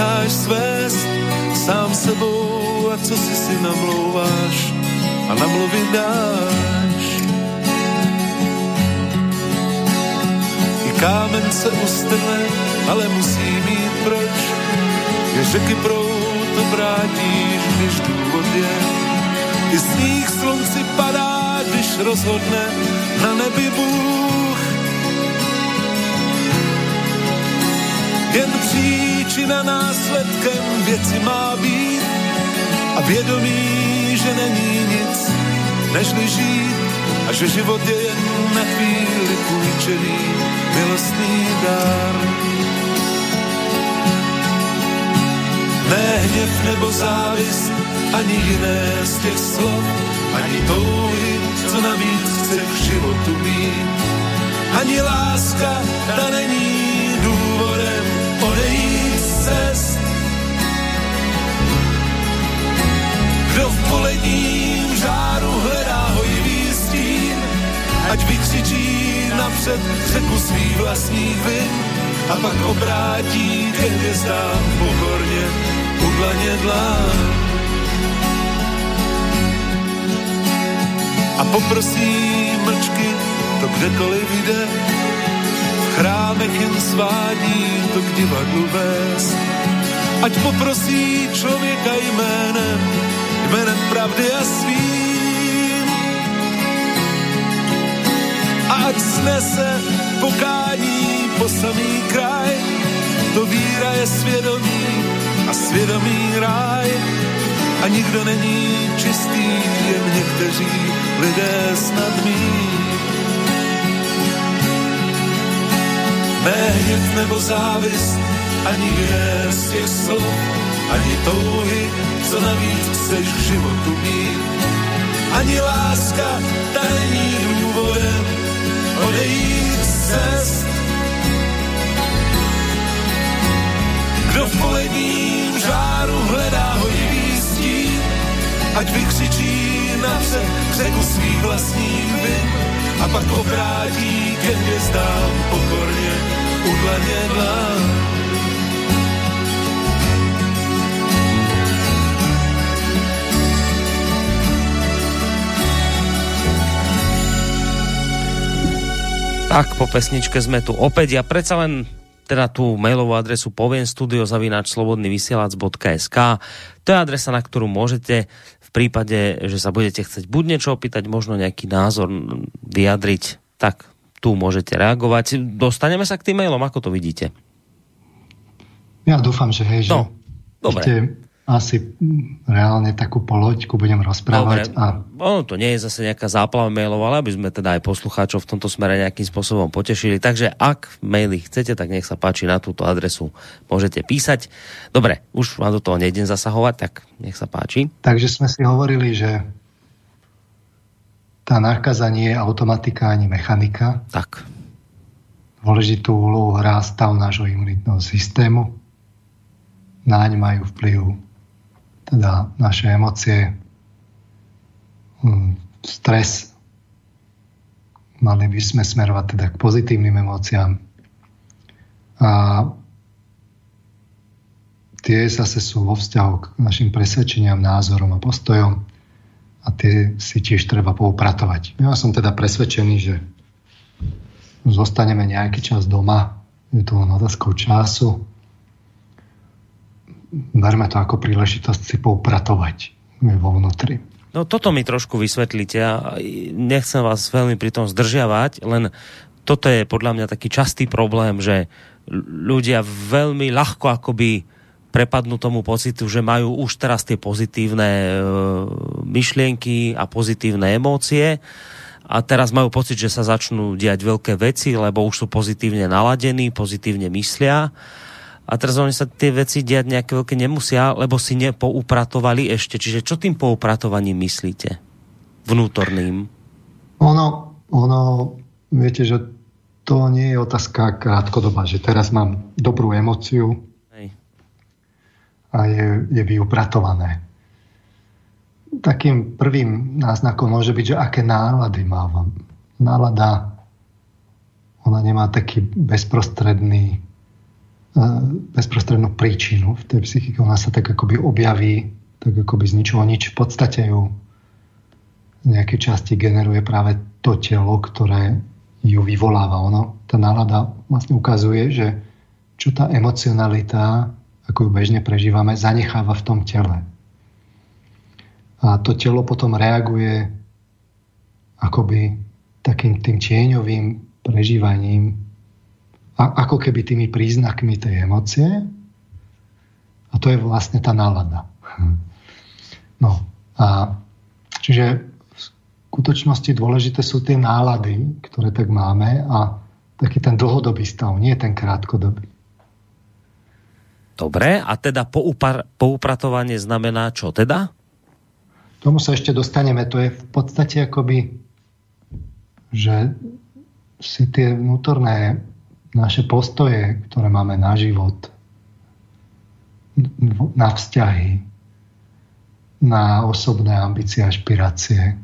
L: Necháš svést sám sebou a co si si namlouváš a namluvit dáš. Kámen se ustrne, ale musí mít proč. Je řeky prout, obrátíš, když důvod je. I sníh slunci padá, když rozhodne na nebi Bůh. Jen příčina následkem věci má být a vědomí, že není nic, nežli žít a že život je jen na chvíli půjčený milostný dar. Ne hněv nebo závist, ani jiné z těch slov, ani touhy, co navíc chce v životu mít. Ani láska, ta není poledním žáru hledá hojivý stín, ať vykřičí napřed řeku svých vlastních vin a pak obrátí ke hvězdám pokorně udlaně dlán. A poprosí mlčky, to kdekoliv jde, v chrámech jen svádí to k divadlu vést. Ať poprosí člověka jménem, jménem pravdy a svým ať snese pokání po samý kraj. To víra je svědomí a svědomí ráj. A nikdo není čistý, jen někteří lidé snad mý. Ne hněv nebo závist, ani jiné z těch slov, ani touhy, co navíc chceš k životu mít. Ani láska, ta není důvodem, odejít z cest. Kdo v poledním žáru hledá hojivý stín, ať vykřičí napřed řeku svých vlastních vin a pak obrátí ke hvězdám pokorně udlaně dlán.
A: Tak, po pesničke sme tu opäť. Ja predsa len teda tú mailovú adresu poviem studiozavináčslobodnyvysielac.sk To je adresa, na ktorú môžete v prípade, že sa budete chcieť buď niečo opýtať, možno nejaký názor vyjadriť, tak tu môžete reagovať. Dostaneme sa k tým mailom, ako to vidíte?
I: Ja dúfam, že hej, že
A: no, dobre
I: asi reálne takú poloďku budem rozprávať.
A: Dobre. A... Ono to nie je zase nejaká záplava mailov, ale aby sme teda aj poslucháčov v tomto smere nejakým spôsobom potešili. Takže ak maily chcete, tak nech sa páči na túto adresu. Môžete písať. Dobre, už vám do toho nejdem zasahovať, tak nech sa páči.
I: Takže sme si hovorili, že tá nákaza nie je automatika ani mechanika.
A: Tak.
I: Dôležitú úlohu hrá stav nášho imunitného systému. Naň majú vplyv teda naše emócie, hm, stres, mali by sme smerovať teda k pozitívnym emóciám. A tie zase sú vo vzťahu k našim presvedčeniam, názorom a postojom a tie si tiež treba poupratovať. Ja som teda presvedčený, že zostaneme nejaký čas doma, je to len otázkou času, berme to ako príležitosť si poupratovať vo vnútri.
A: No toto mi trošku vysvetlíte. Ja nechcem vás veľmi pri tom zdržiavať, len toto je podľa mňa taký častý problém, že ľudia veľmi ľahko akoby prepadnú tomu pocitu, že majú už teraz tie pozitívne e, myšlienky a pozitívne emócie a teraz majú pocit, že sa začnú diať veľké veci, lebo už sú pozitívne naladení, pozitívne myslia a teraz oni sa tie veci diať nejaké veľké nemusia, lebo si nepoupratovali ešte. Čiže čo tým poupratovaním myslíte? Vnútorným?
I: Ono, ono, viete, že to nie je otázka krátkodoba, že teraz mám dobrú emociu Hej. a je, je vyupratované. Takým prvým náznakom môže byť, že aké nálady mávam. Nálada, ona nemá taký bezprostredný bezprostrednú príčinu v tej psychike. Ona sa tak akoby objaví, tak akoby z ničoho nič. V podstate ju z nejakej časti generuje práve to telo, ktoré ju vyvoláva. Ono, tá nálada vlastne ukazuje, že čo tá emocionalita, ako ju bežne prežívame, zanecháva v tom tele. A to telo potom reaguje akoby takým tým tieňovým prežívaním a, ako keby tými príznakmi tej emócie. A to je vlastne tá nálada. No a čiže v skutočnosti dôležité sú tie nálady, ktoré tak máme a taký ten dlhodobý stav, nie ten krátkodobý.
A: Dobre, a teda poupar, poupratovanie znamená čo teda?
I: Tomu sa ešte dostaneme. To je v podstate akoby, že si tie vnútorné naše postoje, ktoré máme na život, na vzťahy, na osobné ambície a ašpirácie,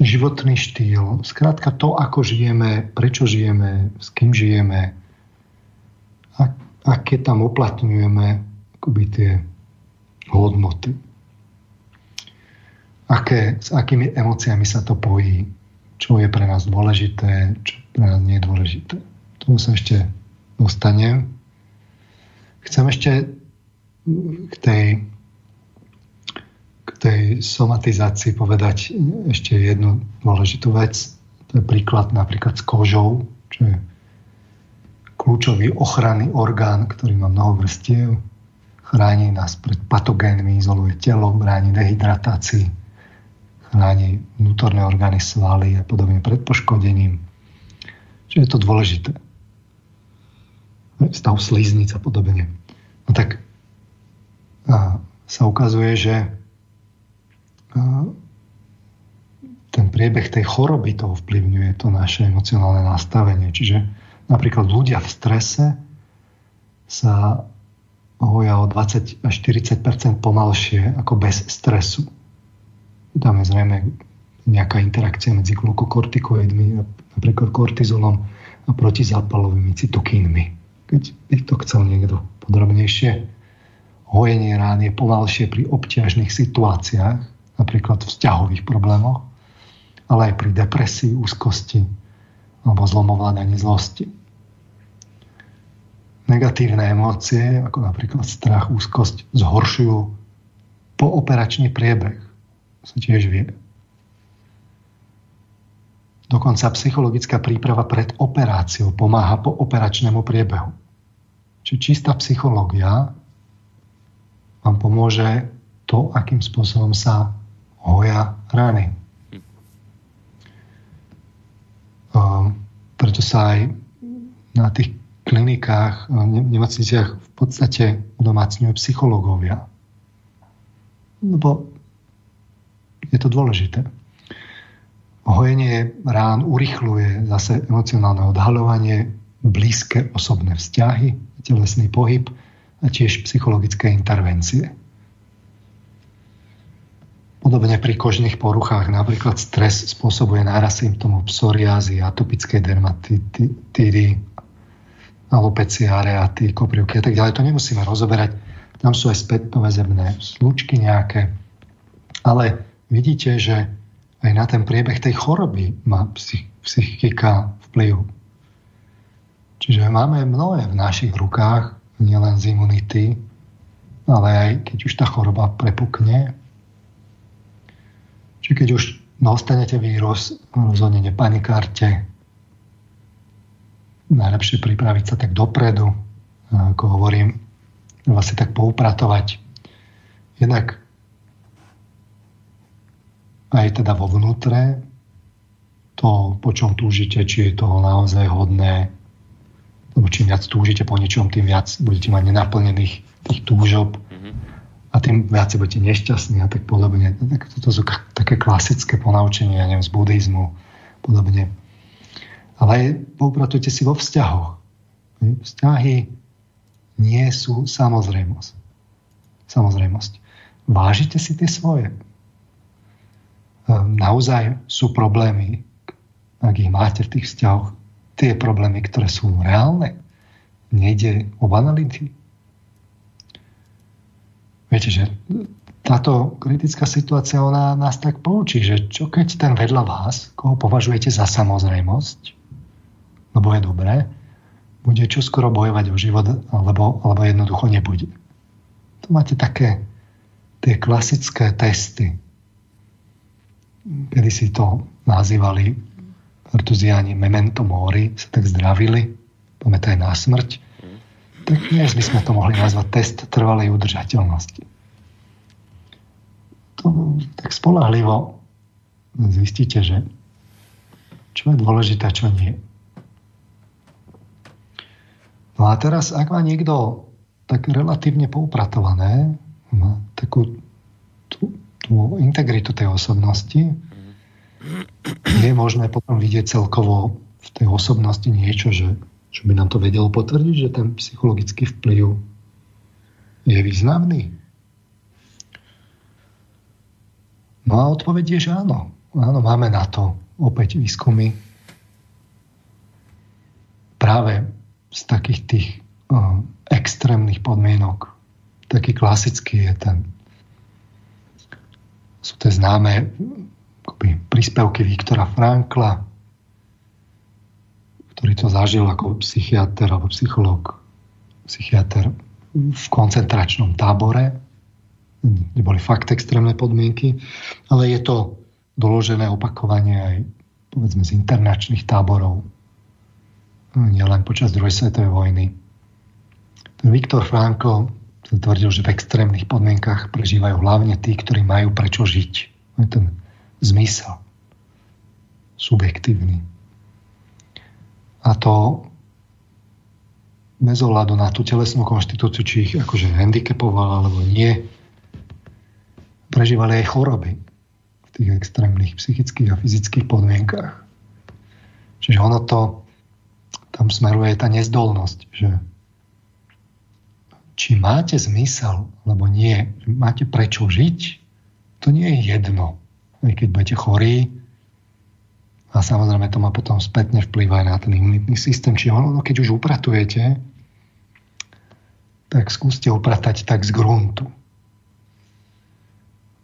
I: životný štýl, zkrátka to, ako žijeme, prečo žijeme, s kým žijeme, aké tam uplatňujeme akoby tie hodnoty. Aké, s akými emóciami sa to pojí, čo je pre nás dôležité, čo pre nás nie je dôležité. Tomu sa ešte dostanem. Chcem ešte k tej, k tej somatizácii povedať ešte jednu dôležitú vec. To je príklad napríklad s kožou, čo je kľúčový ochranný orgán, ktorý má mnoho vrstiev. Chráni nás pred patogénmi, izoluje telo, bráni dehydratácii, chráni vnútorné orgány svaly a podobne pred poškodením Čiže je to dôležité. Stav slíznic a podobne. No tak a sa ukazuje, že ten priebeh tej choroby to ovplyvňuje to naše emocionálne nastavenie. Čiže napríklad ľudia v strese sa hoja o 20 až 40% pomalšie ako bez stresu. Je zrejme nejaká interakcia medzi glukokortikoidmi, napríklad kortizolom a protizápalovými cytokínmi. Keď by to chcel niekto podrobnejšie, hojenie rán je pomalšie pri obťažných situáciách, napríklad vzťahových problémoch ale aj pri depresii, úzkosti alebo zlomovládaní zlosti. Negatívne emócie, ako napríklad strach, úzkosť, zhoršujú pooperačný priebeh. Sa tiež vie. Dokonca psychologická príprava pred operáciou pomáha po operačnému priebehu. Čiže čistá psychológia vám pomôže to, akým spôsobom sa hoja rany. Ehm, preto sa aj na tých klinikách, nemocniciach v podstate udomácňujú psychológovia. Lebo je to dôležité. Hojenie rán urychluje zase emocionálne odhalovanie, blízke osobné vzťahy, telesný pohyb a tiež psychologické intervencie. Podobne pri kožných poruchách, napríklad stres spôsobuje náraz symptómov psoriázy, atopické dermatitídy, alopecia areaty, koprivky a tak ďalej. To nemusíme rozoberať. Tam sú aj spätnoväzebné slučky nejaké. Ale vidíte, že aj na ten priebeh tej choroby má psychika vplyv. Čiže máme mnohé v našich rukách, nielen z imunity, ale aj keď už tá choroba prepukne. Čiže keď už dostanete vírus, rozhodne nepanikárte. Najlepšie pripraviť sa tak dopredu, ako hovorím, vlastne tak poupratovať. Jednak aj teda vo vnútre, to, po čom túžite, či je to naozaj hodné, lebo čím viac túžite po niečom, tým viac budete mať nenaplnených tých túžob mm-hmm. a tým viac budete nešťastní a tak podobne. Tak toto sú také klasické ponaučenia, neviem, z buddhizmu, podobne. Ale poupratujte si vo vzťahoch. Vzťahy nie sú samozrejmosť. Samozrejmosť. Vážite si tie svoje. Ehm, naozaj sú problémy, ak ich máte v tých vzťahoch, tie problémy, ktoré sú reálne. Nejde o banality. Viete, že táto kritická situácia, ona nás tak poučí, že čo keď ten vedľa vás, koho považujete za samozrejmosť, lebo je dobré, bude čoskoro bojovať o život, alebo, alebo jednoducho nebude. To máte také tie klasické testy, kedy si to nazývali artuziáni memento mori, sa tak zdravili, pamätaj na smrť, tak dnes by sme to mohli nazvať test trvalej udržateľnosti. To tak spolahlivo zistíte, že čo je dôležité, čo nie. No a teraz, ak má niekto tak relatívne poupratované, má takú tú, integritu tej osobnosti, je možné potom vidieť celkovo v tej osobnosti niečo, že, čo by nám to vedelo potvrdiť, že ten psychologický vplyv je významný? No a odpoveď je, že áno. Áno, máme na to opäť výskumy práve z takých tých uh, extrémnych podmienok. Taký klasický je ten sú to známe akoby, príspevky Viktora Frankla, ktorý to zažil ako psychiatr alebo psychológ, psychiatr v koncentračnom tábore, kde boli fakt extrémne podmienky, ale je to doložené opakovanie aj povedzme z internačných táborov, nielen počas druhej svetovej vojny. Ten Viktor Frankl tvrdil, že v extrémnych podmienkach prežívajú hlavne tí, ktorí majú prečo žiť. To je ten zmysel. Subjektívny. A to bez ohľadu na tú telesnú konštitúciu, či ich akože handicapoval alebo nie, prežívali aj choroby v tých extrémnych psychických a fyzických podmienkách. Čiže ono to, tam smeruje tá nezdolnosť, že či máte zmysel, alebo nie, máte prečo žiť, to nie je jedno. Aj keď budete chorí, a samozrejme to má potom spätne vplyv aj na ten imunitný systém. Čiže ono, keď už upratujete, tak skúste upratať tak z gruntu.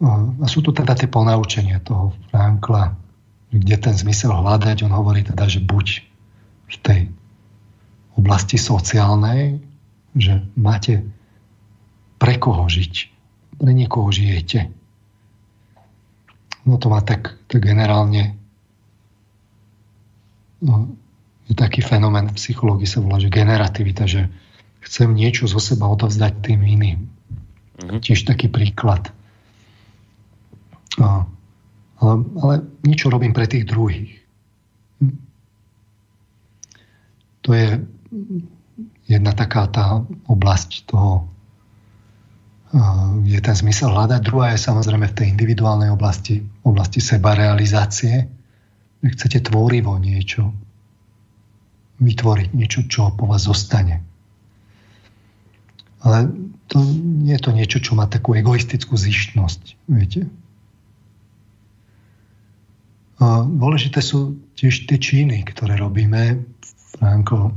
I: A sú tu teda tie ponaučenia toho Frankla, kde ten zmysel hľadať, on hovorí teda, že buď v tej oblasti sociálnej, že máte pre koho žiť, pre niekoho žijete. No to má tak, tak generálne no, je taký fenomén v psychológii sa volá, že generativita, že chcem niečo zo seba odovzdať tým iným. Mm-hmm. Tiež taký príklad. No, ale, ale niečo robím pre tých druhých. To je jedna taká tá oblasť toho, je ten zmysel hľadať. Druhá je samozrejme v tej individuálnej oblasti, oblasti sebarealizácie. Chcete tvorivo niečo vytvoriť, niečo, čo po vás zostane. Ale to nie je to niečo, čo má takú egoistickú zištnosť, viete. A dôležité sú tiež tie činy, ktoré robíme. Franko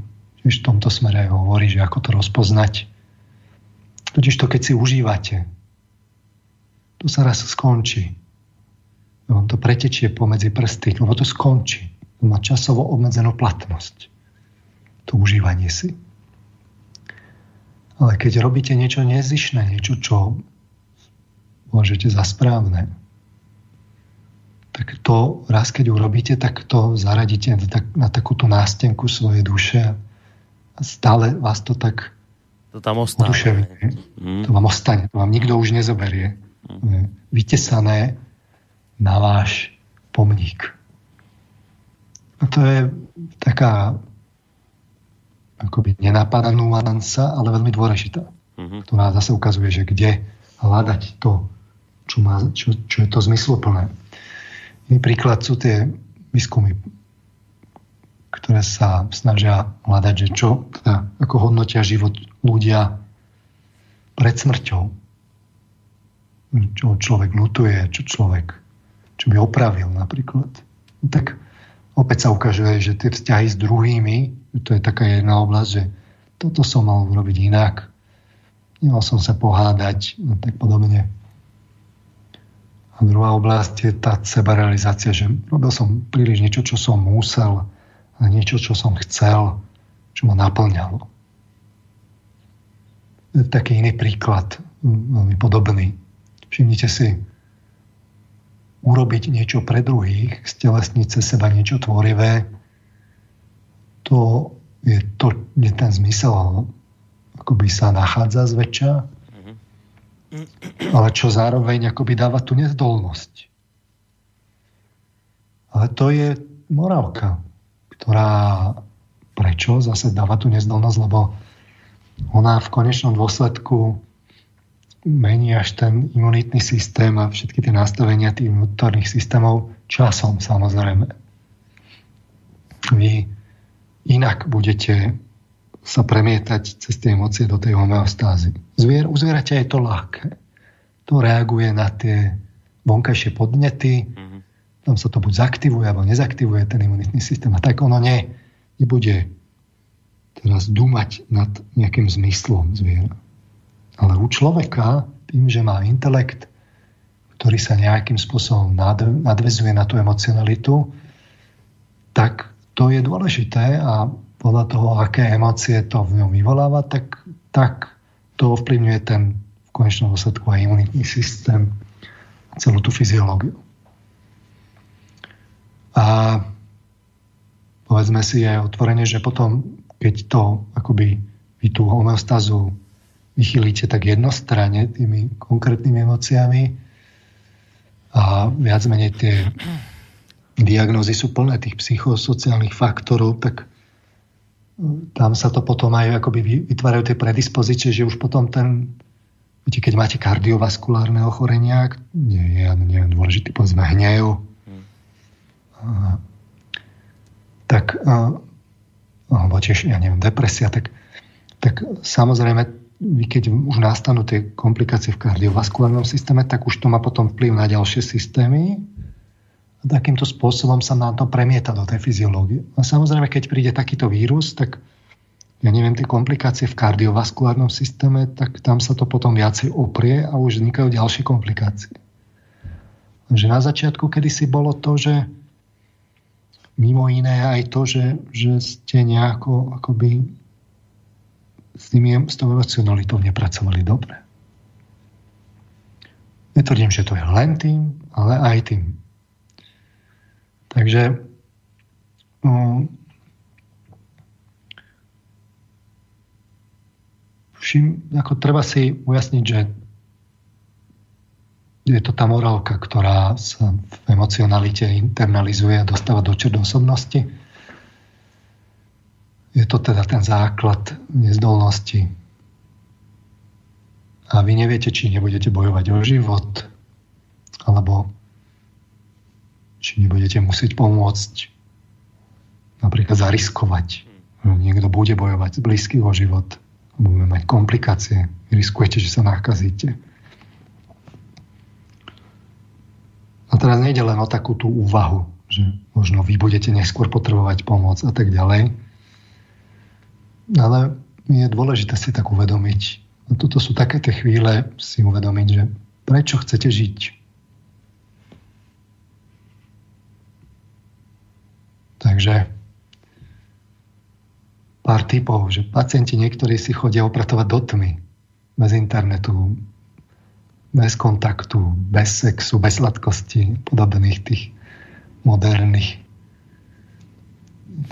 I: tiež v tomto smere hovorí, že ako to rozpoznať. Totiž to, keď si užívate, to sa raz skončí. Vám to pretečie pomedzi prsty, lebo to skončí. To má časovo obmedzenú platnosť. To užívanie si. Ale keď robíte niečo nezišné, niečo, čo môžete za správne, tak to raz, keď urobíte, tak to zaradíte na, na takúto nástenku svojej duše stále vás to tak
A: to tam ostane.
I: Mm. To vám ostane, to vám nikto už nezoberie. Mm. Vytesané na váš pomník. A to je taká akoby nenápadná nuansa, ale veľmi dôležitá, mm-hmm. ktorá zase ukazuje, že kde hľadať to, čo, má, čo, čo je to zmysluplné. Príklad sú tie výskumy, ktoré sa snažia hľadať, že čo, teda, ako hodnotia život ľudia pred smrťou. Čo človek lutuje, čo človek, čo by opravil napríklad. Tak opäť sa ukazuje, že tie vzťahy s druhými, to je taká jedna oblasť, že toto som mal urobiť inak, nemal som sa pohádať, no tak podobne. A druhá oblasť je tá sebarealizácia, že robil som príliš niečo, čo som musel a niečo, čo som chcel, čo ma naplňalo. Taký iný príklad, veľmi podobný. Všimnite si, urobiť niečo pre druhých, stelesniť cez seba niečo tvorivé, to je, to, je ten zmysel, akoby sa nachádza zväčša, ale čo zároveň akoby dáva tú nezdolnosť. Ale to je morálka, ktorá prečo zase dáva tú nezdolnosť, lebo ona v konečnom dôsledku mení až ten imunitný systém a všetky tie nastavenia tých vnútorných systémov časom samozrejme. Vy inak budete sa premietať cez tie emócie do tej homeostázy. Zvier, u zvieraťa je to ľahké. To reaguje na tie vonkajšie podnety, mm-hmm. Tam sa to buď zaktivuje, alebo nezaktivuje ten imunitný systém. A tak ono ne, nebude teraz dúmať nad nejakým zmyslom zviera. Ale u človeka, tým, že má intelekt, ktorý sa nejakým spôsobom nadvezuje na tú emocionalitu, tak to je dôležité a podľa toho, aké emócie to v ňom vyvoláva, tak, tak to ovplyvňuje ten v konečnom dôsledku aj imunitný systém, celú tú fyziológiu. A povedzme si aj otvorene, že potom, keď to akoby vy tú homeostázu vychylíte tak jednostranne tými konkrétnymi emóciami a viac menej tie diagnózy sú plné tých psychosociálnych faktorov, tak tam sa to potom aj akoby vytvárajú tie predispozície, že už potom ten, keď máte kardiovaskulárne ochorenia, nie je nie, dôležitý, povedzme, hnev. Tak, alebo tiež, ja neviem, depresia, tak, tak samozrejme, keď už nastanú tie komplikácie v kardiovaskulárnom systéme, tak už to má potom vplyv na ďalšie systémy, a takýmto spôsobom sa nám to premieta do tej fyziológie. A samozrejme, keď príde takýto vírus, tak ja neviem, tie komplikácie v kardiovaskulárnom systéme, tak tam sa to potom viacej oprie a už vznikajú ďalšie komplikácie. Takže na začiatku, kedy si bolo to, že mimo iné aj to, že, že ste nejako akoby s, tým, s tou emocionalitou nepracovali dobre. Netvrdím, že to je len tým, ale aj tým. Takže no, všim, ako treba si ujasniť, že je to tá morálka, ktorá sa v emocionalite internalizuje a dostáva do osobnosti. Je to teda ten základ nezdolnosti. A vy neviete, či nebudete bojovať o život, alebo či nebudete musieť pomôcť napríklad zariskovať. Niekto bude bojovať z blízkych o život, budeme mať komplikácie, riskujete, že sa nakazíte. A teraz nejde len o takú tú úvahu, že možno vy budete neskôr potrebovať pomoc a tak ďalej. Ale je dôležité si tak uvedomiť. A toto sú také tie chvíle si uvedomiť, že prečo chcete žiť. Takže pár typov, že pacienti niektorí si chodia opratovať do tmy, bez internetu, bez kontaktu, bez sexu, bez sladkosti, podobných tých moderných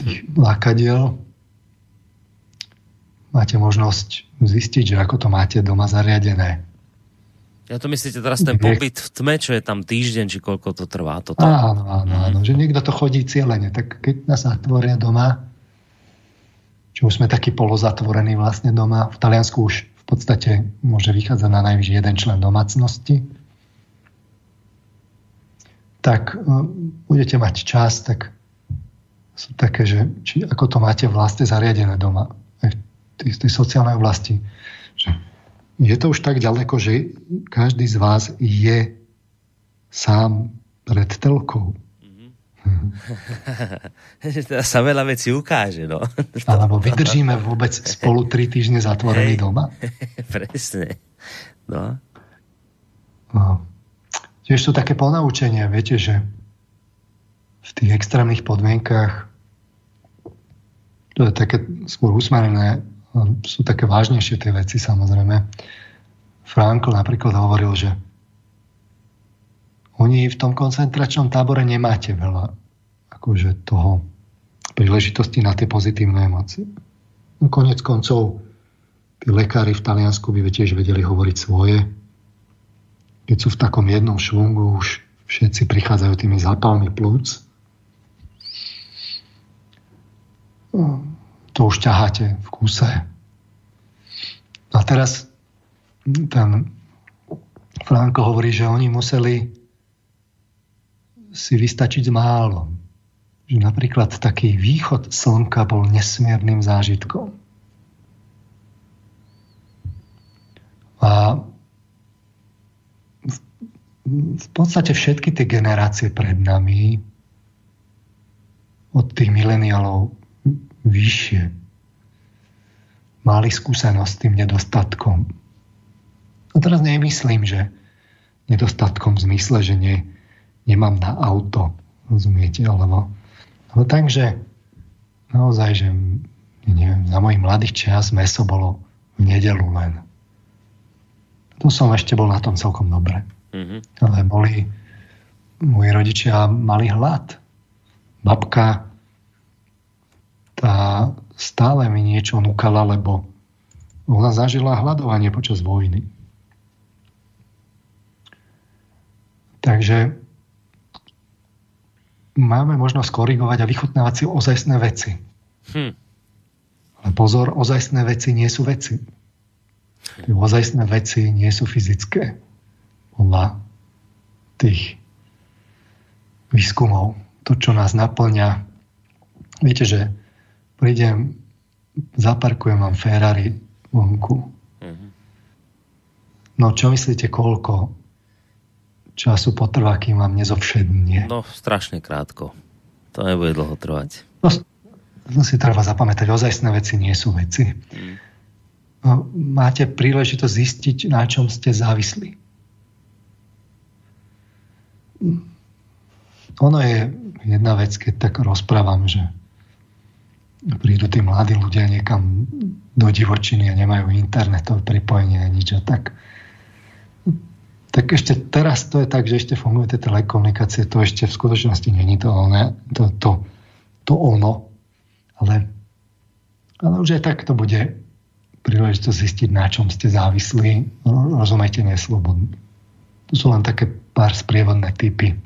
I: tých lákadiel. Máte možnosť zistiť, že ako to máte doma zariadené.
A: Ja to myslíte teraz ten pobyt v tme, čo je tam týždeň, či koľko to trvá? Toto?
I: Áno, áno, áno. Že niekto to chodí cieľene. Tak keď nás zatvoria doma, čo už sme takí polozatvorení vlastne doma, v Taliansku už v podstate môže vychádzať na najvyšší jeden člen domácnosti, tak e, budete mať čas, tak sú také, že či, ako to máte vlastne zariadené doma, aj v tej, sociálnej oblasti. Že je to už tak ďaleko, že každý z vás je sám pred telkou.
A: Teraz sa veľa vecí ukáže, no.
I: Alebo vydržíme vôbec spolu tri týždne zatvorení doma?
A: Presne. No.
I: no. Tiež sú také ponaučenia, viete, že v tých extrémnych podmienkách to je také skôr usmarené, sú také vážnejšie tie veci samozrejme. Frankl napríklad hovoril, že oni v tom koncentračnom tábore nemáte veľa akože toho príležitosti na tie pozitívne emócie. No, konec koncov tí lekári v Taliansku by tiež vedeli hovoriť svoje. Keď sú v takom jednom švungu, už všetci prichádzajú tými zápalmi plúc. No, to už ťaháte v kúse. A teraz ten Franko hovorí, že oni museli si vystačiť s málom. Že napríklad taký východ slnka bol nesmiernym zážitkom. A v, podstate všetky tie generácie pred nami od tých mileniálov vyššie mali skúsenosť s tým nedostatkom. A teraz nemyslím, že nedostatkom v zmysle, že nie, nemám na auto, rozumiete, alebo, alebo tak, že naozaj, že neviem, za mojich mladých čas meso bolo v nedelu len. Tu som ešte bol na tom celkom dobre. Mm-hmm. Ale boli, moji rodičia mali hlad. Babka tá stále mi niečo núkala, lebo ona zažila hľadovanie počas vojny. Takže máme možnosť korigovať a vychutnávať si ozajstné veci. Hm. Ale pozor, ozajstné veci nie sú veci. Tie ozajstné veci nie sú fyzické. Podľa tých výskumov. To, čo nás naplňa. Viete, že prídem, zaparkujem vám Ferrari vonku. Mhm. No čo myslíte, koľko času potrvá, kým vám nezovšednie.
A: No, strašne krátko. To nebude dlho trvať.
I: No, to si treba zapamätať. Ozajstné veci nie sú veci. Mm. No, máte príležitosť zistiť, na čom ste závislí. Ono je jedna vec, keď tak rozprávam, že prídu tí mladí ľudia niekam do divočiny a nemajú internetové pripojenie a nič a tak tak ešte teraz to je tak, že ešte fungujú tie telekomunikácie, to ešte v skutočnosti není to, ono, to, to, to ono, ale, ale už aj tak to bude príležitosť zistiť, na čom ste závislí, rozumejte neslobodní. To sú len také pár sprievodné typy.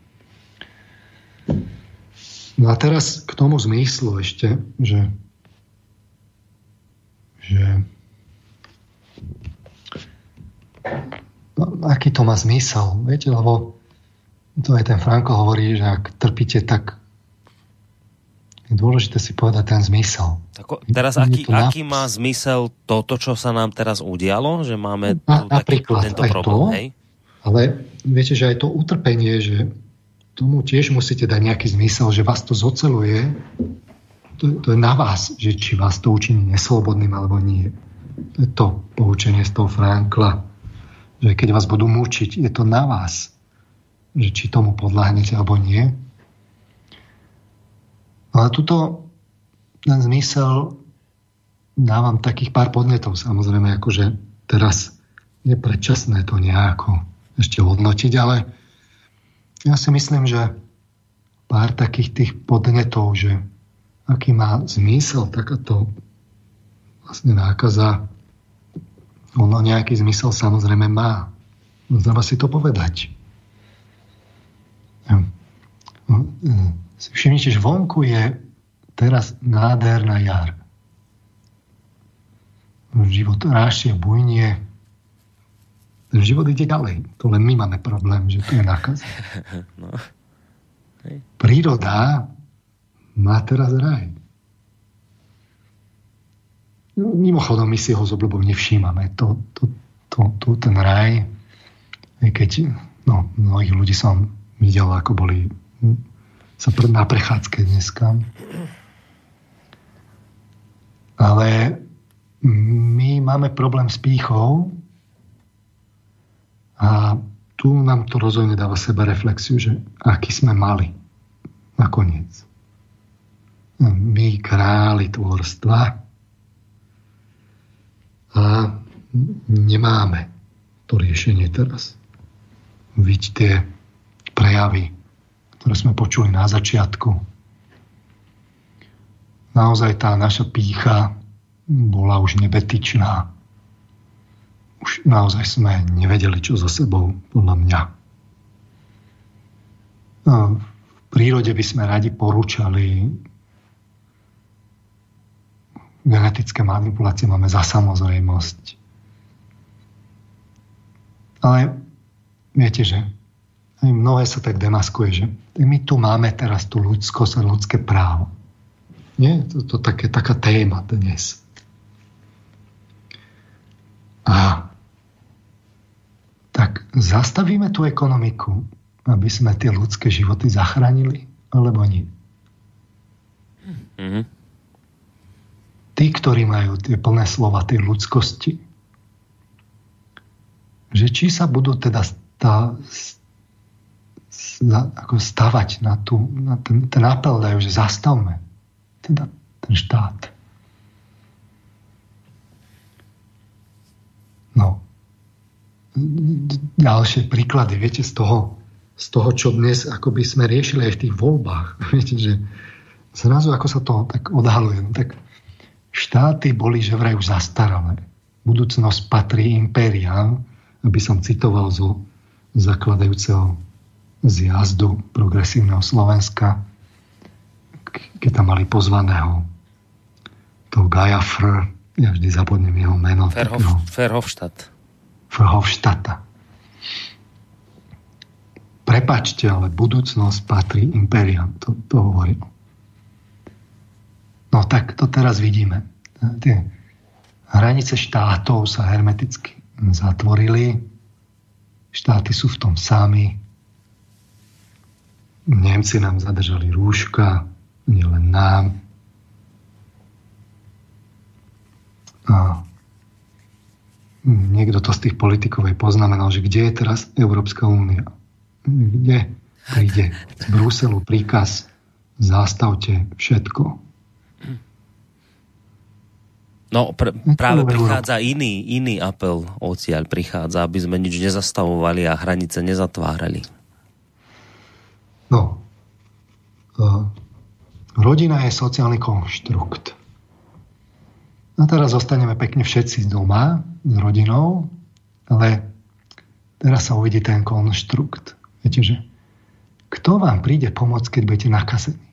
I: No a teraz k tomu zmyslu ešte, že, že aký to má zmysel, viete, lebo to aj ten Franko hovorí, že ak trpíte, tak je dôležité si povedať ten zmysel.
A: Tako, teraz aký, aký má zmysel toto, čo sa nám teraz udialo? Že máme tu
I: Na, taký, tento aj problém, to, hej? Ale viete, že aj to utrpenie, že tomu tiež musíte dať nejaký zmysel, že vás to zoceluje. To, to je na vás, že či vás to učiní neslobodným alebo nie. To je to poučenie z toho Frankla, že keď vás budú mučiť, je to na vás, že či tomu podľahnete alebo nie. Ale tuto ten zmysel dávam takých pár podnetov, samozrejme, akože teraz je predčasné to nejako ešte hodnotiť, ale ja si myslím, že pár takých tých podnetov, že aký má zmysel takáto vlastne nákaza, ono nejaký zmysel samozrejme má. No, treba si to povedať. No, e, si všimnite, že vonku je teraz nádherná jar. Život rášie, bujnie, ten život ide ďalej. To len my máme problém, že tu je nákaz. No. Príroda má teraz raj. Mimochodom, my si ho z obľubou nevšímame. To, to, to, to, ten raj, aj keď no, mnohých ľudí som videl, ako boli sa na prechádzke dneska. Ale my máme problém s pýchou, a tu nám to rozhodne dáva seba reflexiu, že aký sme mali nakoniec. My králi tvorstva a nemáme to riešenie teraz. Vidť tie prejavy, ktoré sme počuli na začiatku. Naozaj tá naša pícha bola už nebetičná už naozaj sme nevedeli, čo so sebou, podľa mňa. V prírode by sme radi porúčali genetické manipulácie máme za samozrejmosť. Ale viete, že mnohé sa tak demaskuje, že my tu máme teraz tú ľudskosť a ľudské právo. Nie? To, to také, taká téma dnes. A tak zastavíme tú ekonomiku, aby sme tie ľudské životy zachránili, alebo nie? Mm-hmm. Tí, ktorí majú tie plné slova tej ľudskosti, že či sa budú teda stá, ako stavať na, tú, na ten, ten apel dajú, že zastavme teda ten štát. No, ďalšie príklady, viete, z toho, z toho, čo dnes akoby sme riešili aj v tých voľbách. Viete, že zrazu ako sa to tak odhaluje, no tak štáty boli že vraj už zastarané. Budúcnosť patrí impériám, aby som citoval zo zakladajúceho zjazdu progresívneho Slovenska, keď tam mali pozvaného toho Gaja Fr, ja vždy zabudnem jeho meno.
A: Ferhofstadt.
I: Verhofstadta. Prepačte, ale budúcnosť patrí impériám. To, to hovorím. No tak to teraz vidíme. Tie hranice štátov sa hermeticky zatvorili. Štáty sú v tom sami. Nemci nám zadržali rúška, nielen nám. A niekto to z tých politikov aj poznamenal, že kde je teraz Európska únia? Kde príde z Bruselu príkaz zastavte všetko.
A: No pr- práve prichádza iný, iný apel odtiaľ prichádza, aby sme nič nezastavovali a hranice nezatvárali.
I: No, uh, rodina je sociálny konštrukt. A teraz zostaneme pekne všetci doma s rodinou, ale teraz sa uvidí ten konštrukt. Viete, že kto vám príde pomôcť, keď budete nakazení?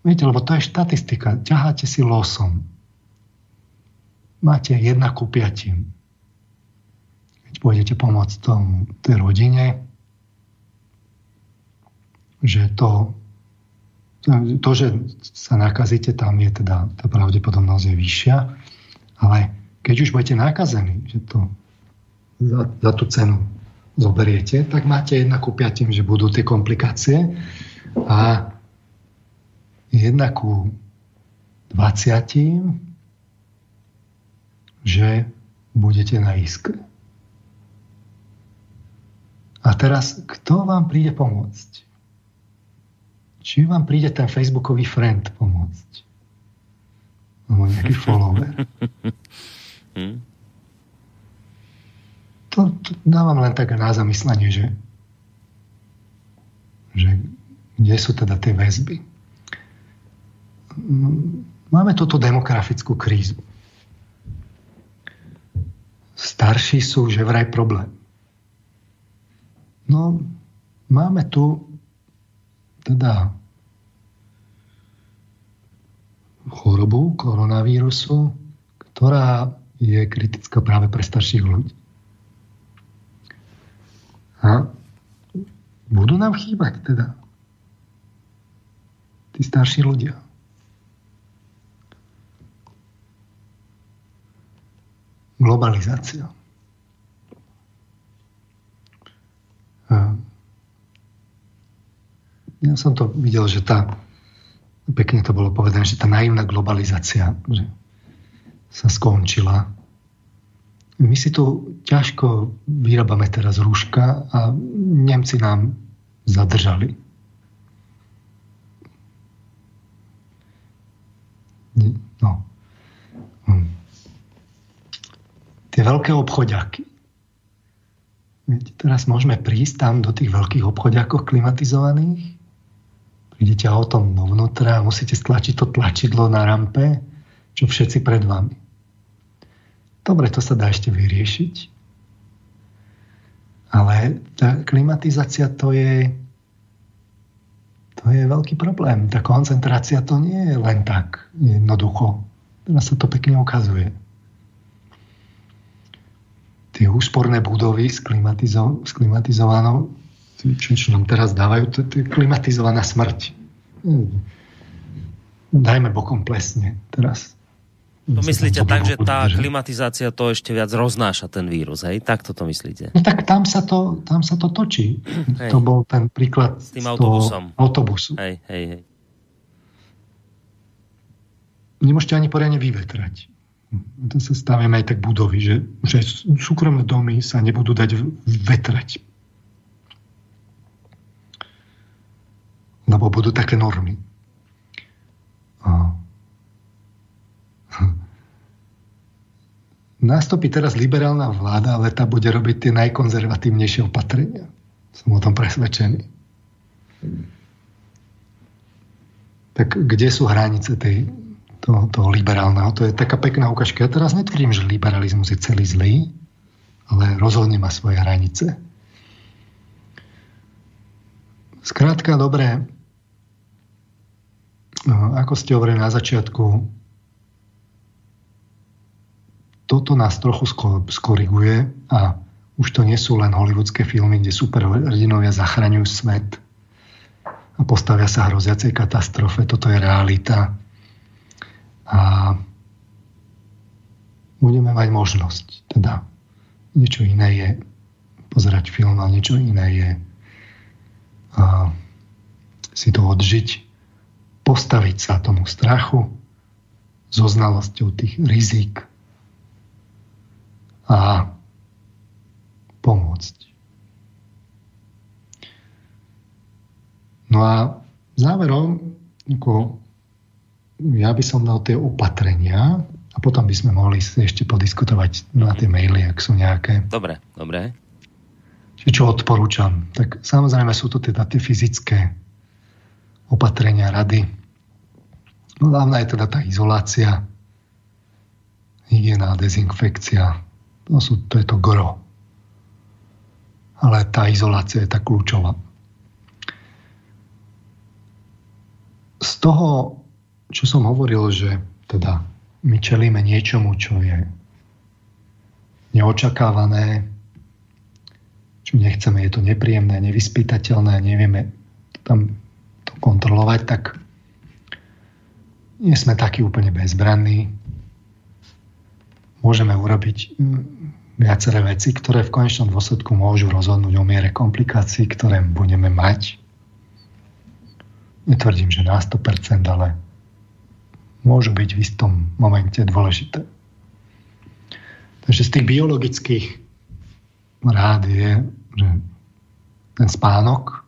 I: Viete, lebo to je štatistika. Ťaháte si losom. Máte jedna ku piatim. Keď pôjdete pomôcť tomu, tej rodine, že to, to, že sa nakazíte, tam je teda tá pravdepodobnosť je vyššia, ale keď už budete nakazení, že to za, za tú cenu zoberiete, tak máte jedna ku piatim, že budú tie komplikácie a jedna ku 20, že budete na iskre. A teraz, kto vám príde pomôcť? Či vám príde ten facebookový friend pomôcť? Alebo nejaký follower? Hm? To, to dávam len tak na zamyslenie, že, že kde sú teda tie väzby máme túto demografickú krízu. Starší sú že vraj problém. No, máme tu teda chorobu koronavírusu, ktorá je kritická práve pre starších ľudí. A budú nám chýbať teda tí starší ľudia. Globalizácia. Ja som to videl, že tá, pekne to bolo povedané, že tá naivná globalizácia že sa skončila. My si tu ťažko vyrábame teraz rúška a Nemci nám zadržali. No. Hm tie veľké obchodiaky. Teraz môžeme prísť tam do tých veľkých obchodiakov klimatizovaných, prídete autom dovnútra a musíte stlačiť to tlačidlo na rampe, čo všetci pred vami. Dobre, to sa dá ešte vyriešiť. Ale tá klimatizácia to je, to je veľký problém. Tá koncentrácia to nie je len tak jednoducho. Teraz sa to pekne ukazuje tie úsporné budovy s, klimatizo- s klimatizovanou, čo, čo nám teraz dávajú, to, to je klimatizovaná smrť. Dajme bokom plesne teraz.
A: To myslíte tak, že tá klimatizácia to ešte viac roznáša ten vírus, hej? Tak toto myslíte?
I: No tak tam sa to, tam sa to točí. Hej. To bol ten príklad
A: s tým autobusom.
I: autobusu.
A: Hej, hej, hej.
I: Nemôžete ani poriadne vyvetrať to sa stavíme aj tak budovy, že, že súkromné domy sa nebudú dať vetrať. Lebo budú také normy. A... Nastupí teraz liberálna vláda, ale tá bude robiť tie najkonzervatívnejšie opatrenia. Som o tom presvedčený. Tak kde sú hranice tej toho, toho liberálneho. To je taká pekná ukážka. Ja teraz netvrdím, že liberalizmus je celý zlý, ale rozhodne má svoje hranice. Skrátka, dobre, no, ako ste hovorili na začiatku, toto nás trochu skoriguje a už to nie sú len hollywoodske filmy, kde superhrdinovia zachraňujú svet a postavia sa hroziacej katastrofe. Toto je realita a budeme mať možnosť. Teda niečo iné je pozerať film a niečo iné je a, si to odžiť, postaviť sa tomu strachu so znalosťou tých rizik a pomôcť. No a záverom, ako, ja by som dal tie opatrenia a potom by sme mohli ešte podiskutovať na tie maily, ak sú nejaké.
A: Dobre, dobre.
I: Čiže čo odporúčam? Tak samozrejme sú to teda tie fyzické opatrenia rady. No, hlavná je teda tá izolácia, hygiena, dezinfekcia. To, sú, to je to gro. Ale tá izolácia je tá kľúčová. Z toho, čo som hovoril, že teda my čelíme niečomu, čo je neočakávané, čo nechceme, je to nepríjemné, nevyspytateľné, nevieme tam to kontrolovať, tak nie sme takí úplne bezbranní. Môžeme urobiť mm, viaceré veci, ktoré v konečnom dôsledku môžu rozhodnúť o miere komplikácií, ktoré budeme mať. Netvrdím, že na 100%, ale môžu byť v istom momente dôležité. Takže z tých biologických rád je, že ten spánok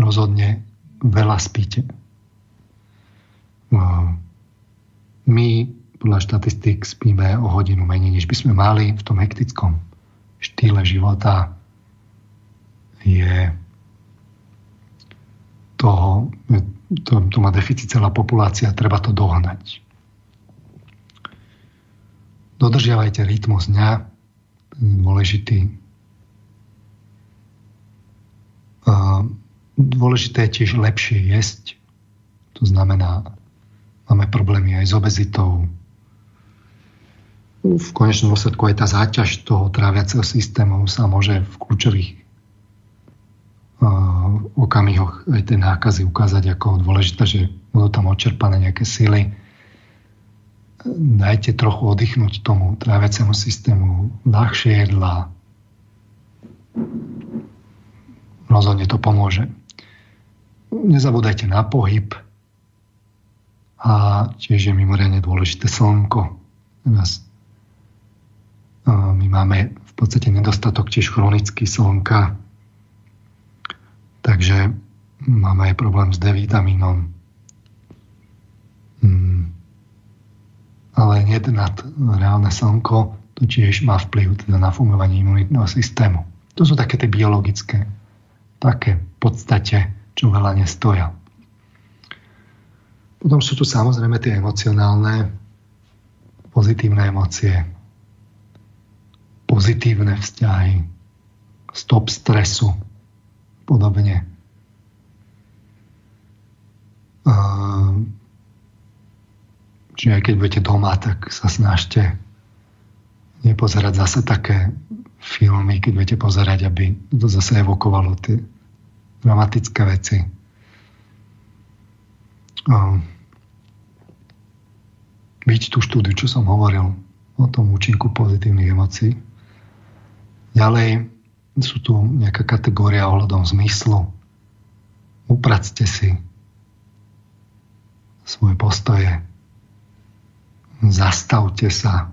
I: rozhodne veľa spíte. My podľa štatistík spíme o hodinu menej, než by sme mali v tom hektickom štýle života. Je toho, to, to má deficit celá populácia, treba to dohnať. Dodržiavajte rytmus dňa, dôležitý. Dôležité je tiež lepšie jesť. To znamená, máme problémy aj s obezitou. V konečnom dôsledku aj tá záťaž toho tráviaceho systému sa môže v kľúčových okamihoch aj tie nákazy ukázať ako dôležité, že budú tam odčerpané nejaké sily. Dajte trochu oddychnúť tomu tráviacemu systému, ľahšie jedla. Rozhodne to pomôže. Nezabúdajte na pohyb a tiež je mimoriadne dôležité slnko. My máme v podstate nedostatok tiež chronický slnka, Takže máme aj problém s D-vitamínom. Hmm. Ale nad reálne slnko to tiež má vplyv teda na fungovanie imunitného systému. To sú také tie biologické, také v podstate, čo veľa nestoja. Potom sú tu samozrejme tie emocionálne, pozitívne emócie, pozitívne vzťahy, stop stresu, podobne. Čiže aj keď budete doma, tak sa snažte nepozerať zase také filmy, keď budete pozerať, aby to zase evokovalo tie dramatické veci. Byť tú štúdiu, čo som hovoril o tom účinku pozitívnych emócií. Ďalej, sú tu nejaká kategória ohľadom zmyslu. Upracte si svoje postoje. Zastavte sa.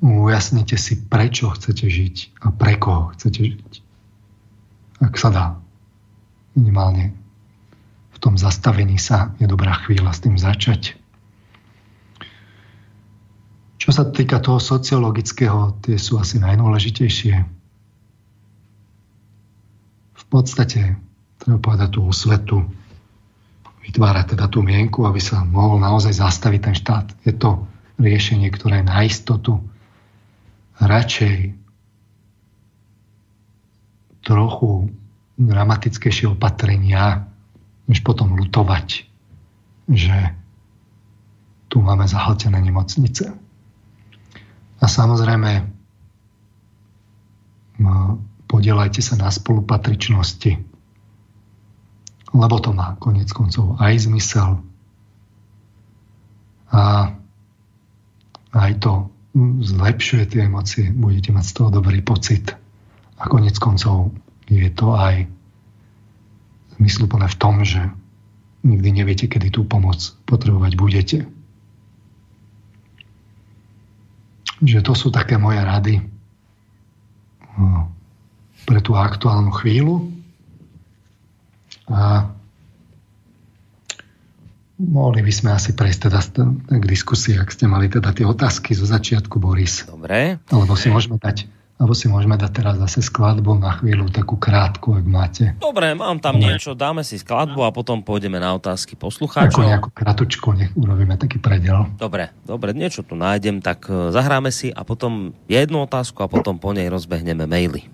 I: Ujasnite si, prečo chcete žiť a pre koho chcete žiť. Ak sa dá. Minimálne v tom zastavení sa je dobrá chvíľa s tým začať. Čo sa týka toho sociologického, tie sú asi najdôležitejšie. V podstate, treba povedať tú osvetu, vytvárať teda tú mienku, aby sa mohol naozaj zastaviť ten štát. Je to riešenie, ktoré na istotu. Radšej trochu dramatickejšie opatrenia, než potom lutovať, že tu máme zahltené nemocnice. A samozrejme, no, podielajte sa na spolupatričnosti, lebo to má konec koncov aj zmysel. A aj to zlepšuje tie emócie, budete mať z toho dobrý pocit. A konec koncov je to aj zmysluplné v tom, že nikdy neviete, kedy tú pomoc potrebovať budete. Že to sú také moje rady pre tú aktuálnu chvíľu. A mohli by sme asi prejsť teda k diskusii, ak ste mali teda tie otázky zo začiatku, Boris.
M: Dobre.
I: Alebo si môžeme dať alebo si môžeme dať teraz zase skladbu na chvíľu, takú krátku, ak máte.
M: Dobre, mám tam niečo, dáme si skladbu a potom pôjdeme na otázky poslucháčov.
I: Ako nejakú kratučku, nech urobíme taký predel.
M: Dobre, dobre, niečo tu nájdem, tak e, zahráme si a potom jednu otázku a potom po nej rozbehneme maily.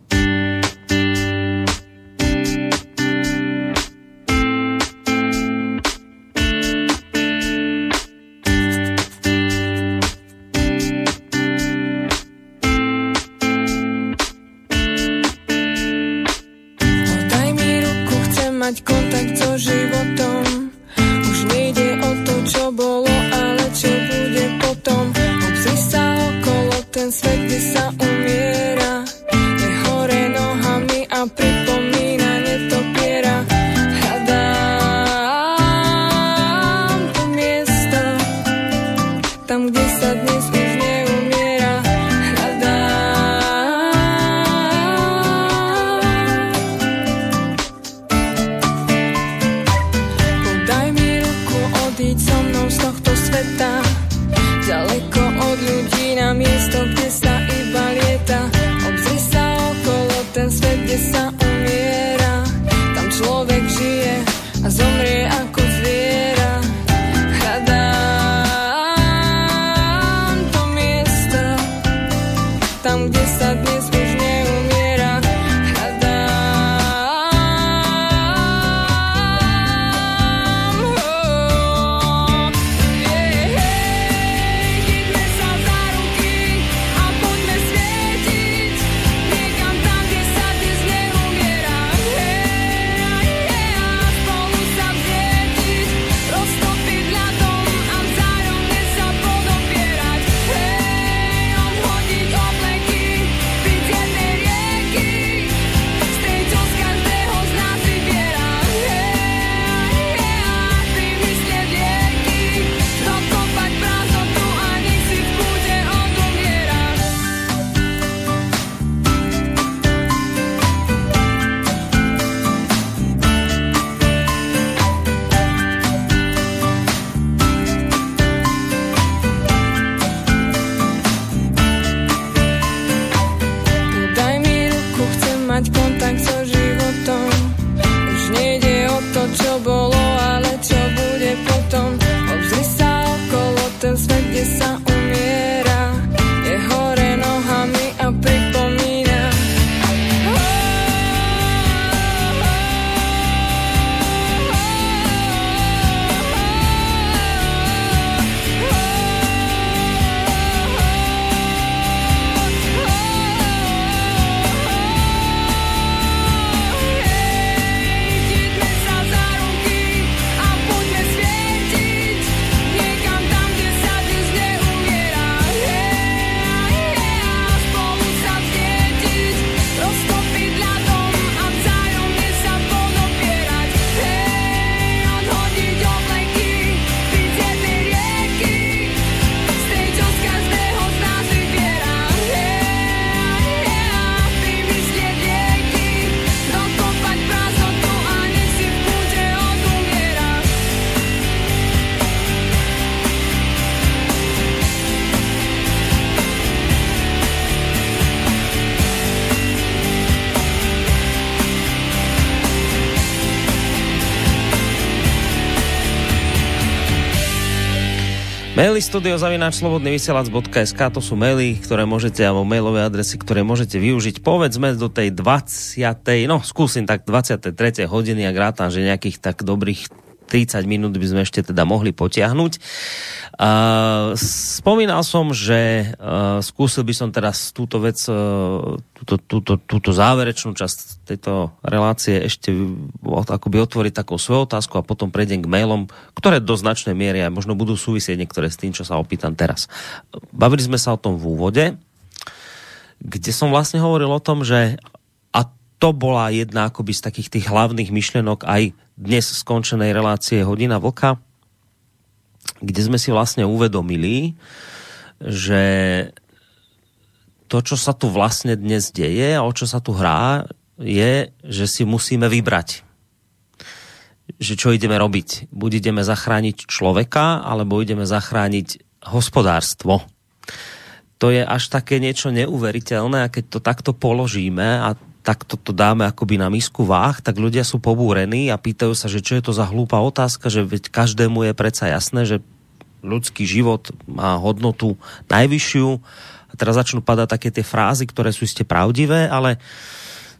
M: studiozavináčslobodnyvysielac.sk to sú maily, ktoré môžete, alebo mailové adresy, ktoré môžete využiť povedzme do tej 20. no skúsim tak 23. hodiny a grátam, že nejakých tak dobrých 30 minút by sme ešte teda mohli potiahnuť. Spomínal som, že uh, skúsil by som teraz túto vec, uh, túto, túto, túto záverečnú časť tejto relácie ešte akoby otvoriť takou svojou otázku a potom prejdem k mailom, ktoré do značnej miery aj možno budú súvisieť niektoré s tým, čo sa opýtam teraz. Bavili sme sa o tom v úvode, kde som vlastne hovoril o tom, že a to bola jedna akoby z takých tých hlavných myšlenok aj dnes skončenej relácie Hodina Vlka, kde sme si vlastne uvedomili, že to, čo sa tu vlastne dnes deje a o čo sa tu hrá, je, že si musíme vybrať.
A: Že čo ideme robiť. Buď ideme zachrániť človeka, alebo ideme zachrániť hospodárstvo. To je až také niečo neuveriteľné a keď to takto položíme a takto to dáme akoby na misku váh, tak ľudia sú pobúrení a pýtajú sa, že čo je to za hlúpa otázka, že veď každému je predsa jasné, že ľudský život má hodnotu najvyššiu a teraz začnú padať také tie frázy, ktoré sú iste pravdivé, ale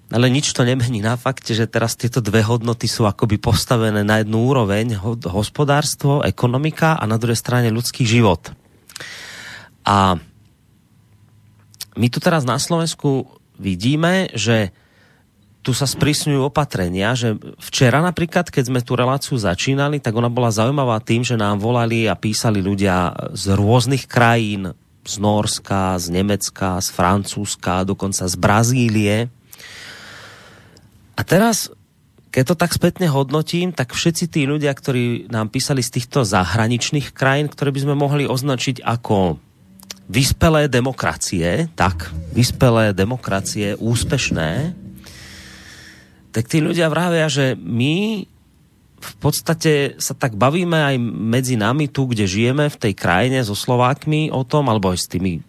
A: ale nič to nemení na fakte, že teraz tieto dve hodnoty sú akoby postavené na jednu úroveň, hospodárstvo, ekonomika a na druhej strane ľudský život. A my tu teraz na Slovensku vidíme, že tu sa sprísňujú opatrenia, že včera napríklad, keď sme tú reláciu začínali, tak ona bola zaujímavá tým, že nám volali a písali ľudia z rôznych krajín, z Norska, z Nemecka, z Francúzska, dokonca z Brazílie. A teraz, keď to tak spätne hodnotím, tak všetci tí ľudia, ktorí nám písali z týchto zahraničných krajín, ktoré by sme mohli označiť ako vyspelé demokracie, tak, vyspelé demokracie, úspešné, tak tí ľudia vravia, že my v podstate sa tak bavíme aj medzi nami tu, kde žijeme, v tej krajine so Slovákmi o tom, alebo aj s tými,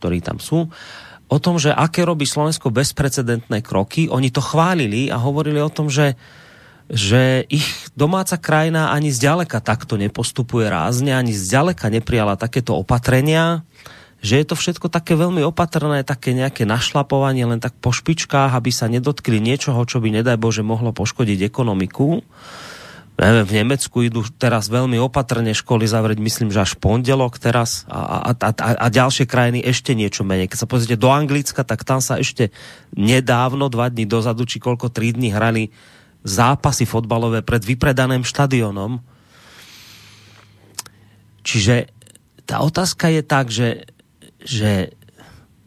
A: ktorí tam sú, o tom, že aké robí Slovensko bezprecedentné kroky. Oni to chválili a hovorili o tom, že že ich domáca krajina ani zďaleka takto nepostupuje rázne, ani zďaleka neprijala takéto opatrenia, že je to všetko také veľmi opatrné, také nejaké našlapovanie len tak po špičkách, aby sa nedotkli niečoho, čo by nedaj Bože mohlo poškodiť ekonomiku. V Nemecku idú teraz veľmi opatrne školy zavrieť, myslím, že až pondelok teraz a, a, a, a ďalšie krajiny ešte niečo menej. Keď sa pozrite do Anglicka, tak tam sa ešte nedávno, dva dní dozadu, či koľko, tri dní hrali zápasy fotbalové pred vypredaným štadionom. Čiže tá otázka je tak, že že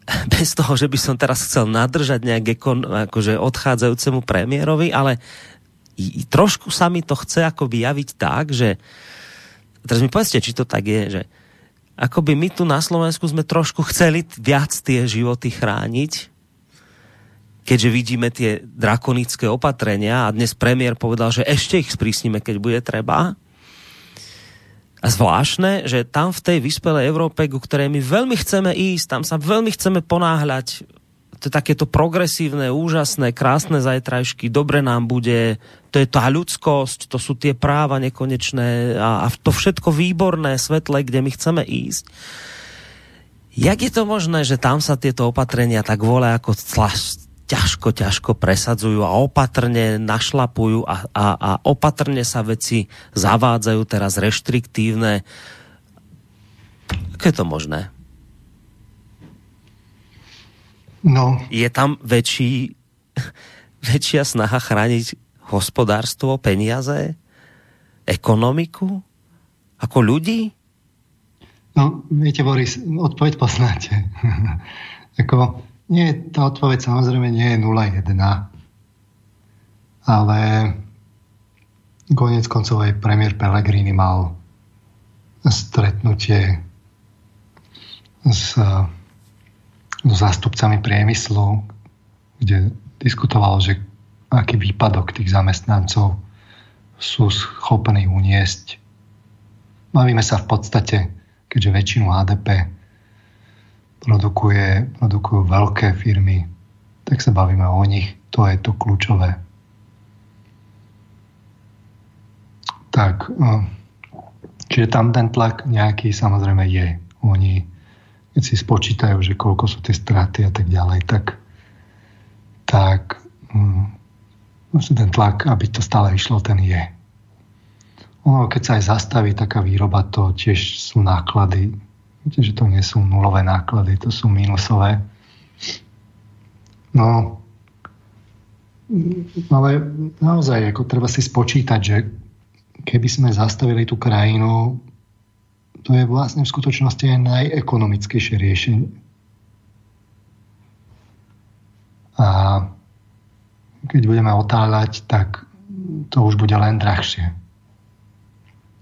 A: bez toho, že by som teraz chcel nadržať nejak ekon, akože odchádzajúcemu premiérovi, ale trošku sa mi to chce akoby javiť tak, že teraz mi povedzte, či to tak je, že akoby my tu na Slovensku sme trošku chceli viac tie životy chrániť, keďže vidíme tie drakonické opatrenia a dnes premiér povedal, že ešte ich sprísnime, keď bude treba, a zvláštne, že tam v tej vyspelej Európe, ku ktorej my veľmi chceme ísť, tam sa veľmi chceme ponáhľať, takéto progresívne, úžasné, krásne zajtrajšky, dobre nám bude, to je tá ľudskosť, to sú tie práva nekonečné a, a to všetko výborné, svetle, kde my chceme ísť. Jak je to možné, že tam sa tieto opatrenia tak vole ako ťažko, ťažko presadzujú a opatrne našlapujú a, a, a opatrne sa veci zavádzajú teraz reštriktívne. Ako je to možné?
I: No.
A: Je tam väčší, väčšia snaha chrániť hospodárstvo, peniaze, ekonomiku ako ľudí?
I: No, viete, Boris, odpoveď poznáte. ako, nie, tá odpoveď samozrejme nie je 0,1, ale konec koncov aj premiér Pellegrini mal stretnutie s, s zástupcami priemyslu, kde diskutoval, že aký výpadok tých zamestnancov sú schopní uniesť. Bavíme sa v podstate, keďže väčšinu HDP produkuje, produkujú veľké firmy, tak sa bavíme o nich. To je to kľúčové. Tak, no, čiže tam ten tlak nejaký samozrejme je. Oni, keď si spočítajú, že koľko sú tie straty a tak ďalej, tak, tak um, ten tlak, aby to stále išlo, ten je. Ono, keď sa aj zastaví taká výroba, to tiež sú náklady Viete, že to nie sú nulové náklady, to sú mínusové. No, ale naozaj, ako treba si spočítať, že keby sme zastavili tú krajinu, to je vlastne v skutočnosti aj najekonomickejšie riešenie. A keď budeme otáľať, tak to už bude len drahšie.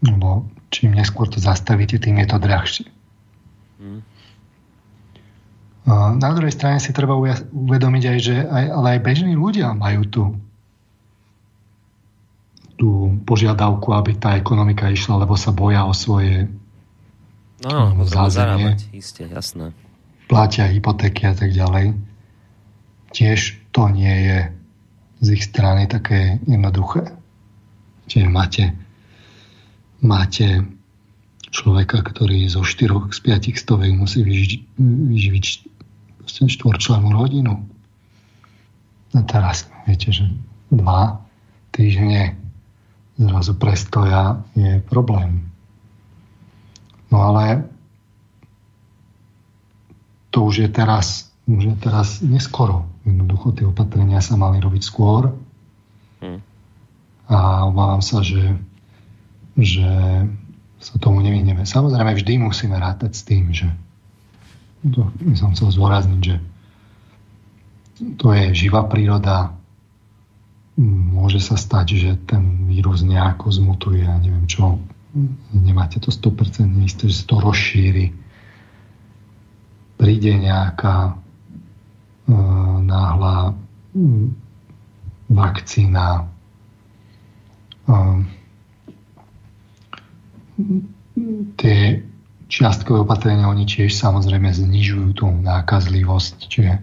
I: Lebo čím neskôr to zastavíte, tým je to drahšie. Na druhej strane si treba uvedomiť aj, že aj, ale aj bežní ľudia majú tú, tú požiadavku, aby tá ekonomika išla, lebo sa boja o svoje
A: no, zázemie. Isté, jasné.
I: Platia hypotéky a tak ďalej. Tiež to nie je z ich strany také jednoduché. Čiže máte, máte človeka, ktorý zo 4 z 5 stovek musí vyžiť, vyživiť štvorčlenú rodinu. A teraz viete, že dva týždne zrazu prestoja je problém. No ale to už je teraz, už je teraz neskoro. Jednoducho tie opatrenia sa mali robiť skôr. Hmm. A obávam sa, že, že sa tomu nevyhneme. Samozrejme, vždy musíme rátať s tým, že to by som chcel zdôrazniť, že to je živá príroda. Môže sa stať, že ten vírus nejako zmutuje a neviem čo. Nemáte to 100% isté, že sa to rozšíri. Príde nejaká e, náhla vakcína. E, tie čiastkové opatrenia, oni tiež samozrejme znižujú tú nákazlivosť, čiže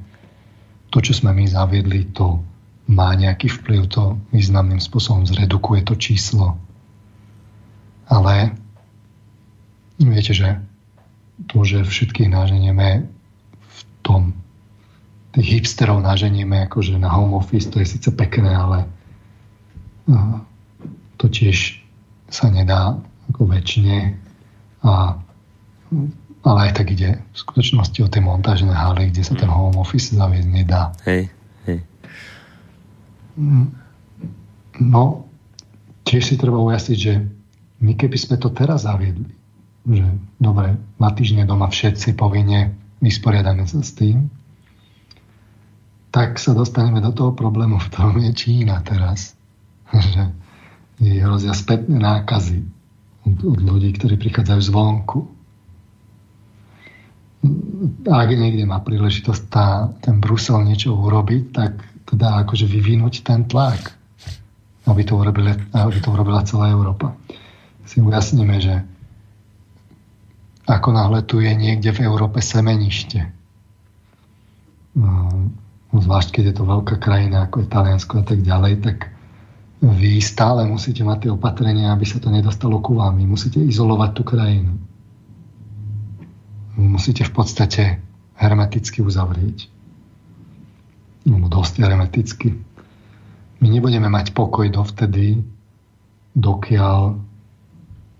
I: to, čo sme my zaviedli, to má nejaký vplyv, to významným spôsobom zredukuje to číslo. Ale viete, že to, že všetkých náženieme v tom, tých hipsterov náženieme akože na home office, to je síce pekné, ale to tiež sa nedá ako väčšine a ale aj tak ide v skutočnosti o tie montážne haly, kde sa ten home office zaviesť nedá.
A: Hej, hej.
I: No, tiež si treba ujasniť, že my keby sme to teraz zaviedli, že dobre, dva týždne doma všetci povinne vysporiadame sa s tým, tak sa dostaneme do toho problému, v ktorom je Čína teraz. Že je hrozia spätné nákazy od, od ľudí, ktorí prichádzajú zvonku ak niekde má príležitosť tá, ten Brusel niečo urobiť, tak to dá akože vyvinúť ten tlak, aby to, urobila, aby to urobila celá Európa. Si ujasníme, že ako náhle tu je niekde v Európe semenište, no, zvlášť keď je to veľká krajina ako Taliansko a tak ďalej, tak vy stále musíte mať tie opatrenia, aby sa to nedostalo ku vám. Vy musíte izolovať tú krajinu musíte v podstate hermeticky uzavrieť. No, dosť hermeticky. My nebudeme mať pokoj dovtedy, dokiaľ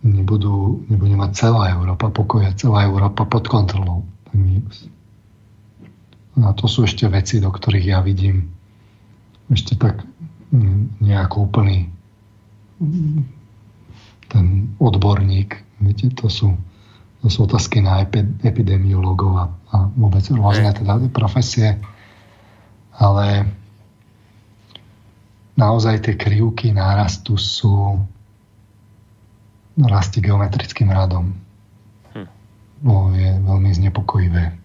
I: nebudú, nebude mať celá Európa pokoj a celá Európa pod kontrolou. A to sú ešte veci, do ktorých ja vidím ešte tak mm, nejako úplný mm, ten odborník. Viete, to sú to sú otázky na epidemiologov a, a vôbec rôzne teda profesie. Ale naozaj tie krivky nárastu sú rastie geometrickým radom. Hm. No, je veľmi znepokojivé.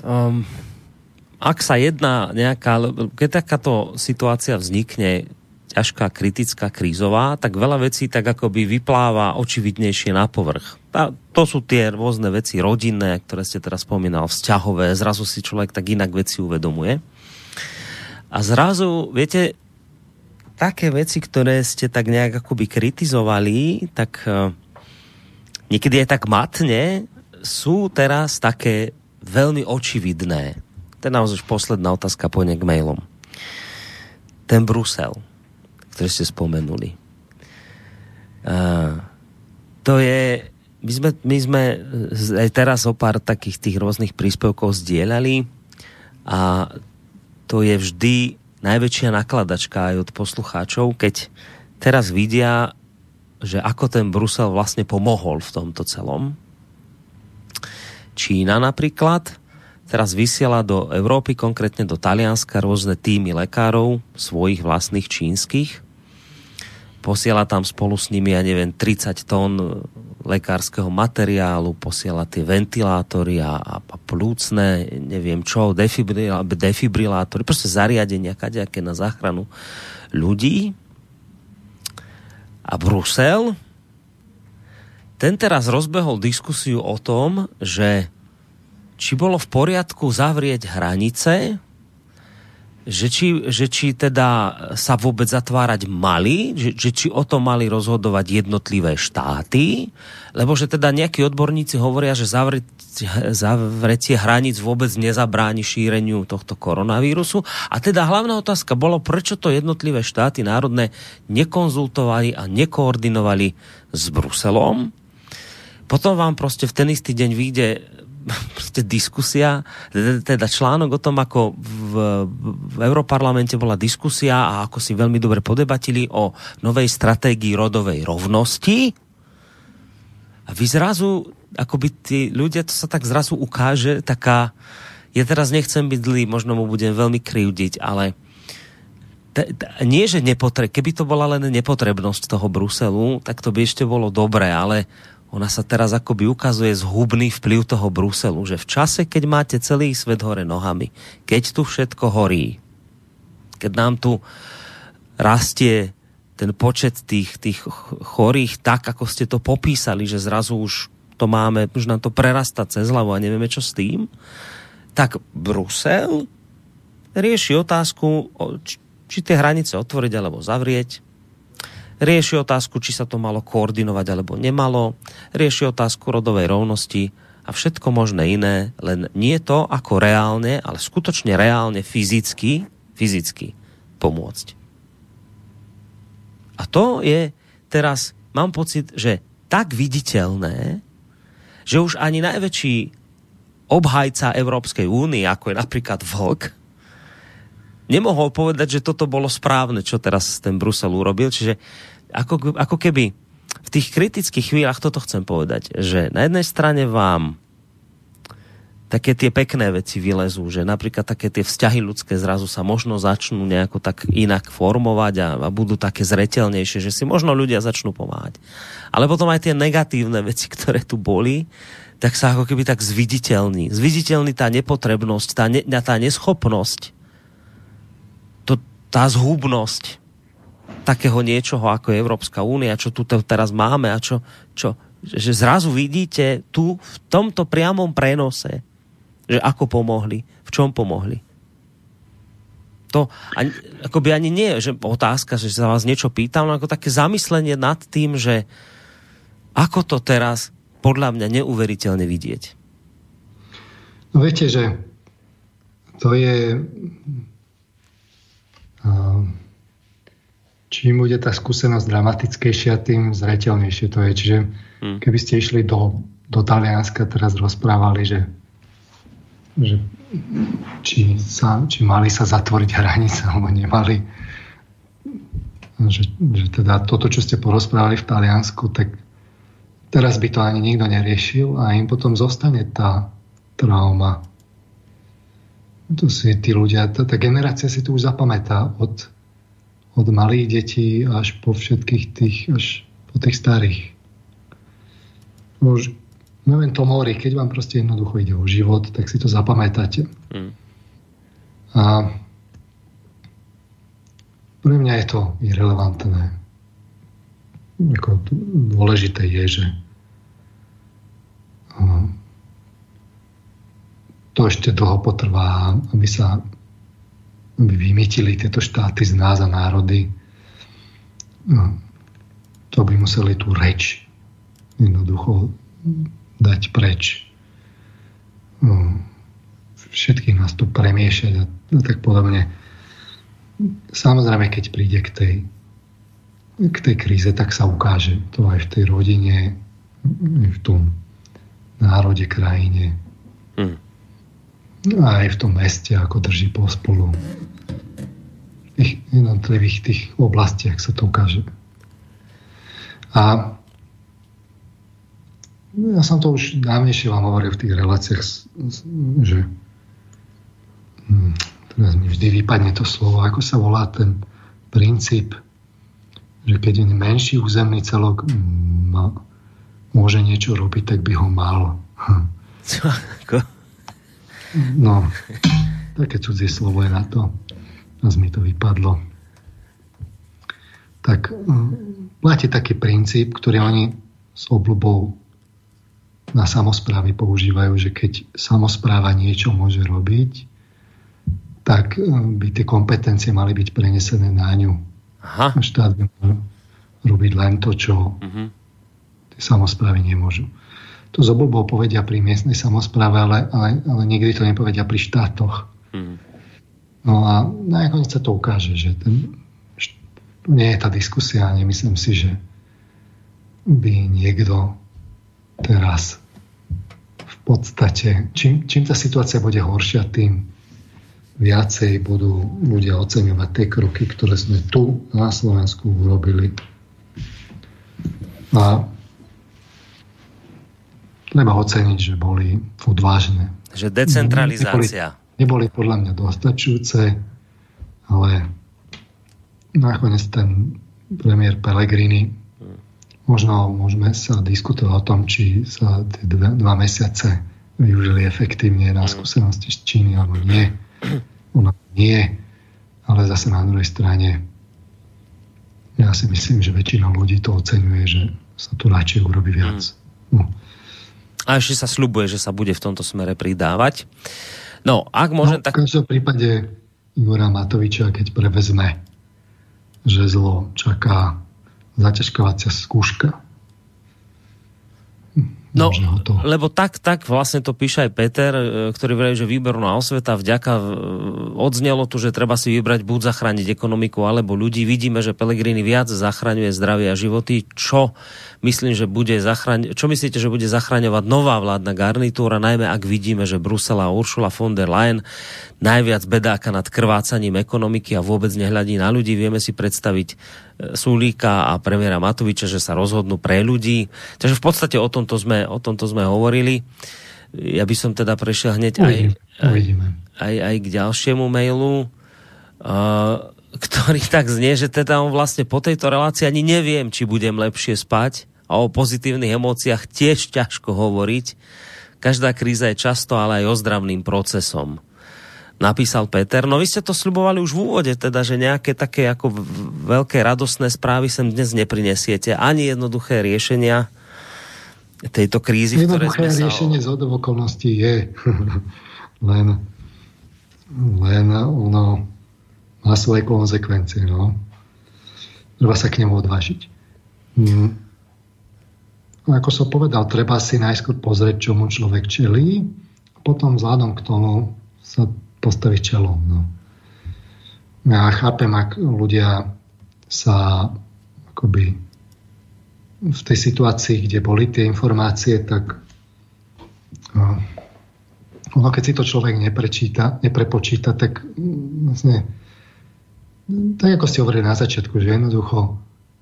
A: Um, ak sa jedná nejaká, keď takáto situácia vznikne, ťažká, kritická, krízová, tak veľa vecí tak akoby vypláva očividnejšie na povrch. A to sú tie rôzne veci rodinné, ktoré ste teraz spomínal, vzťahové, zrazu si človek tak inak veci uvedomuje. A zrazu, viete, také veci, ktoré ste tak nejak akoby kritizovali, tak uh, niekedy aj tak matne, sú teraz také veľmi očividné. To je naozaj posledná otázka, po k mailom. Ten Brusel ktoré ste spomenuli. A to je, my sme, my sme aj teraz o pár takých tých rôznych príspevkov zdieľali a to je vždy najväčšia nakladačka aj od poslucháčov, keď teraz vidia, že ako ten Brusel vlastne pomohol v tomto celom. Čína napríklad teraz vysiela do Európy, konkrétne do Talianska, rôzne týmy lekárov, svojich vlastných čínskych. posiela tam spolu s nimi, ja neviem, 30 tón lekárskeho materiálu, posiela tie ventilátory a, a, a plúcne, neviem čo, defibrilátory, proste zariadenia kadejaké na záchranu ľudí. A Brusel, ten teraz rozbehol diskusiu o tom, že či bolo v poriadku zavrieť hranice, že či, že či teda sa vôbec zatvárať mali, že, že či o tom mali rozhodovať jednotlivé štáty, lebo že teda nejakí odborníci hovoria, že zavretie, zavretie hraníc vôbec nezabráni šíreniu tohto koronavírusu. A teda hlavná otázka bolo, prečo to jednotlivé štáty národné nekonzultovali a nekoordinovali s Bruselom. Potom vám proste v ten istý deň vyjde proste diskusia, teda článok o tom, ako v, v Europarlamente bola diskusia a ako si veľmi dobre podebatili o novej stratégii rodovej rovnosti. A vy zrazu, akoby tí ľudia, to sa tak zrazu ukáže, taká, ja teraz nechcem byť zlý, možno mu budem veľmi krivdiť, ale t- t- nie, že nepotre- keby to bola len nepotrebnosť toho Bruselu, tak to by ešte bolo dobré, ale ona sa teraz akoby ukazuje zhubný vplyv toho Bruselu, že v čase, keď máte celý svet hore nohami, keď tu všetko horí, keď nám tu rastie ten počet tých, tých chorých tak, ako ste to popísali, že zrazu už to máme, už nám to prerasta cez hlavu a nevieme čo s tým, tak Brusel rieši otázku, či tie hranice otvoriť alebo zavrieť, Rieši otázku, či sa to malo koordinovať alebo nemalo. Rieši otázku rodovej rovnosti a všetko možné iné, len nie to ako reálne, ale skutočne reálne fyzicky, fyzicky pomôcť. A to je teraz, mám pocit, že tak viditeľné, že už ani najväčší obhajca Európskej únie, ako je napríklad Vlk, nemohol povedať, že toto bolo správne, čo teraz ten Brusel urobil. Čiže ako, ako keby v tých kritických chvíľach toto chcem povedať, že na jednej strane vám také tie pekné veci vylezú, že napríklad také tie vzťahy ľudské zrazu sa možno začnú nejako tak inak formovať a, a budú také zretelnejšie, že si možno ľudia začnú pomáhať. Ale potom aj tie negatívne veci, ktoré tu boli, tak sa ako keby tak zviditeľní. Zviditeľní tá nepotrebnosť, tá, ne, tá neschopnosť tá zhubnosť takého niečoho, ako je Európska únia, čo tu teraz máme a čo, čo, že zrazu vidíte tu v tomto priamom prenose, že ako pomohli, v čom pomohli. To ani, akoby ani nie že otázka, že sa vás niečo pýtam, ale ako také zamyslenie nad tým, že ako to teraz podľa mňa neuveriteľne vidieť.
I: No viete, že to je čím bude tá skúsenosť dramatickejšia, tým zretelnejšie to je. Čiže hmm. keby ste išli do, do Talianska, teraz rozprávali, že, že či, sa, či mali sa zatvoriť hranice, alebo nemali. Že, že teda toto, čo ste porozprávali v Taliansku, tak teraz by to ani nikto neriešil a im potom zostane tá trauma to si tí ľudia, tá, tá generácia si tu už zapamätá od, od malých detí až po všetkých tých, až po tých starých. Už to mori, keď vám proste jednoducho ide o život, tak si to zapamätáte. Mm. A pre mňa je to irrelevantné. Ako dôležité je, že to ešte dlho potrvá, aby sa aby vymytili tieto štáty z nás a národy. No, to by museli tú reč jednoducho dať preč. No, všetkých nás tu premiešať a, tak podobne. Samozrejme, keď príde k tej, k tej kríze, tak sa ukáže to aj v tej rodine, v tom národe, krajine. Hmm aj v tom meste, ako drží pospolu. V tých jednotlivých tých oblastiach sa to ukáže. A ja som to už dávnejšie vám hovoril v tých reláciách, že hm, teraz mi vždy vypadne to slovo, ako sa volá ten princíp že keď je menší územný celok má, môže niečo robiť, tak by ho mal.
A: Čo? Ako?
I: No, také cudzie slovo je na to. Raz mi to vypadlo. Tak platí taký princíp, ktorý oni s obľubou na samozprávy používajú, že keď samozpráva niečo môže robiť, tak by tie kompetencie mali byť prenesené na ňu. Aha. Štát by mal robiť len to, čo uh-huh. tie samozprávy nemôžu. To z obľubou povedia pri miestnej samozpráve, ale, ale, ale nikdy to nepovedia pri štátoch. Uh-huh. No a nakoniec sa to ukáže, že ten, nie je tá diskusia, nemyslím si, že by niekto teraz v podstate, čím, čím tá situácia bude horšia, tým viacej budú ľudia oceňovať tie kroky, ktoré sme tu na Slovensku urobili. A treba oceniť, že boli odvážne.
A: Že decentralizácia.
I: Neboli, neboli podľa mňa dostačujúce, ale nakoniec ten premiér Pellegrini možno môžeme sa diskutovať o tom, či sa tie dva, dva mesiace využili efektívne na skúsenosti z Číny alebo nie ona nie, ale zase na druhej strane ja si myslím, že väčšina ľudí to oceňuje, že sa tu radšej urobí viac. Mm. No.
A: A ešte sa slubuje, že sa bude v tomto smere pridávať. No, ak môžem
I: no,
A: tak...
I: V každom prípade Igora Matoviča, keď prevezme žezlo, čaká zaťažkovacia skúška
A: No, lebo tak, tak vlastne to píše aj Peter, e, ktorý vraví, že výborná osveta vďaka e, odznelo tu, že treba si vybrať buď zachrániť ekonomiku alebo ľudí. Vidíme, že Pelegrini viac zachraňuje zdravie a životy. Čo myslím, že bude zachraň... Čo myslíte, že bude zachraňovať nová vládna garnitúra, najmä ak vidíme, že Brusel a Ursula von der Leyen najviac bedáka nad krvácaním ekonomiky a vôbec nehľadí na ľudí. Vieme si predstaviť Sulíka a premiéra Matoviča, že sa rozhodnú pre ľudí. Takže v podstate o tomto sme, o tomto sme hovorili. Ja by som teda prešiel hneď aj, aj, aj, aj k ďalšiemu mailu, uh, ktorý tak znie, že teda on vlastne po tejto relácii ani neviem, či budem lepšie spať a o pozitívnych emóciách tiež ťažko hovoriť. Každá kríza je často ale aj ozdravným procesom napísal Peter. No vy ste to slubovali už v úvode, teda, že nejaké také ako veľké radostné správy sem dnes neprinesiete. Ani jednoduché riešenia tejto krízy,
I: v ktorej sme sa... riešenie z okolností je len, len ono má svoje konsekvencie. No. Treba sa k nemu odvážiť. Hm. Ako som povedal, treba si najskôr pozrieť, čomu človek čelí, potom vzhľadom k tomu sa postaviť čelom. No. Ja chápem, ak ľudia sa akoby v tej situácii, kde boli tie informácie, tak no, ono, keď si to človek neprečíta, neprepočíta, tak vlastne tak ako ste hovorili na začiatku, že jednoducho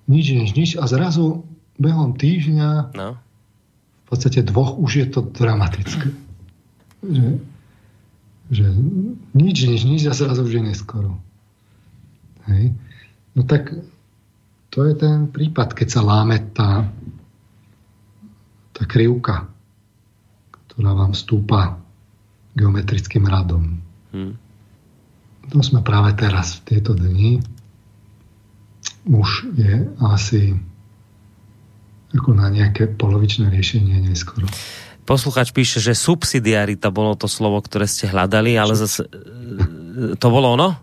I: nič, nič, nič a zrazu behom týždňa no. v podstate dvoch už je to dramatické. Že že nič, nič, nič a zrazu už je neskoro. Hej. No tak to je ten prípad, keď sa láme tá, tá krivka, ktorá vám stúpa geometrickým radom. Hmm. To sme práve teraz, v tieto dni. Už je asi ako na nejaké polovičné riešenie neskoro.
A: Posluchač píše, že subsidiarita bolo to slovo, ktoré ste hľadali, ale zase e, to bolo ono?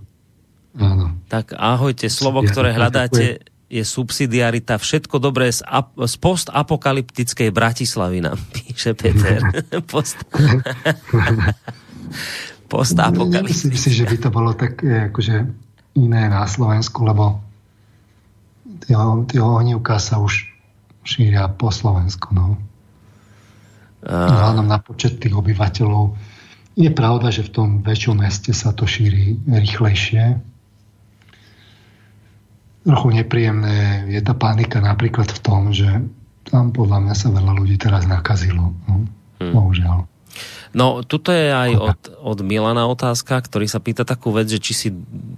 I: Áno.
A: Tak ahojte, slovo, ktoré hľadáte je subsidiarita. Všetko dobré z, ap- z postapokalyptickej Bratislavy nám píše Peter. Post...
I: postapokalyptické. Myslím si, že by to bolo tak akože iné na Slovensku, lebo tie, tie ohnívka sa už šíria po Slovensku. No vzhľadom na počet tých obyvateľov. Je pravda, že v tom väčšom meste sa to šíri rýchlejšie. Trochu nepríjemné je tá panika napríklad v tom, že tam podľa mňa sa veľa ľudí teraz nakazilo. No, hmm. Bohužiaľ.
A: No, tuto je aj od, od Milana otázka, ktorý sa pýta takú vec, že či si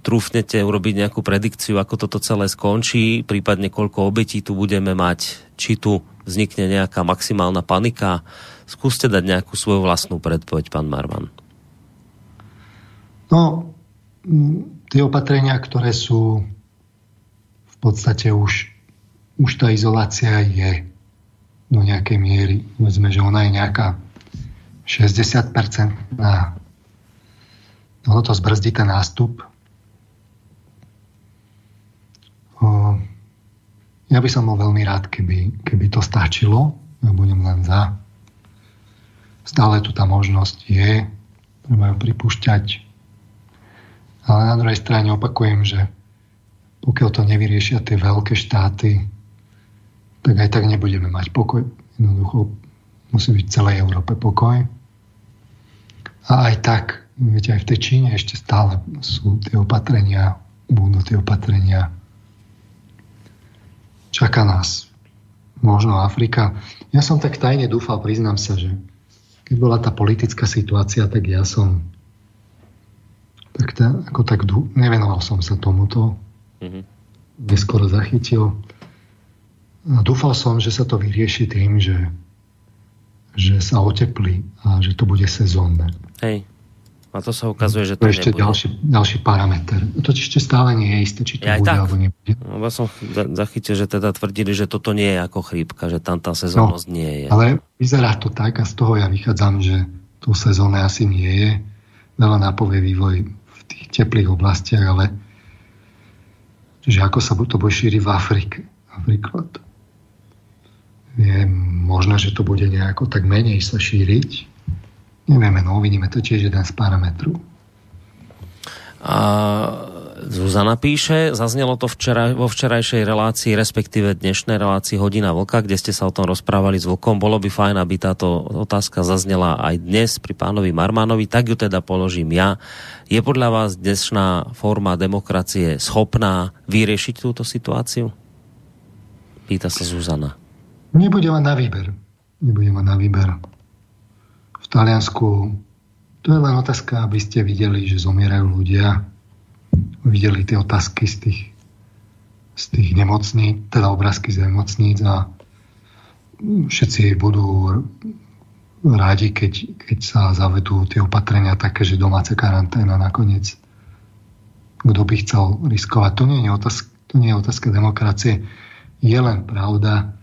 A: trúfnete urobiť nejakú predikciu, ako toto celé skončí, prípadne koľko obetí tu budeme mať, či tu vznikne nejaká maximálna panika. Skúste dať nejakú svoju vlastnú predpoveď, pán Marman.
I: No, tie opatrenia, ktoré sú v podstate už, už tá izolácia je do nejakej miery. Povedzme, že ona je nejaká 60% na ono to zbrzdí ten nástup. O, ja by som bol veľmi rád, keby, keby to stačilo. Ja budem len za. Stále tu tá možnosť je. Treba ju pripúšťať. Ale na druhej strane opakujem, že pokiaľ to nevyriešia tie veľké štáty, tak aj tak nebudeme mať pokoj. Jednoducho musí byť v celej Európe pokoj. A aj tak, viete, aj v tej Číne ešte stále sú tie opatrenia, budú tie opatrenia. Čaká nás možno Afrika. Ja som tak tajne dúfal, priznám sa, že keď bola tá politická situácia, tak ja som tak tá, ako tak nevenoval som sa tomuto. Mm-hmm. Neskoro zachytil. A dúfal som, že sa to vyrieši tým, že, že sa oteplí a že to bude sezónne.
A: Hej. A to sa ukazuje, že to,
I: to ešte nebude. ďalší, ďalší parameter. To ešte stále nie je isté, či to ja bude tak. alebo nebude.
A: No, ja som zachytil, že teda tvrdili, že toto nie je ako chrípka, že tam tá sezónnosť no, nie je.
I: Ale vyzerá to tak a z toho ja vychádzam, že to sezónne asi nie je. Veľa napovie vývoj v tých teplých oblastiach, ale že ako sa to bude šíriť v Afrike. Napríklad. Je možné, že to bude nejako tak menej sa šíriť, Nevieme, no uvidíme, to tiež jeden z parametrov.
A: A Zuzana píše, zaznelo to včera, vo včerajšej relácii, respektíve dnešnej relácii Hodina Vlka, kde ste sa o tom rozprávali s Vlkom. Bolo by fajn, aby táto otázka zaznela aj dnes pri pánovi Marmanovi, tak ju teda položím ja. Je podľa vás dnešná forma demokracie schopná vyriešiť túto situáciu? Pýta sa Zuzana.
I: Nebude mať na výber. Nebude mať na výber. Taliansku to je len otázka, aby ste videli, že zomierajú ľudia. Videli tie otázky z tých, z tých nemocníc, teda obrázky z nemocníc a všetci budú rádi, keď, keď sa zavedú tie opatrenia také, že domáca karanténa nakoniec. Kto by chcel riskovať? To nie je otázka, to nie je otázka demokracie. Je len pravda,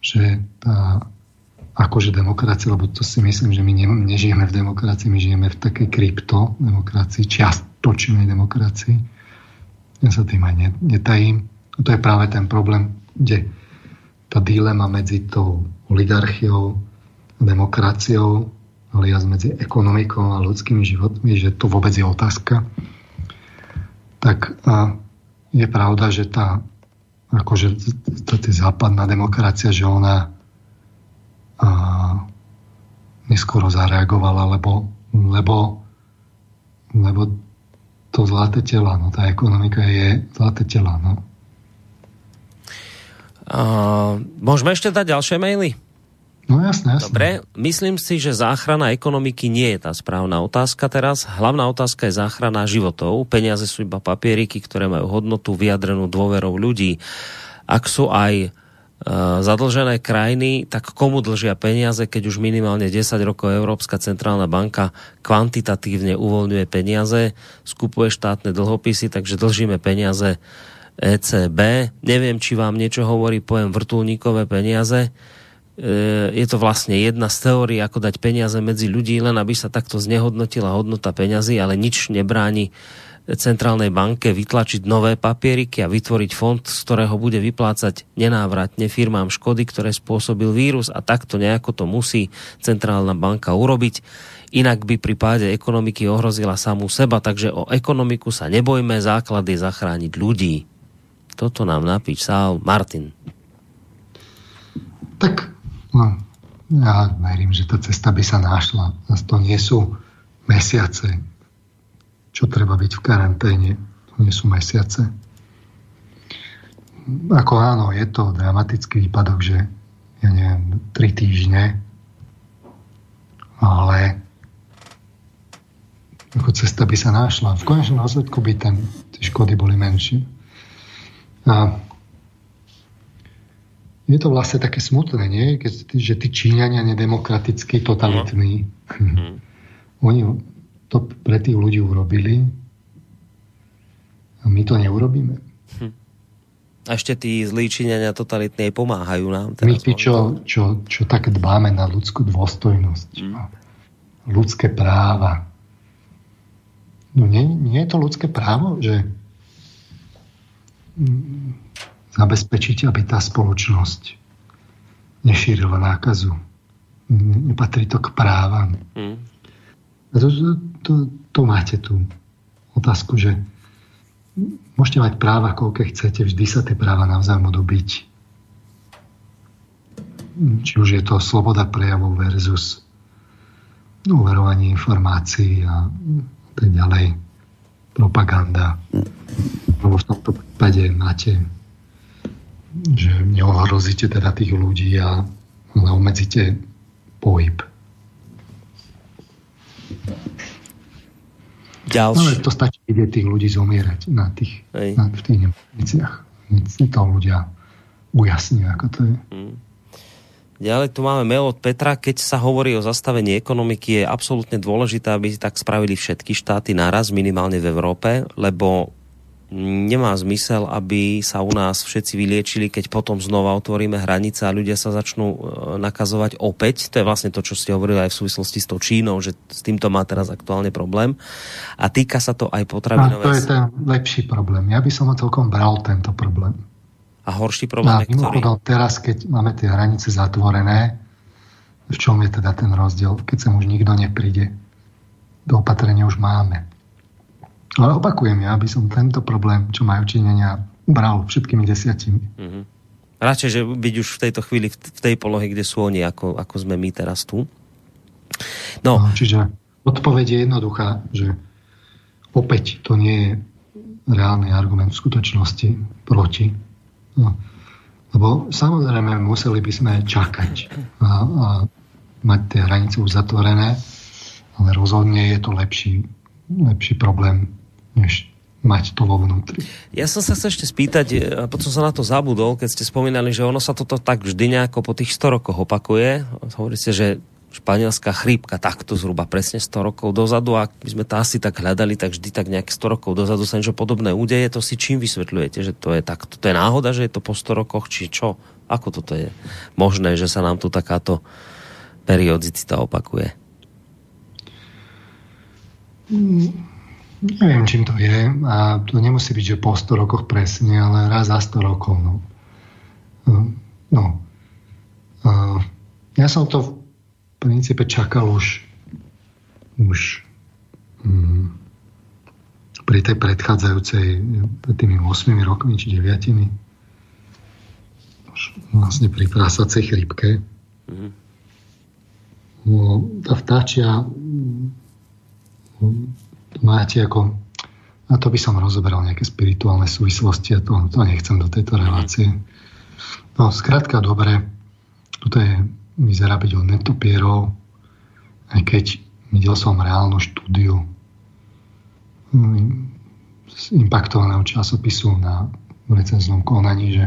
I: že tá akože demokracie, lebo to si myslím, že my ne, nežijeme v demokracii, my žijeme v takej krypto demokracii, čiastočnej demokracii. Ja sa tým aj netajím. A to je práve ten problém, kde tá dilema medzi tou oligarchiou a demokraciou, alias medzi ekonomikou a ľudskými životmi, že to vôbec je otázka, tak a je pravda, že tá akože tá západná demokracia, že ona a neskoro zareagovala, lebo, lebo, lebo to zlaté tela, no tá ekonomika je zlaté tela, no.
A: Uh, môžeme ešte dať ďalšie maily?
I: No jasné, jasné.
A: Dobre, myslím si, že záchrana ekonomiky nie je tá správna otázka teraz. Hlavná otázka je záchrana životov. Peniaze sú iba papieriky, ktoré majú hodnotu vyjadrenú dôverou ľudí. Ak sú aj zadlžené krajiny, tak komu dlžia peniaze, keď už minimálne 10 rokov Európska centrálna banka kvantitatívne uvoľňuje peniaze, skupuje štátne dlhopisy, takže dlžíme peniaze ECB. Neviem, či vám niečo hovorí pojem vrtulníkové peniaze. Eh, je to vlastne jedna z teórií, ako dať peniaze medzi ľudí, len aby sa takto znehodnotila hodnota peňazí, ale nič nebráni centrálnej banke vytlačiť nové papieriky a vytvoriť fond, z ktorého bude vyplácať nenávratne firmám škody, ktoré spôsobil vírus a takto nejako to musí centrálna banka urobiť. Inak by pri páde ekonomiky ohrozila samú seba, takže o ekonomiku sa nebojme, základ je zachrániť ľudí. Toto nám napísal Martin.
I: Tak, no, ja verím, že tá cesta by sa našla. To nie sú mesiace, čo treba byť v karanténe. Nie sú mesiace. Ako áno, je to dramatický výpadok, že ja neviem, tri týždne, ale ako cesta by sa našla. V konečnom dôsledku by ten, tie škody boli menšie. A je to vlastne také smutné, nie? Keď, že tí Číňania nedemokratickí, totalitní, mm. oni to pre tých ľudí urobili a my to neurobíme. Hm.
A: A ešte tí zlí Číňania totalitní pomáhajú nám.
I: Teraz my tí, čo, čo, čo tak dbáme na ľudskú dôstojnosť, hm. ľudské práva. No nie, nie je to ľudské právo, že zabezpečiť, aby tá spoločnosť nešírila nákazu. Nepatrí to k právam. Mm. A to, to, to, to máte tú otázku, že môžete mať práva, koľko chcete, vždy sa tie práva navzájom dobiť. Či už je to sloboda prejavov versus uverovanie informácií a tak ďalej, propaganda. Lebo v tomto prípade máte že neohrozíte teda tých ľudí a obmedzíte pohyb.
A: Ďalší.
I: Ale to stačí vidieť tých ľudí zomierať na tých, na, v tých nemocniciach. Si to ľudia ujasní, ako to je. Hmm.
A: Ďalej tu máme mail od Petra. Keď sa hovorí o zastavení ekonomiky, je absolútne dôležité, aby tak spravili všetky štáty naraz, minimálne v Európe, lebo nemá zmysel, aby sa u nás všetci vyliečili, keď potom znova otvoríme hranice a ľudia sa začnú e, nakazovať opäť. To je vlastne to, čo ste hovorili aj v súvislosti s tou Čínou, že s týmto má teraz aktuálne problém. A týka sa to aj potravinové...
I: A to je ten lepší problém. Ja by som ho celkom bral tento problém.
A: A horší problém je ktorý?
I: teraz, keď máme tie hranice zatvorené, v čom je teda ten rozdiel, keď sa už nikto nepríde? Do opatrenia už máme. Ale opakujem, ja by som tento problém, čo majú činenia, bral všetkými desiatimi. Mm-hmm.
A: Radšej, že byť už v tejto chvíli v tej polohe, kde sú oni, ako, ako sme my teraz tu.
I: No. no čiže odpoveď je jednoduchá, že opäť to nie je reálny argument v skutočnosti proti. No. Lebo samozrejme museli by sme čakať a, a mať tie hranice už zatvorené, ale rozhodne je to lepší, lepší problém než mať to vo vnútri.
A: Ja som sa chcel ešte spýtať, e, a potom som na to zabudol, keď ste spomínali, že ono sa toto tak vždy nejako po tých 100 rokoch opakuje. Hovoríte, že španielská chrípka takto zhruba presne 100 rokov dozadu a my sme to asi tak hľadali, tak vždy tak nejak 100 rokov dozadu sa niečo podobné udeje. To si čím vysvetľujete, že to je tak, to je náhoda, že je to po 100 rokoch, či čo? Ako toto je možné, že sa nám tu takáto periodicita opakuje?
I: Mm Neviem, čím to je. A to nemusí byť, že po 100 rokoch presne, ale raz za 100 rokov. No. no. Ja som to v princípe čakal už, už um, pri tej predchádzajúcej, pred tými 8 rokmi či 9 vlastne pri prasacej chrypke. Mm-hmm. No, tá vtáčia máte ako... A to by som rozoberal nejaké spirituálne súvislosti a to, to nechcem do tejto relácie. No, skrátka, dobre, toto je, vyzerá byť od netopierov, aj keď videl som reálnu štúdiu hm, z impaktovaného časopisu na recenznom konaní, že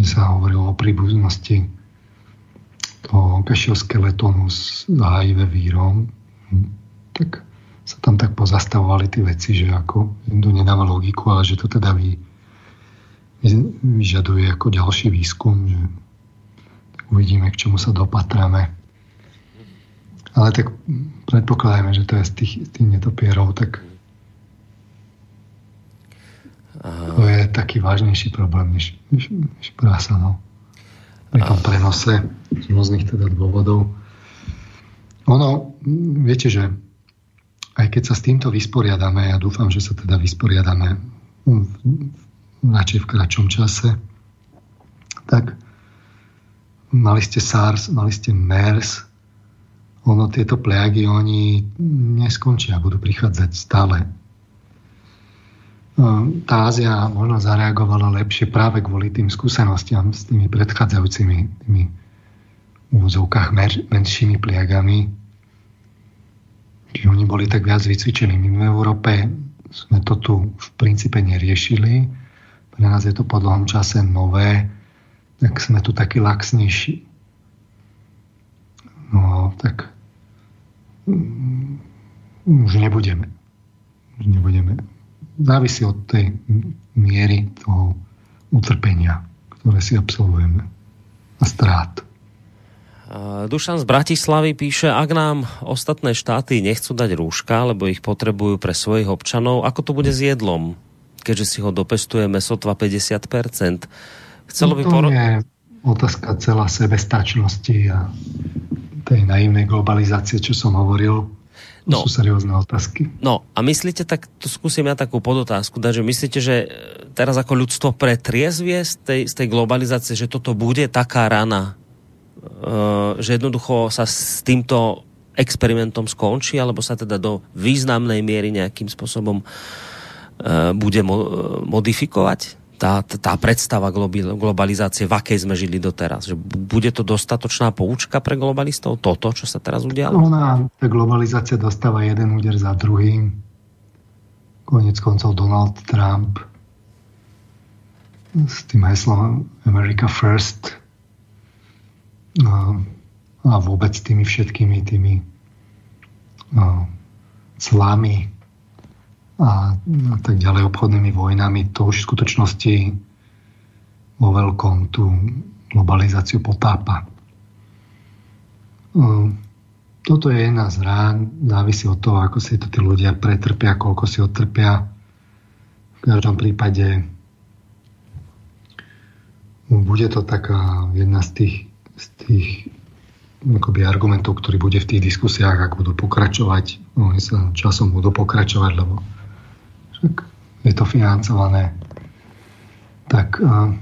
I: sa hovorilo o príbuznosti toho kašielskeletónu s HIV vírom. Hm, tak sa tam tak pozastavovali tie veci, že ako to nedáva logiku, ale že to teda vy, vyžaduje ako ďalší výskum, že uvidíme, k čomu sa dopatráme. Ale tak predpokladajme, že to je z tých, z tých netopierov, tak to je taký vážnejší problém, než, než, než prása, no. Pri tom prenose z rôznych teda dôvodov. Ono, viete, že aj keď sa s týmto vysporiadame, ja dúfam, že sa teda vysporiadame radšej v kratšom čase, tak mali ste SARS, mali ste MERS, ono tieto plejagy, oni neskončia, budú prichádzať stále. Tá Ázia možno zareagovala lepšie práve kvôli tým skúsenostiam s tými predchádzajúcimi tými v úzovkách menšími pliagami, Čiže oni boli tak viac vycvičení. My v Európe sme to tu v princípe neriešili. Pre nás je to po dlhom čase nové, tak sme tu takí laxnejší. No, tak mm, už nebudeme. Už nebudeme. Závisí od tej miery toho utrpenia, ktoré si absolvujeme a strát.
A: Dušan z Bratislavy píše, ak nám ostatné štáty nechcú dať rúška, lebo ich potrebujú pre svojich občanov, ako to bude s jedlom? Keďže si ho dopestujeme sotva 50%.
I: Chcelo by no poro- je otázka celá sebestačnosti a tej naivnej globalizácie, čo som hovoril. To no, sú seriózne otázky.
A: No a myslíte, tak to skúsim ja takú podotázku dať, že myslíte, že teraz ako ľudstvo pretriezvie z tej, z tej globalizácie, že toto bude taká rana, že jednoducho sa s týmto experimentom skončí, alebo sa teda do významnej miery nejakým spôsobom eh, bude modifikovať tá, tá predstava globalizácie, v akej sme žili doteraz. Že bude to dostatočná poučka pre globalistov, toto, čo sa teraz udialo?
I: Ona, tá globalizácia dostáva jeden úder za druhým. Konec koncov Donald Trump s tým heslom America First a vôbec tými všetkými tými slami a, a tak ďalej obchodnými vojnami, to už v skutočnosti vo veľkom tú globalizáciu potápa. Toto je jedna z rán, závisí od toho, ako si to tí ľudia pretrpia, koľko si odtrpia. V každom prípade bude to taká jedna z tých z tých akoby argumentov, ktorý bude v tých diskusiách, ak budú pokračovať, no, oni sa časom budú pokračovať, lebo však je to financované, tak uh,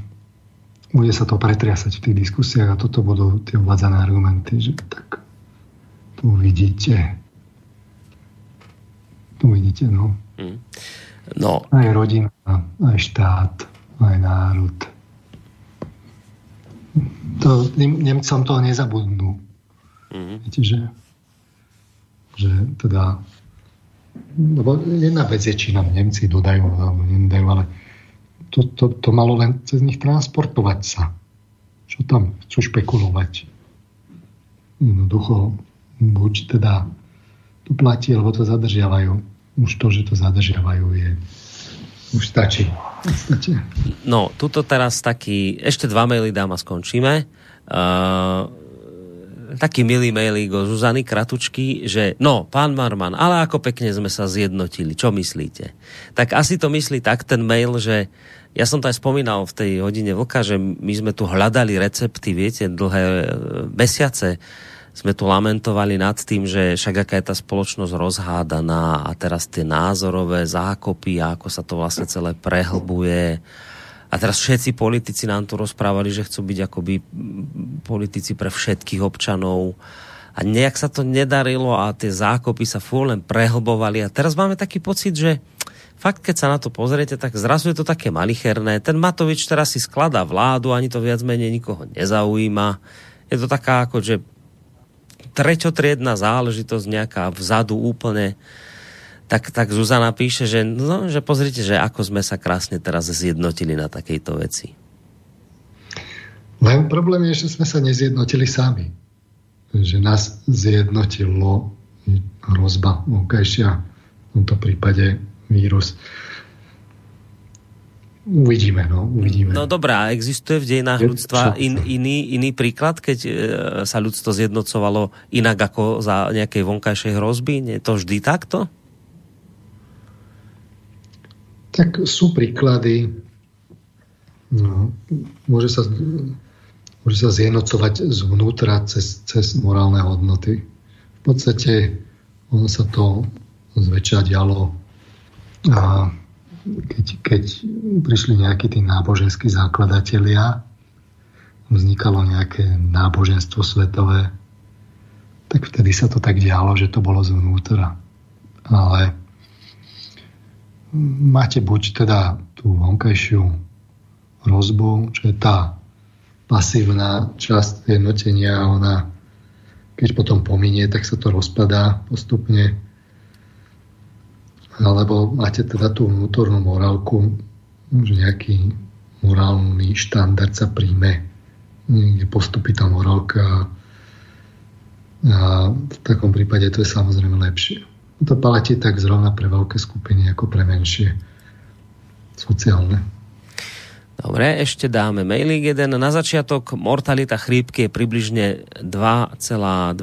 I: bude sa to pretriasať v tých diskusiách a toto budú tie uvádzané argumenty, že tak tu vidíte, tu vidíte, no. Mm. no. Aj rodina, aj štát, aj národ to, Nemcom to nezabudnú. Mm-hmm. Viete, že, že teda lebo jedna vec je, či nám Nemci dodajú alebo nedajú, ale to, to, to malo len cez nich transportovať sa. Čo tam chcú špekulovať? Jednoducho, buď teda to platí, alebo to zadržiavajú. Už to, že to zadržiavajú, je už stačí. stačí.
A: No, tuto teraz taký, ešte dva maily dám a skončíme. Uh, taký milý mailík od Zuzany Kratučky, že no, pán Marman, ale ako pekne sme sa zjednotili, čo myslíte? Tak asi to myslí tak ten mail, že ja som to aj spomínal v tej hodine vlka, že my sme tu hľadali recepty, viete, dlhé e, mesiace, sme tu lamentovali nad tým, že však aká je tá spoločnosť rozhádaná a teraz tie názorové zákopy a ako sa to vlastne celé prehlbuje. A teraz všetci politici nám tu rozprávali, že chcú byť akoby politici pre všetkých občanov a nejak sa to nedarilo a tie zákopy sa fú len prehlbovali a teraz máme taký pocit, že fakt, keď sa na to pozriete, tak zrazu je to také malicherné. Ten Matovič teraz si skladá vládu, ani to viac menej nikoho nezaujíma. Je to taká ako, že treťotriedna záležitosť nejaká vzadu úplne, tak, tak Zuzana píše, že, no, že pozrite, že ako sme sa krásne teraz zjednotili na takejto veci.
I: Len problém je, že sme sa nezjednotili sami. Že nás zjednotilo hrozba vonkajšia, v tomto prípade vírus. Uvidíme, no, uvidíme.
A: No dobrá, existuje v dejinách ľudstva in, iný, iný príklad, keď e, sa ľudstvo zjednocovalo inak ako za nejakej vonkajšej hrozby? Nie to vždy takto?
I: Tak sú príklady. No, môže, sa, môže sa zjednocovať zvnútra cez, cez morálne hodnoty. V podstate ono sa to zväčša dialo a keď, keď prišli nejakí tí náboženskí základatelia, vznikalo nejaké náboženstvo svetové, tak vtedy sa to tak dialo, že to bolo zvnútra. Ale máte buď teda tú vonkajšiu rozbu, čo je tá pasívna časť jednotenia, ona keď potom pominie, tak sa to rozpadá postupne alebo máte teda tú vnútornú morálku, že nejaký morálny štandard sa príjme, niekde postupí tá morálka a v takom prípade to je samozrejme lepšie. To platí tak zrovna pre veľké skupiny ako pre menšie sociálne.
A: Dobre, ešte dáme mailík jeden. Na začiatok mortalita chrípky je približne 2,2%.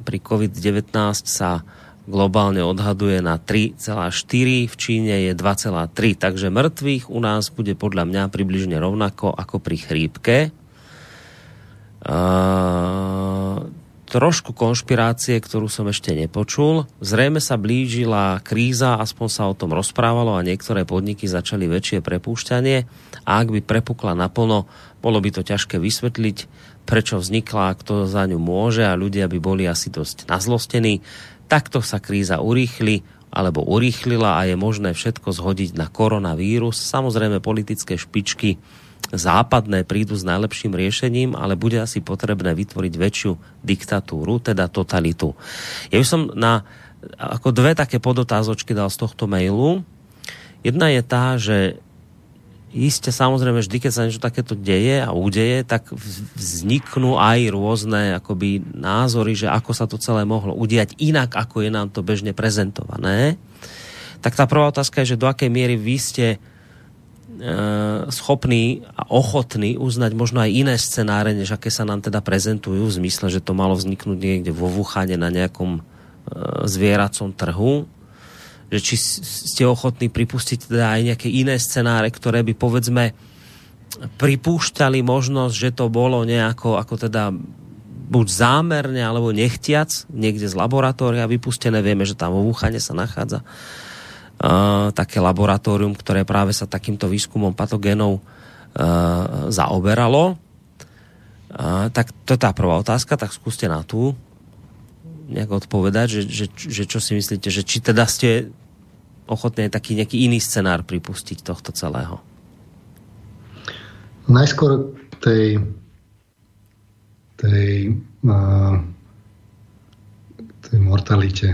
A: Pri COVID-19 sa globálne odhaduje na 3,4, v Číne je 2,3, takže mŕtvych u nás bude podľa mňa približne rovnako ako pri chrípke. Uh, trošku konšpirácie, ktorú som ešte nepočul. Zrejme sa blížila kríza, aspoň sa o tom rozprávalo a niektoré podniky začali väčšie prepúšťanie a ak by prepukla naplno, bolo by to ťažké vysvetliť, prečo vznikla, kto za ňu môže a ľudia by boli asi dosť nazlostení. Takto sa kríza urýchli alebo urýchlila a je možné všetko zhodiť na koronavírus. Samozrejme politické špičky západné prídu s najlepším riešením, ale bude asi potrebné vytvoriť väčšiu diktatúru, teda totalitu. Ja by som na ako dve také podotázočky dal z tohto mailu. Jedna je tá, že Isté, samozrejme, vždy, keď sa niečo takéto deje a udeje, tak vzniknú aj rôzne akoby názory, že ako sa to celé mohlo udiať inak, ako je nám to bežne prezentované. Tak tá prvá otázka je, že do akej miery vy ste e, schopní a ochotní uznať možno aj iné scenáre, než aké sa nám teda prezentujú, v zmysle, že to malo vzniknúť niekde vo Wuhane na nejakom e, zvieracom trhu, že či ste ochotní pripustiť teda aj nejaké iné scenáre, ktoré by povedzme pripúšťali možnosť, že to bolo nejako ako teda buď zámerne alebo nechtiac niekde z laboratória vypustené. Vieme, že tam vo Wuhane sa nachádza uh, také laboratórium, ktoré práve sa takýmto výskumom patogénov uh, zaoberalo. Uh, tak to je tá prvá otázka, tak skúste na tú nejak odpovedať, že, že, že čo si myslíte, že či teda ste ochotní taký nejaký iný scenár pripustiť tohto celého?
I: Najskôr tej, tej, uh, tej mortalite,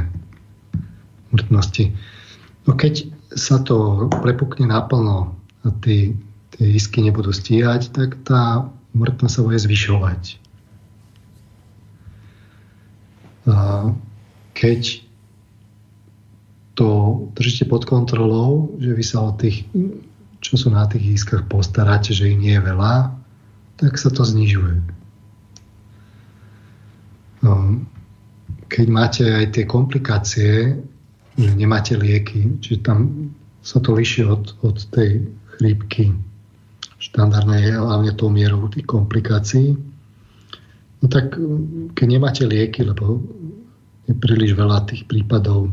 I: mŕtnosti. No keď sa to prepukne naplno a tí, tie isky nebudú stíhať, tak tá mŕtnosť sa bude zvyšovať. Uh, keď to držíte pod kontrolou, že vy sa o tých, čo sú na tých ískach postaráte, že ich nie je veľa, tak sa to znižuje. No, keď máte aj tie komplikácie, že nemáte lieky, čiže tam sa to líši od, od tej chrípky štandardnej, hlavne tou mierou tých komplikácií, no tak keď nemáte lieky, lebo je príliš veľa tých prípadov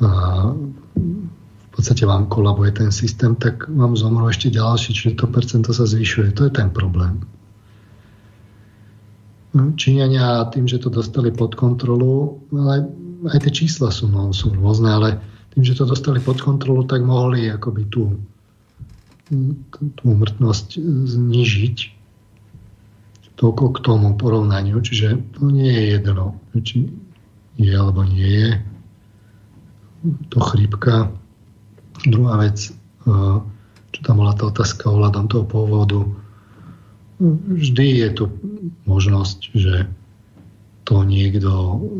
I: v podstate vám kolabuje ten systém, tak vám zomrú ešte ďalší, čiže to percento sa zvyšuje. To je ten problém. No, Číňania tým, že to dostali pod kontrolu, ale aj tie čísla sú, no, sú rôzne, ale tým, že to dostali pod kontrolu, tak mohli akoby tú, tú mrtnosť znižiť toľko k tomu porovnaniu. Čiže to nie je jedno, či je alebo nie je to chrípka. Druhá vec, e, čo tam bola tá otázka ohľadom toho pôvodu, vždy je tu možnosť, že to niekto,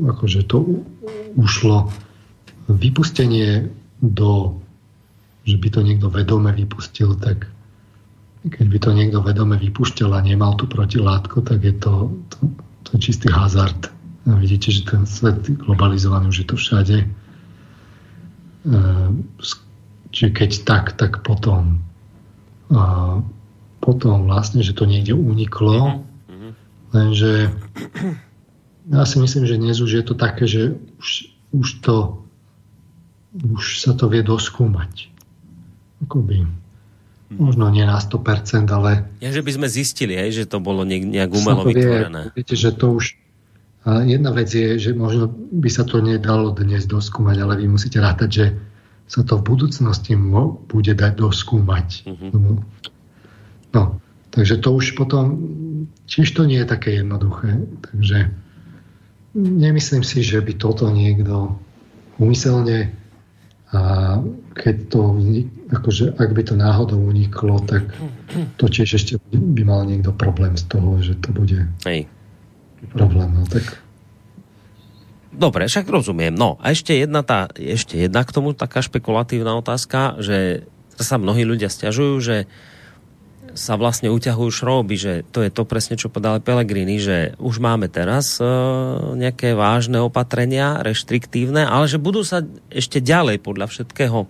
I: akože to ušlo vypustenie do, že by to niekto vedome vypustil, tak keď by to niekto vedome vypúšťal a nemal tú protilátku, tak je to, to, to je čistý hazard. A vidíte, že ten svet globalizovaný už je to všade čiže keď tak, tak potom a potom vlastne, že to niekde uniklo, mm-hmm. lenže ja si myslím, že dnes už je to také, že už, už to už sa to vie doskúmať. Akoby možno nie na 100%, ale...
A: Ja, že by sme zistili, hej, že to bolo nejak umelo vytvorené.
I: Viete, že to už a jedna vec je, že možno by sa to nedalo dnes doskúmať, ale vy musíte rátať, že sa to v budúcnosti bude dať doskúmať. Mm-hmm. No, takže to už potom, tiež to nie je také jednoduché. Takže nemyslím si, že by toto niekto úmyselne a keď to, akože ak by to náhodou uniklo, tak to tiež ešte by mal niekto problém z toho, že to bude
A: Hej.
I: Problém. No, tak
A: Dobre, však rozumiem. No a ešte jedna, tá, ešte jedna k tomu taká špekulatívna otázka, že sa mnohí ľudia stiažujú, že sa vlastne uťahujú šrouby, že to je to presne, čo povedal Pelegrini, že už máme teraz e, nejaké vážne opatrenia, reštriktívne, ale že budú sa ešte ďalej podľa všetkého e,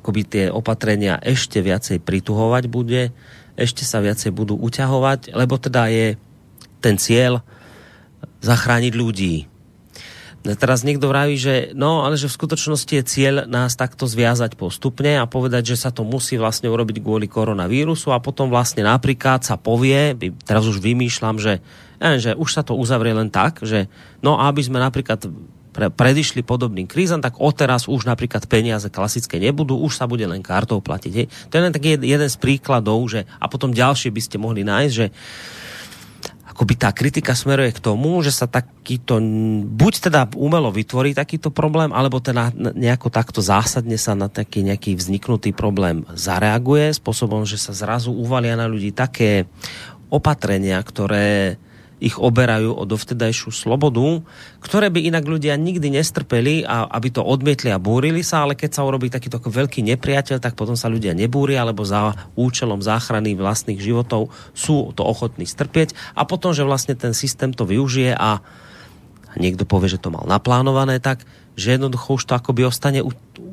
A: akoby tie opatrenia ešte viacej prituhovať bude, ešte sa viacej budú uťahovať, lebo teda je ten cieľ zachrániť ľudí. Teraz niekto vraví, že no, ale že v skutočnosti je cieľ nás takto zviazať postupne a povedať, že sa to musí vlastne urobiť kvôli koronavírusu a potom vlastne napríklad sa povie, teraz už vymýšľam, že, neviem, že už sa to uzavrie len tak, že no aby sme napríklad pre, predišli podobným krízam, tak odteraz už napríklad peniaze klasické nebudú, už sa bude len kartou platiť. Hej. To je len taký jeden z príkladov, že, a potom ďalšie by ste mohli nájsť, že akoby tá kritika smeruje k tomu, že sa takýto, buď teda umelo vytvorí takýto problém, alebo teda nejako takto zásadne sa na taký nejaký vzniknutý problém zareaguje, spôsobom, že sa zrazu uvalia na ľudí také opatrenia, ktoré ich oberajú o dovtedajšiu slobodu, ktoré by inak ľudia nikdy nestrpeli a aby to odmietli a búrili sa, ale keď sa urobí takýto veľký nepriateľ, tak potom sa ľudia nebúria, alebo za účelom záchrany vlastných životov sú to ochotní strpieť. A potom, že vlastne ten systém to využije a niekto povie, že to mal naplánované, tak že jednoducho už to akoby ostane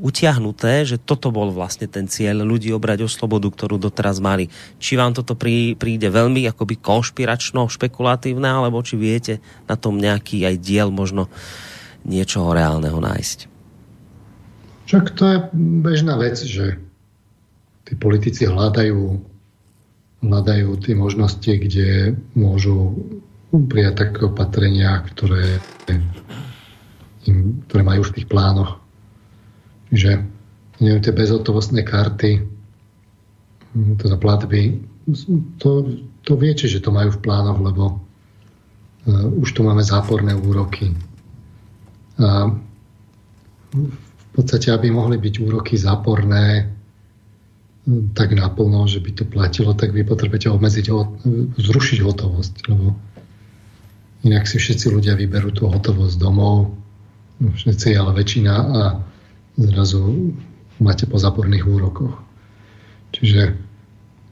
A: utiahnuté, že toto bol vlastne ten cieľ ľudí obrať o slobodu, ktorú doteraz mali. Či vám toto prí, príde veľmi akoby konšpiračno, špekulatívne, alebo či viete na tom nejaký aj diel možno niečoho reálneho nájsť.
I: Však to je bežná vec, že tí politici hľadajú, hľadajú tie možnosti, kde môžu prijať také opatrenia, ktoré im, ktoré majú v tých plánoch. Čiže neviem, tie bezhotovostné karty, hm, teda platby, to, to viete, že to majú v plánoch, lebo uh, už tu máme záporné úroky. A v podstate, aby mohli byť úroky záporné hm, tak naplno, že by to platilo, tak vy potrebujete obmedziť, zrušiť hotovosť, lebo inak si všetci ľudia vyberú tú hotovosť domov, všetci, ale väčšina a zrazu máte po záporných úrokoch. Čiže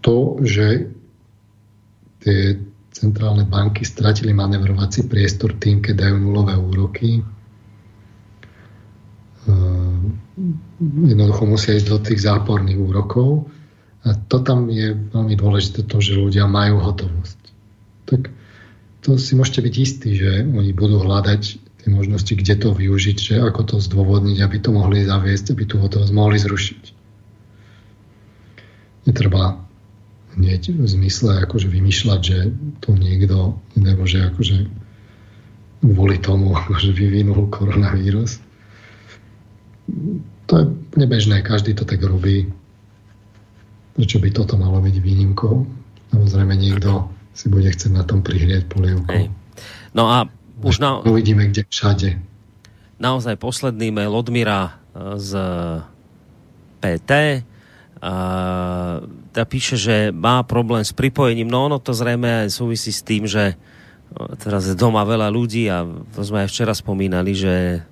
I: to, že tie centrálne banky stratili manevrovací priestor tým, keď dajú nulové úroky, eh, jednoducho musia ísť do tých záporných úrokov a to tam je veľmi dôležité to, že ľudia majú hotovosť. Tak to si môžete byť istí, že oni budú hľadať tie možnosti, kde to využiť, že ako to zdôvodniť, aby to mohli zaviesť, aby tu hotovosť mohli zrušiť. Netreba hneď v zmysle akože vymýšľať, že tu niekto, nebo že akože kvôli tomu akože vyvinul koronavírus. To je nebežné, každý to tak robí. Prečo by toto malo byť výnimkou? Samozrejme niekto si bude chcieť na tom prihrieť polievku.
A: No a už na...
I: Uvidíme, kde všade.
A: Naozaj posledný mail od Mira e, z PT. A, teda píše, že má problém s pripojením. No ono to zrejme aj súvisí s tým, že teraz je doma veľa ľudí a to sme aj včera spomínali, že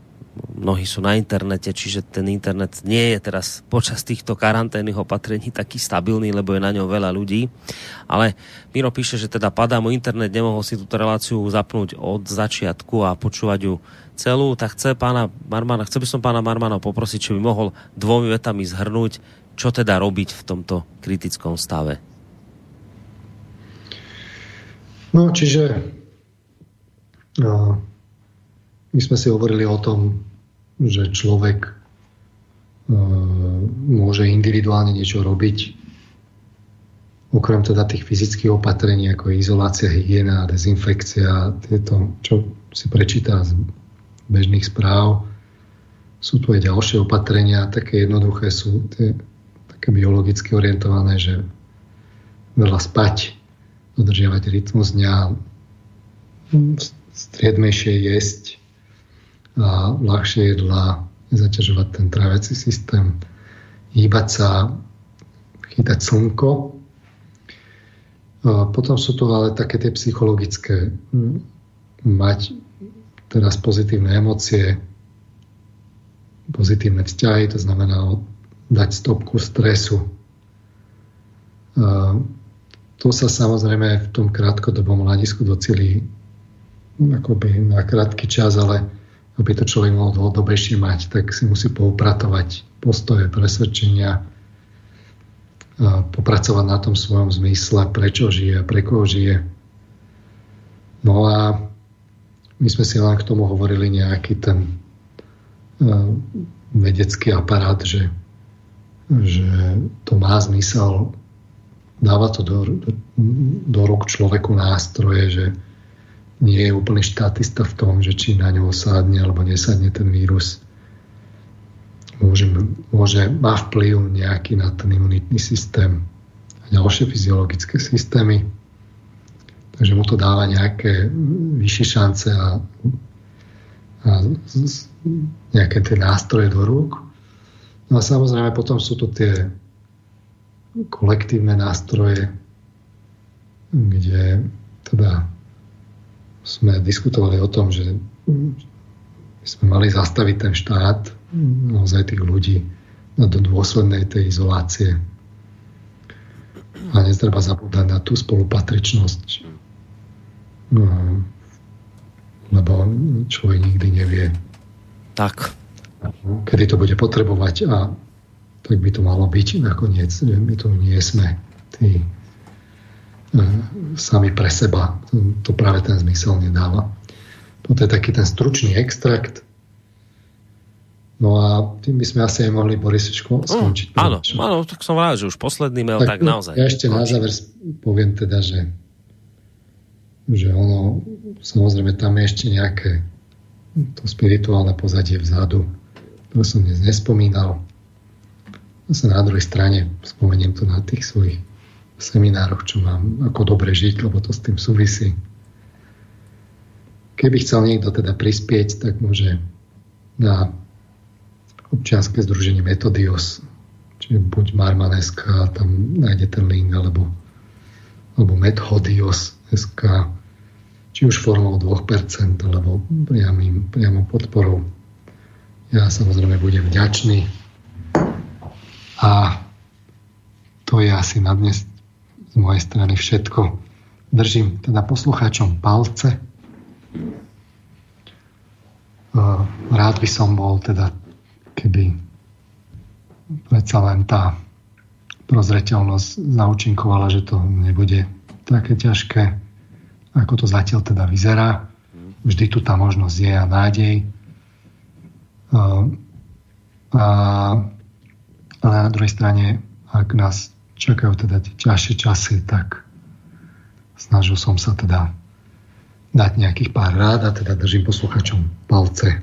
A: mnohí sú na internete, čiže ten internet nie je teraz počas týchto karanténnych opatrení taký stabilný, lebo je na ňom veľa ľudí. Ale Miro píše, že teda padá mu internet, nemohol si túto reláciu zapnúť od začiatku a počúvať ju celú, tak chce pána Marmana, chcel by som pána Marmana poprosiť, či by mohol dvomi vetami zhrnúť, čo teda robiť v tomto kritickom stave.
I: No, čiže no, my sme si hovorili o tom, že človek e, môže individuálne niečo robiť, okrem teda tých fyzických opatrení, ako je izolácia, hygiena, dezinfekcia, tieto, čo si prečíta z bežných správ. Sú tu aj ďalšie opatrenia, také jednoduché sú tie, také biologicky orientované, že veľa spať, dodržiavať rytmus dňa, striedmejšie jesť, a ľahšie jedla, nezaťažovať ten tráviaci systém, hýbať sa, chytať slnko. A potom sú tu ale také tie psychologické, mať teraz pozitívne emócie, pozitívne vzťahy, to znamená dať stopku stresu. A to sa samozrejme v tom krátkodobom hľadisku docelí akoby na krátky čas, ale aby to človek mohol dlhodobejšie mať, tak si musí poupratovať postoje, presvedčenia, popracovať na tom svojom zmysle, prečo žije pre koho žije. No a my sme si len k tomu hovorili nejaký ten vedecký aparát, že, že to má zmysel, dáva to do, do, do rúk človeku nástroje, že nie je úplný štatista v tom, že či na ňo sadne alebo nesadne ten vírus. Môže, môže, má vplyv nejaký na ten imunitný systém a ďalšie fyziologické systémy. Takže mu to dáva nejaké vyššie šance a, a nejaké tie nástroje do rúk. No a samozrejme potom sú tu tie kolektívne nástroje, kde teda sme diskutovali o tom, že sme mali zastaviť ten štát, naozaj tých ľudí do dôslednej tej izolácie. A netreba zabúdať na tú spolupatričnosť. No, lebo človek nikdy nevie.
A: Tak.
I: Kedy to bude potrebovať a tak by to malo byť nakoniec. My tu nie sme tí sami pre seba. To práve ten zmysel nedáva. Toto je taký ten stručný extrakt. No a tým by sme asi aj mohli Borisečko skončiť.
A: Mm, áno, áno, tak som rád, že už posledný mail, tak, tak naozaj.
I: Ja ešte na záver poviem teda, že, že ono, samozrejme tam je ešte nejaké to spirituálne pozadie vzadu, to som dnes nespomínal. Zase na druhej strane spomeniem to na tých svojich seminároch, čo mám, ako dobre žiť, lebo to s tým súvisí. Keby chcel niekto teda prispieť, tak môže na občianske združenie Metodios, čiže buď Marmaneska, tam nájde ten link, alebo, alebo Methodios.sk, či už formou 2%, alebo priamým, priamou podporou. Ja samozrejme budem vďačný. A to je asi na dnes mojej strany všetko. Držím teda poslucháčom palce. Rád by som bol teda, keby predsa len tá prozreteľnosť zaučinkovala, že to nebude také ťažké, ako to zatiaľ teda vyzerá. Vždy tu tá možnosť je a nádej. A, ale na druhej strane, ak nás čakajú teda tie ťažšie časy, tak snažil som sa teda dať nejakých pár rád a teda držím posluchačom palce,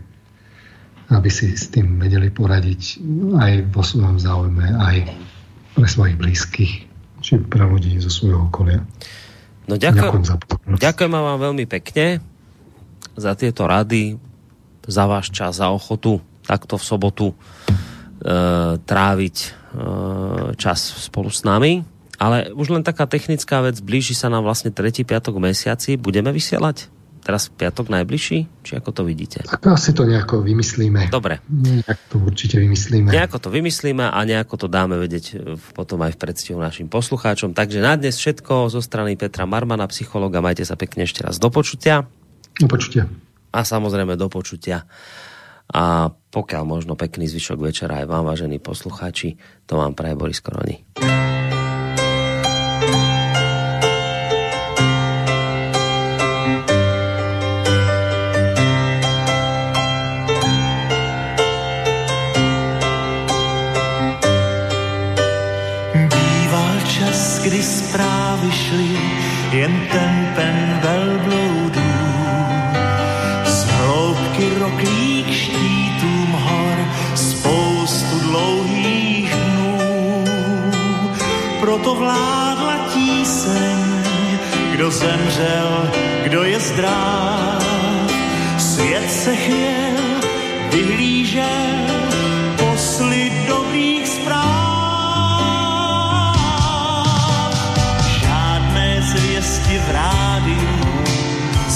I: aby si s tým vedeli poradiť aj vo svojom záujme, aj pre svojich blízkych, či pre ľudí zo svojho okolia.
A: No ďakujem, ďakujem, za ďakujem vám veľmi pekne za tieto rady, za váš čas, za ochotu takto v sobotu e, tráviť čas spolu s nami. Ale už len taká technická vec, blíži sa nám vlastne tretí piatok v mesiaci. Budeme vysielať? Teraz piatok najbližší? Či ako to vidíte?
I: Tak asi to nejako vymyslíme.
A: Dobre.
I: Nejak to určite vymyslíme.
A: Nejako to vymyslíme a nejako to dáme vedieť potom aj v predstihu našim poslucháčom. Takže na dnes všetko zo strany Petra Marmana, psychologa. Majte sa pekne ešte raz do počutia.
I: Do počutia.
A: A samozrejme do počutia a pokiaľ možno pekný zvyšok večera aj vám, vážení poslucháči, to vám praje Boris Koroni.
N: Proto vládla tíseň, kdo zemřel, kdo je zdráv. Svět se chvěl
K: vyhlížel posly dobrých zpráv. Žádné zvěsti v rádiu,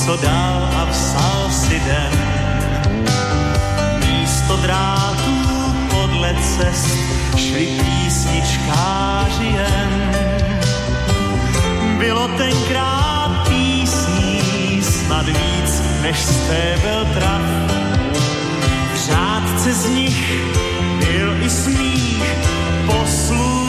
K: co dal a psal si den. Místo drátů podle cest šli písničkáři jen. Bylo tenkrát písní snad víc, než stébel traf. V řádce z nich byl i smích poslů